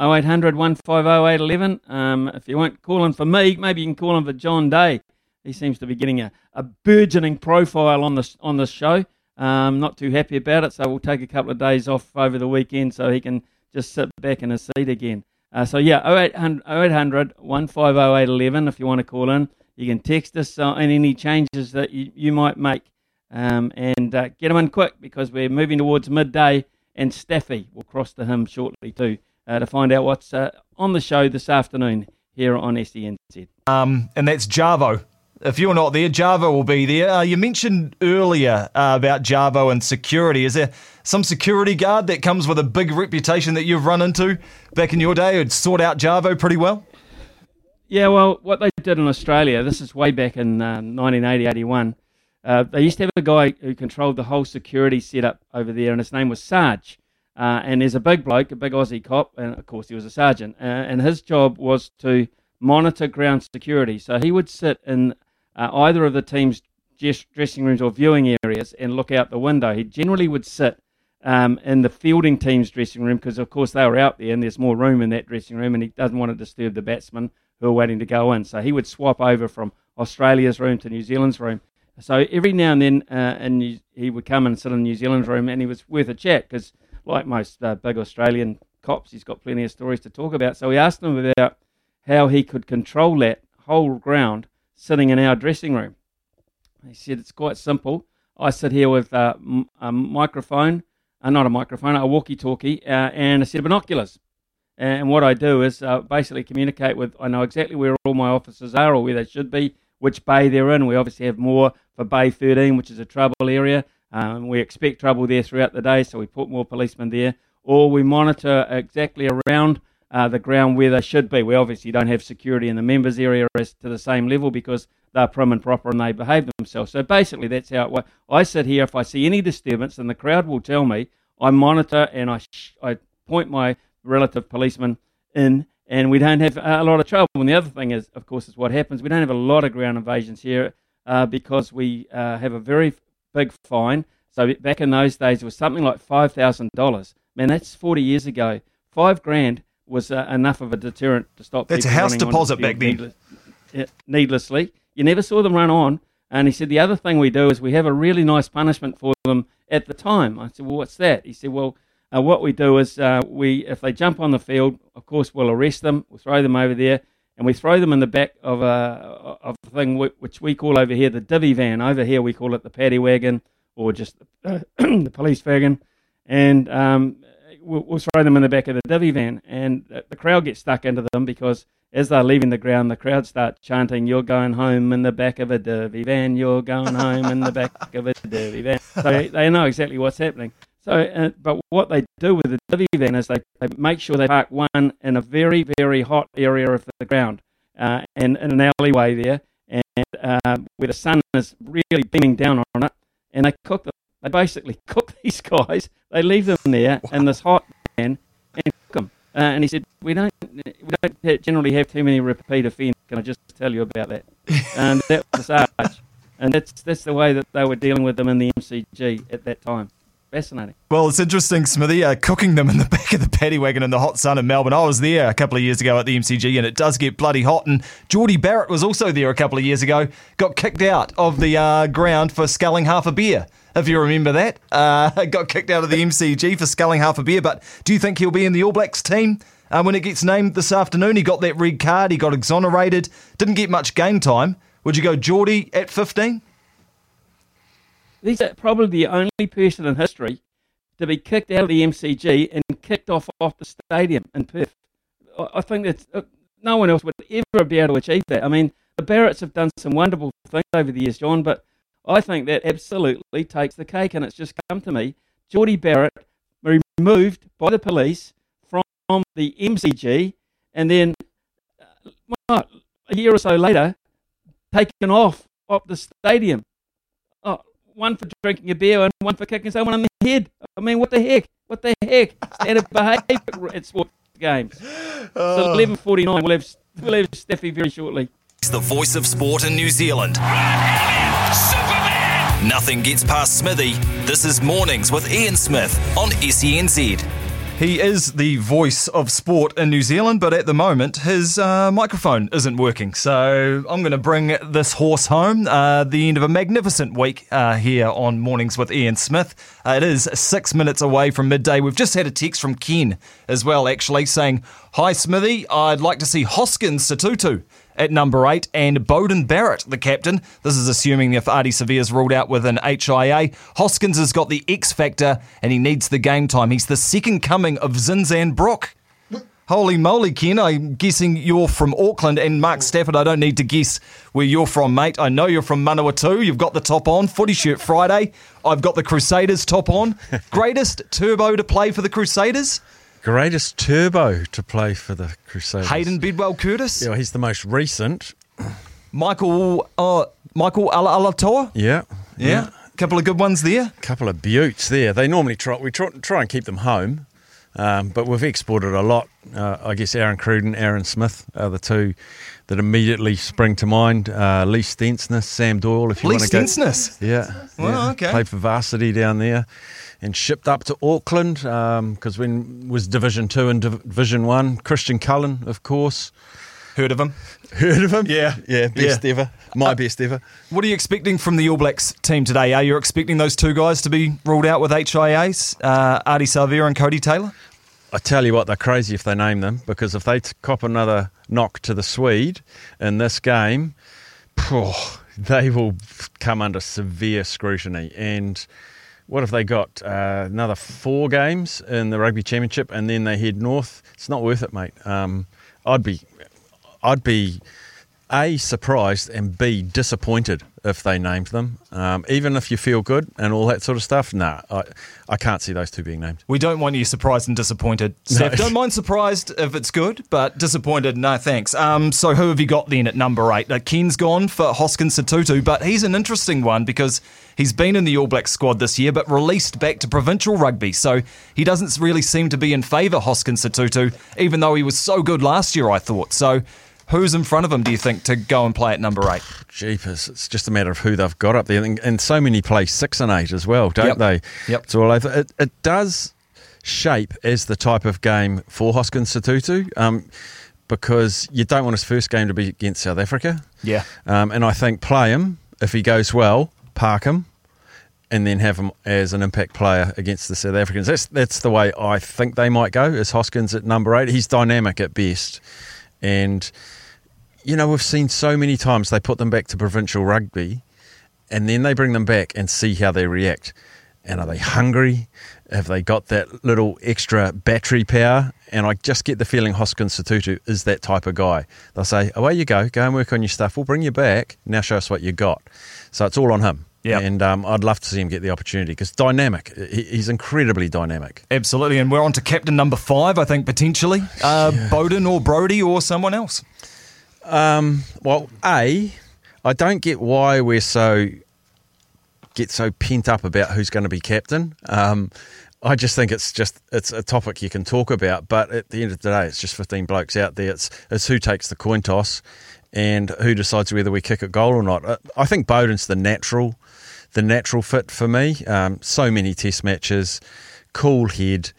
0800 150 811. Um, if you weren't calling for me, maybe you can call him for John Day. He seems to be getting a, a burgeoning profile on this on this show. Um, not too happy about it, so we'll take a couple of days off over the weekend so he can just sit back in his seat again. Uh, so yeah, 0800, 0800 150 if you want to call in. You can text us uh, on any changes that you, you might make um, and uh, get them in quick because we're moving towards midday and Staffy will cross to him shortly too uh, to find out what's uh, on the show this afternoon here on SENZ. Um, and that's Jarvo. If you're not there, Jarvo will be there. Uh, you mentioned earlier uh, about Jarvo and security. Is there some security guard that comes with a big reputation that you've run into back in your day who'd sort out Jarvo pretty well? Yeah, well, what they did in Australia, this is way back in uh, 1980, 81. Uh, they used to have a guy who controlled the whole security setup over there, and his name was Sarge. Uh, and there's a big bloke, a big Aussie cop, and of course he was a sergeant. Uh, and his job was to monitor ground security. So he would sit in uh, either of the team's dress- dressing rooms or viewing areas and look out the window. He generally would sit um, in the fielding team's dressing room because, of course, they were out there and there's more room in that dressing room, and he doesn't want to disturb the batsmen who are waiting to go in. So he would swap over from Australia's room to New Zealand's room. So every now and then, uh, and he would come and sit in New Zealand's room, and he was worth a chat because, like most uh, big Australian cops, he's got plenty of stories to talk about. So we asked him about how he could control that whole ground sitting in our dressing room. He said it's quite simple. I sit here with uh, a microphone, uh, not a microphone, a walkie-talkie, uh, and a set of binoculars. And what I do is uh, basically communicate with. I know exactly where all my officers are or where they should be, which bay they're in. We obviously have more for Bay 13, which is a trouble area. Um, we expect trouble there throughout the day, so we put more policemen there. Or we monitor exactly around uh, the ground where they should be. We obviously don't have security in the members area as to the same level because they're prim and proper and they behave themselves. So basically, that's how it, works. I sit here. If I see any disturbance, and the crowd will tell me, I monitor and I sh- I point my relative policeman in, and we don't have a lot of trouble. And the other thing is, of course, is what happens. We don't have a lot of ground invasions here uh, because we uh, have a very big fine. So back in those days, it was something like five thousand dollars. Man, that's forty years ago. Five grand was uh, enough of a deterrent to stop. That's a house deposit back field then. needless- needlessly. You never saw them run on. And he said the other thing we do is we have a really nice punishment for them at the time. I said, well, what's that? He said, well, uh, what we do is uh, we if they jump on the field, of course we'll arrest them, we'll throw them over there, and we throw them in the back of a of a thing which we call over here the divvy van. Over here we call it the paddy wagon or just the, the police wagon, and um, we'll, we'll throw them in the back of the divvy van, and the the crowd gets stuck into them because as they're leaving the ground, the crowd start chanting, "You're going home in the back of a divvy van. You're going home in the back of a divvy van." So they know exactly what's happening. So, uh, but what they do with the divvy van is they, they make sure they park one in a very, very hot area of the ground, uh, and in an alleyway there, and uh, where the sun is really beaming down on it, and they cook them. They basically cook these guys. They leave them there in this hot van and cook them. Uh, and he said, "We don't, we don't generally have too many repeat offenders. Can I just tell you about that?" and that was sarge. And that's that's the way that they were dealing with them in the MCG at that time. Fascinating. Well, it's interesting, Smithy, uh, cooking them in the back of the paddy wagon in the hot sun in Melbourne. I was there a couple of years ago at the MCG and it does get bloody hot. And Jordie Barrett was also there a couple of years ago, got kicked out of the uh, ground for sculling half a beer. If you remember that, uh, got kicked out of the MCG for sculling half a beer. But do you think he'll be in the All Blacks team uh, when it gets named this afternoon? He got that red card, he got exonerated, didn't get much game time. Would you go Jordie at 15? He's probably the only person in history to be kicked out of the MCG and kicked off off the stadium in Perth. I think that uh, no one else would ever be able to achieve that. I mean, the Barretts have done some wonderful things over the years, John, but I think that absolutely takes the cake, and it's just come to me. Jordie Barrett removed by the police from the MCG, and then uh, a year or so later, taken off off the stadium. Oh, one for drinking a beer and one for kicking someone in the head. I mean, what the heck? What the heck? Standard behaviour at sports games. So oh. eleven forty nine. We'll have we'll have Steffi very shortly. He's the voice of sport in New Zealand. Nothing gets past Smithy. This is Mornings with Ian Smith on E SENZ. He is the voice of sport in New Zealand, but at the moment his uh, microphone isn't working. So I'm going to bring this horse home. Uh, the end of a magnificent week uh, here on Mornings with Ian Smith. Uh, it is six minutes away from midday. We've just had a text from Ken as well, actually, saying, Hi Smithy, I'd like to see Hoskins Sotutu at number eight, and Beauden Barrett, the captain. This is assuming if Ardie Savea's ruled out with an HIA. Hoskins has got the X factor and he needs the game time. He's the second coming of Zinzan Brooke. Holy moly, Ken. I'm guessing you're from Auckland, and Mark Stafford, I don't need to guess where you're from, mate. I know you're from Manawatu. You've got the top on. Footy shirt Friday. I've got the Crusaders top on. Greatest turbo to play for the Crusaders? Greatest turbo to play for the Crusaders. Hayden Bidwell Curtis? Yeah, he's the most recent. Michael uh, Michael Ala- Alatoa? Yeah. Yeah. Couple of good ones there. couple of buttes there. They normally try we try, try and keep them home, um, but we've exported a lot. Uh, I guess Aaron Cruden, Aaron Smith are the two that immediately spring to mind. Uh, Lee Stensness, Sam Doyle, if you Lee want to go. Stensness? Yeah. Well, yeah. okay. Played for varsity down there. And shipped up to Auckland because when was Division Two and Div- Division One, Christian Cullen, of course. Heard of him? Heard of him? Yeah. yeah, best Yeah. ever, my best ever. What are you expecting from the All Blacks team today? Are you expecting those two guys to be ruled out with HIAs, uh, Ardie Savea and Codie Taylor? I tell you what, they're crazy if they name them because if they cop another knock to the Swede in this game, they will come under severe scrutiny. And what have they got? Uh, another four games in the rugby championship, and then they head north. It's not worth it, mate. Um, I'd be, I'd be, a surprised and b disappointed if they named them. Um, even if you feel good and all that sort of stuff, nah, I, I can't see those two being named. We don't want you surprised and disappointed. Steph, don't mind surprised if it's good, but disappointed, no thanks. Um, so who have you got then at number eight? Uh, Ken's gone for Hoskins Sotutu, but he's an interesting one because he's been in the All Black squad this year, but released back to provincial rugby. So he doesn't really seem to be in favour, Hoskins Sotutu, even though he was so good last year, I thought. So who's in front of him, do you think, to go and play at number eight? Jeepers, it's just a matter of who they've got up there. And, and so many play six and eight as well, don't Yep. they? Yep. It's all over. It, it does shape as the type of game for Hoskins Sotutu um, because you don't want his first game to be against South Africa. Yeah. Um, and I think play him, if he goes well, park him, and then have him as an impact player against the South Africans. That's, that's the way I think they might go, is Hoskins at number eight. He's dynamic at best. And you know, we've seen so many times they put them back to provincial rugby and then they bring them back and see how they react. And are they hungry? Have they got that little extra battery power? And I just get the feeling Hoskins Sotutu is that type of guy. They'll say, away you go, go and work on your stuff. We'll bring you back. Now show us what you got. So it's all on him. Yeah. And um, I'd love to see him get the opportunity because dynamic. He's incredibly dynamic. Absolutely, and we're on to captain number five, I think, potentially. Uh, Beauden or Brodie or someone else. Um, well, A, I don't get why we're so get so pent up about who's going to be captain. Um, I just think it's just it's a topic you can talk about, but at the end of the day, it's just fifteen blokes out there. It's it's who takes the coin toss and who decides whether we kick a goal or not. I think Beauden's the natural, the natural fit for me. Um, so many Test matches, cool head.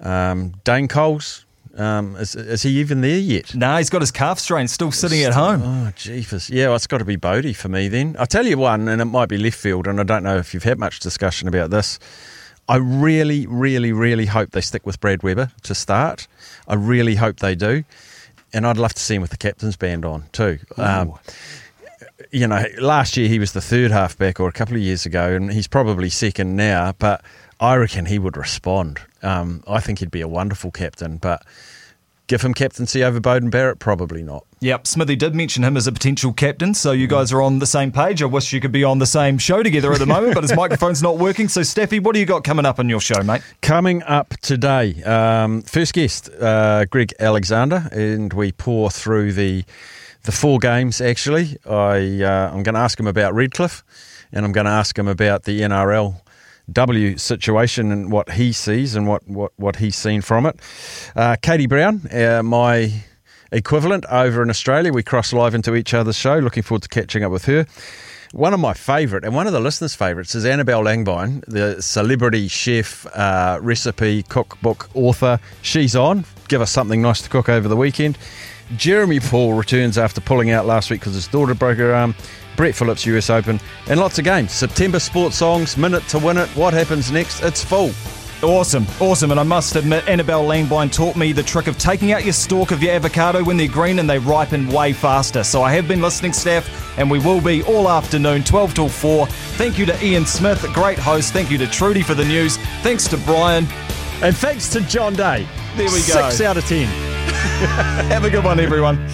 Um, Dane Coles, um, is, is he even there yet? No, he's got his calf strain still sitting at home. Oh, jeepers. Yeah, well, it's got to be Bodie for me then. I'll tell you one, and it might be left field, and I don't know if you've had much discussion about this. I really, really, really hope they stick with Brad Weber to start. I really hope they do. And I'd love to see him with the captain's band on too. Um, you know, last year he was the third halfback, or a couple of years ago, and he's probably second now. But I reckon he would respond. Um, I think he'd be a wonderful captain. But give him captaincy over Beauden Barrett? Probably not. Yep, Smithy did mention him as a potential captain, so you guys are on the same page. I wish you could be on the same show together at the moment, but his microphone's not working. So, Steffi, what do you got coming up on your show, mate? Coming up today, um, first guest, uh, Greg Alexander, and we pour through the the four games. Actually, I uh, I'm going to ask him about Redcliffe, and I'm going to ask him about the NRL. W situation and what he sees and what, what, what he's seen from it. Uh, Katie Brown, uh, my equivalent over in Australia, we cross live into each other's show. Looking forward to catching up with her. One of my favourite, and one of the listeners' favourites, is Annabelle Langbein, the celebrity chef, uh, recipe, cookbook author. She's on. Give us something nice to cook over the weekend. Jeremy Paul returns after pulling out last week because his daughter broke her arm. Brett Phillips, US Open, and lots of games. September sports songs, minute to win it. What happens next? It's full. Awesome, awesome. And I must admit, Annabelle Langbein taught me the trick of taking out your stalk of your avocado when they're green and they ripen way faster. So I have been listening, staff, and we will be all afternoon, 12 till 4. Thank you to Ian Smith, great host. Thank you to Trudy for the news. Thanks to Brian. And thanks to John Day. There we go. Six out of ten. Have a good one, everyone.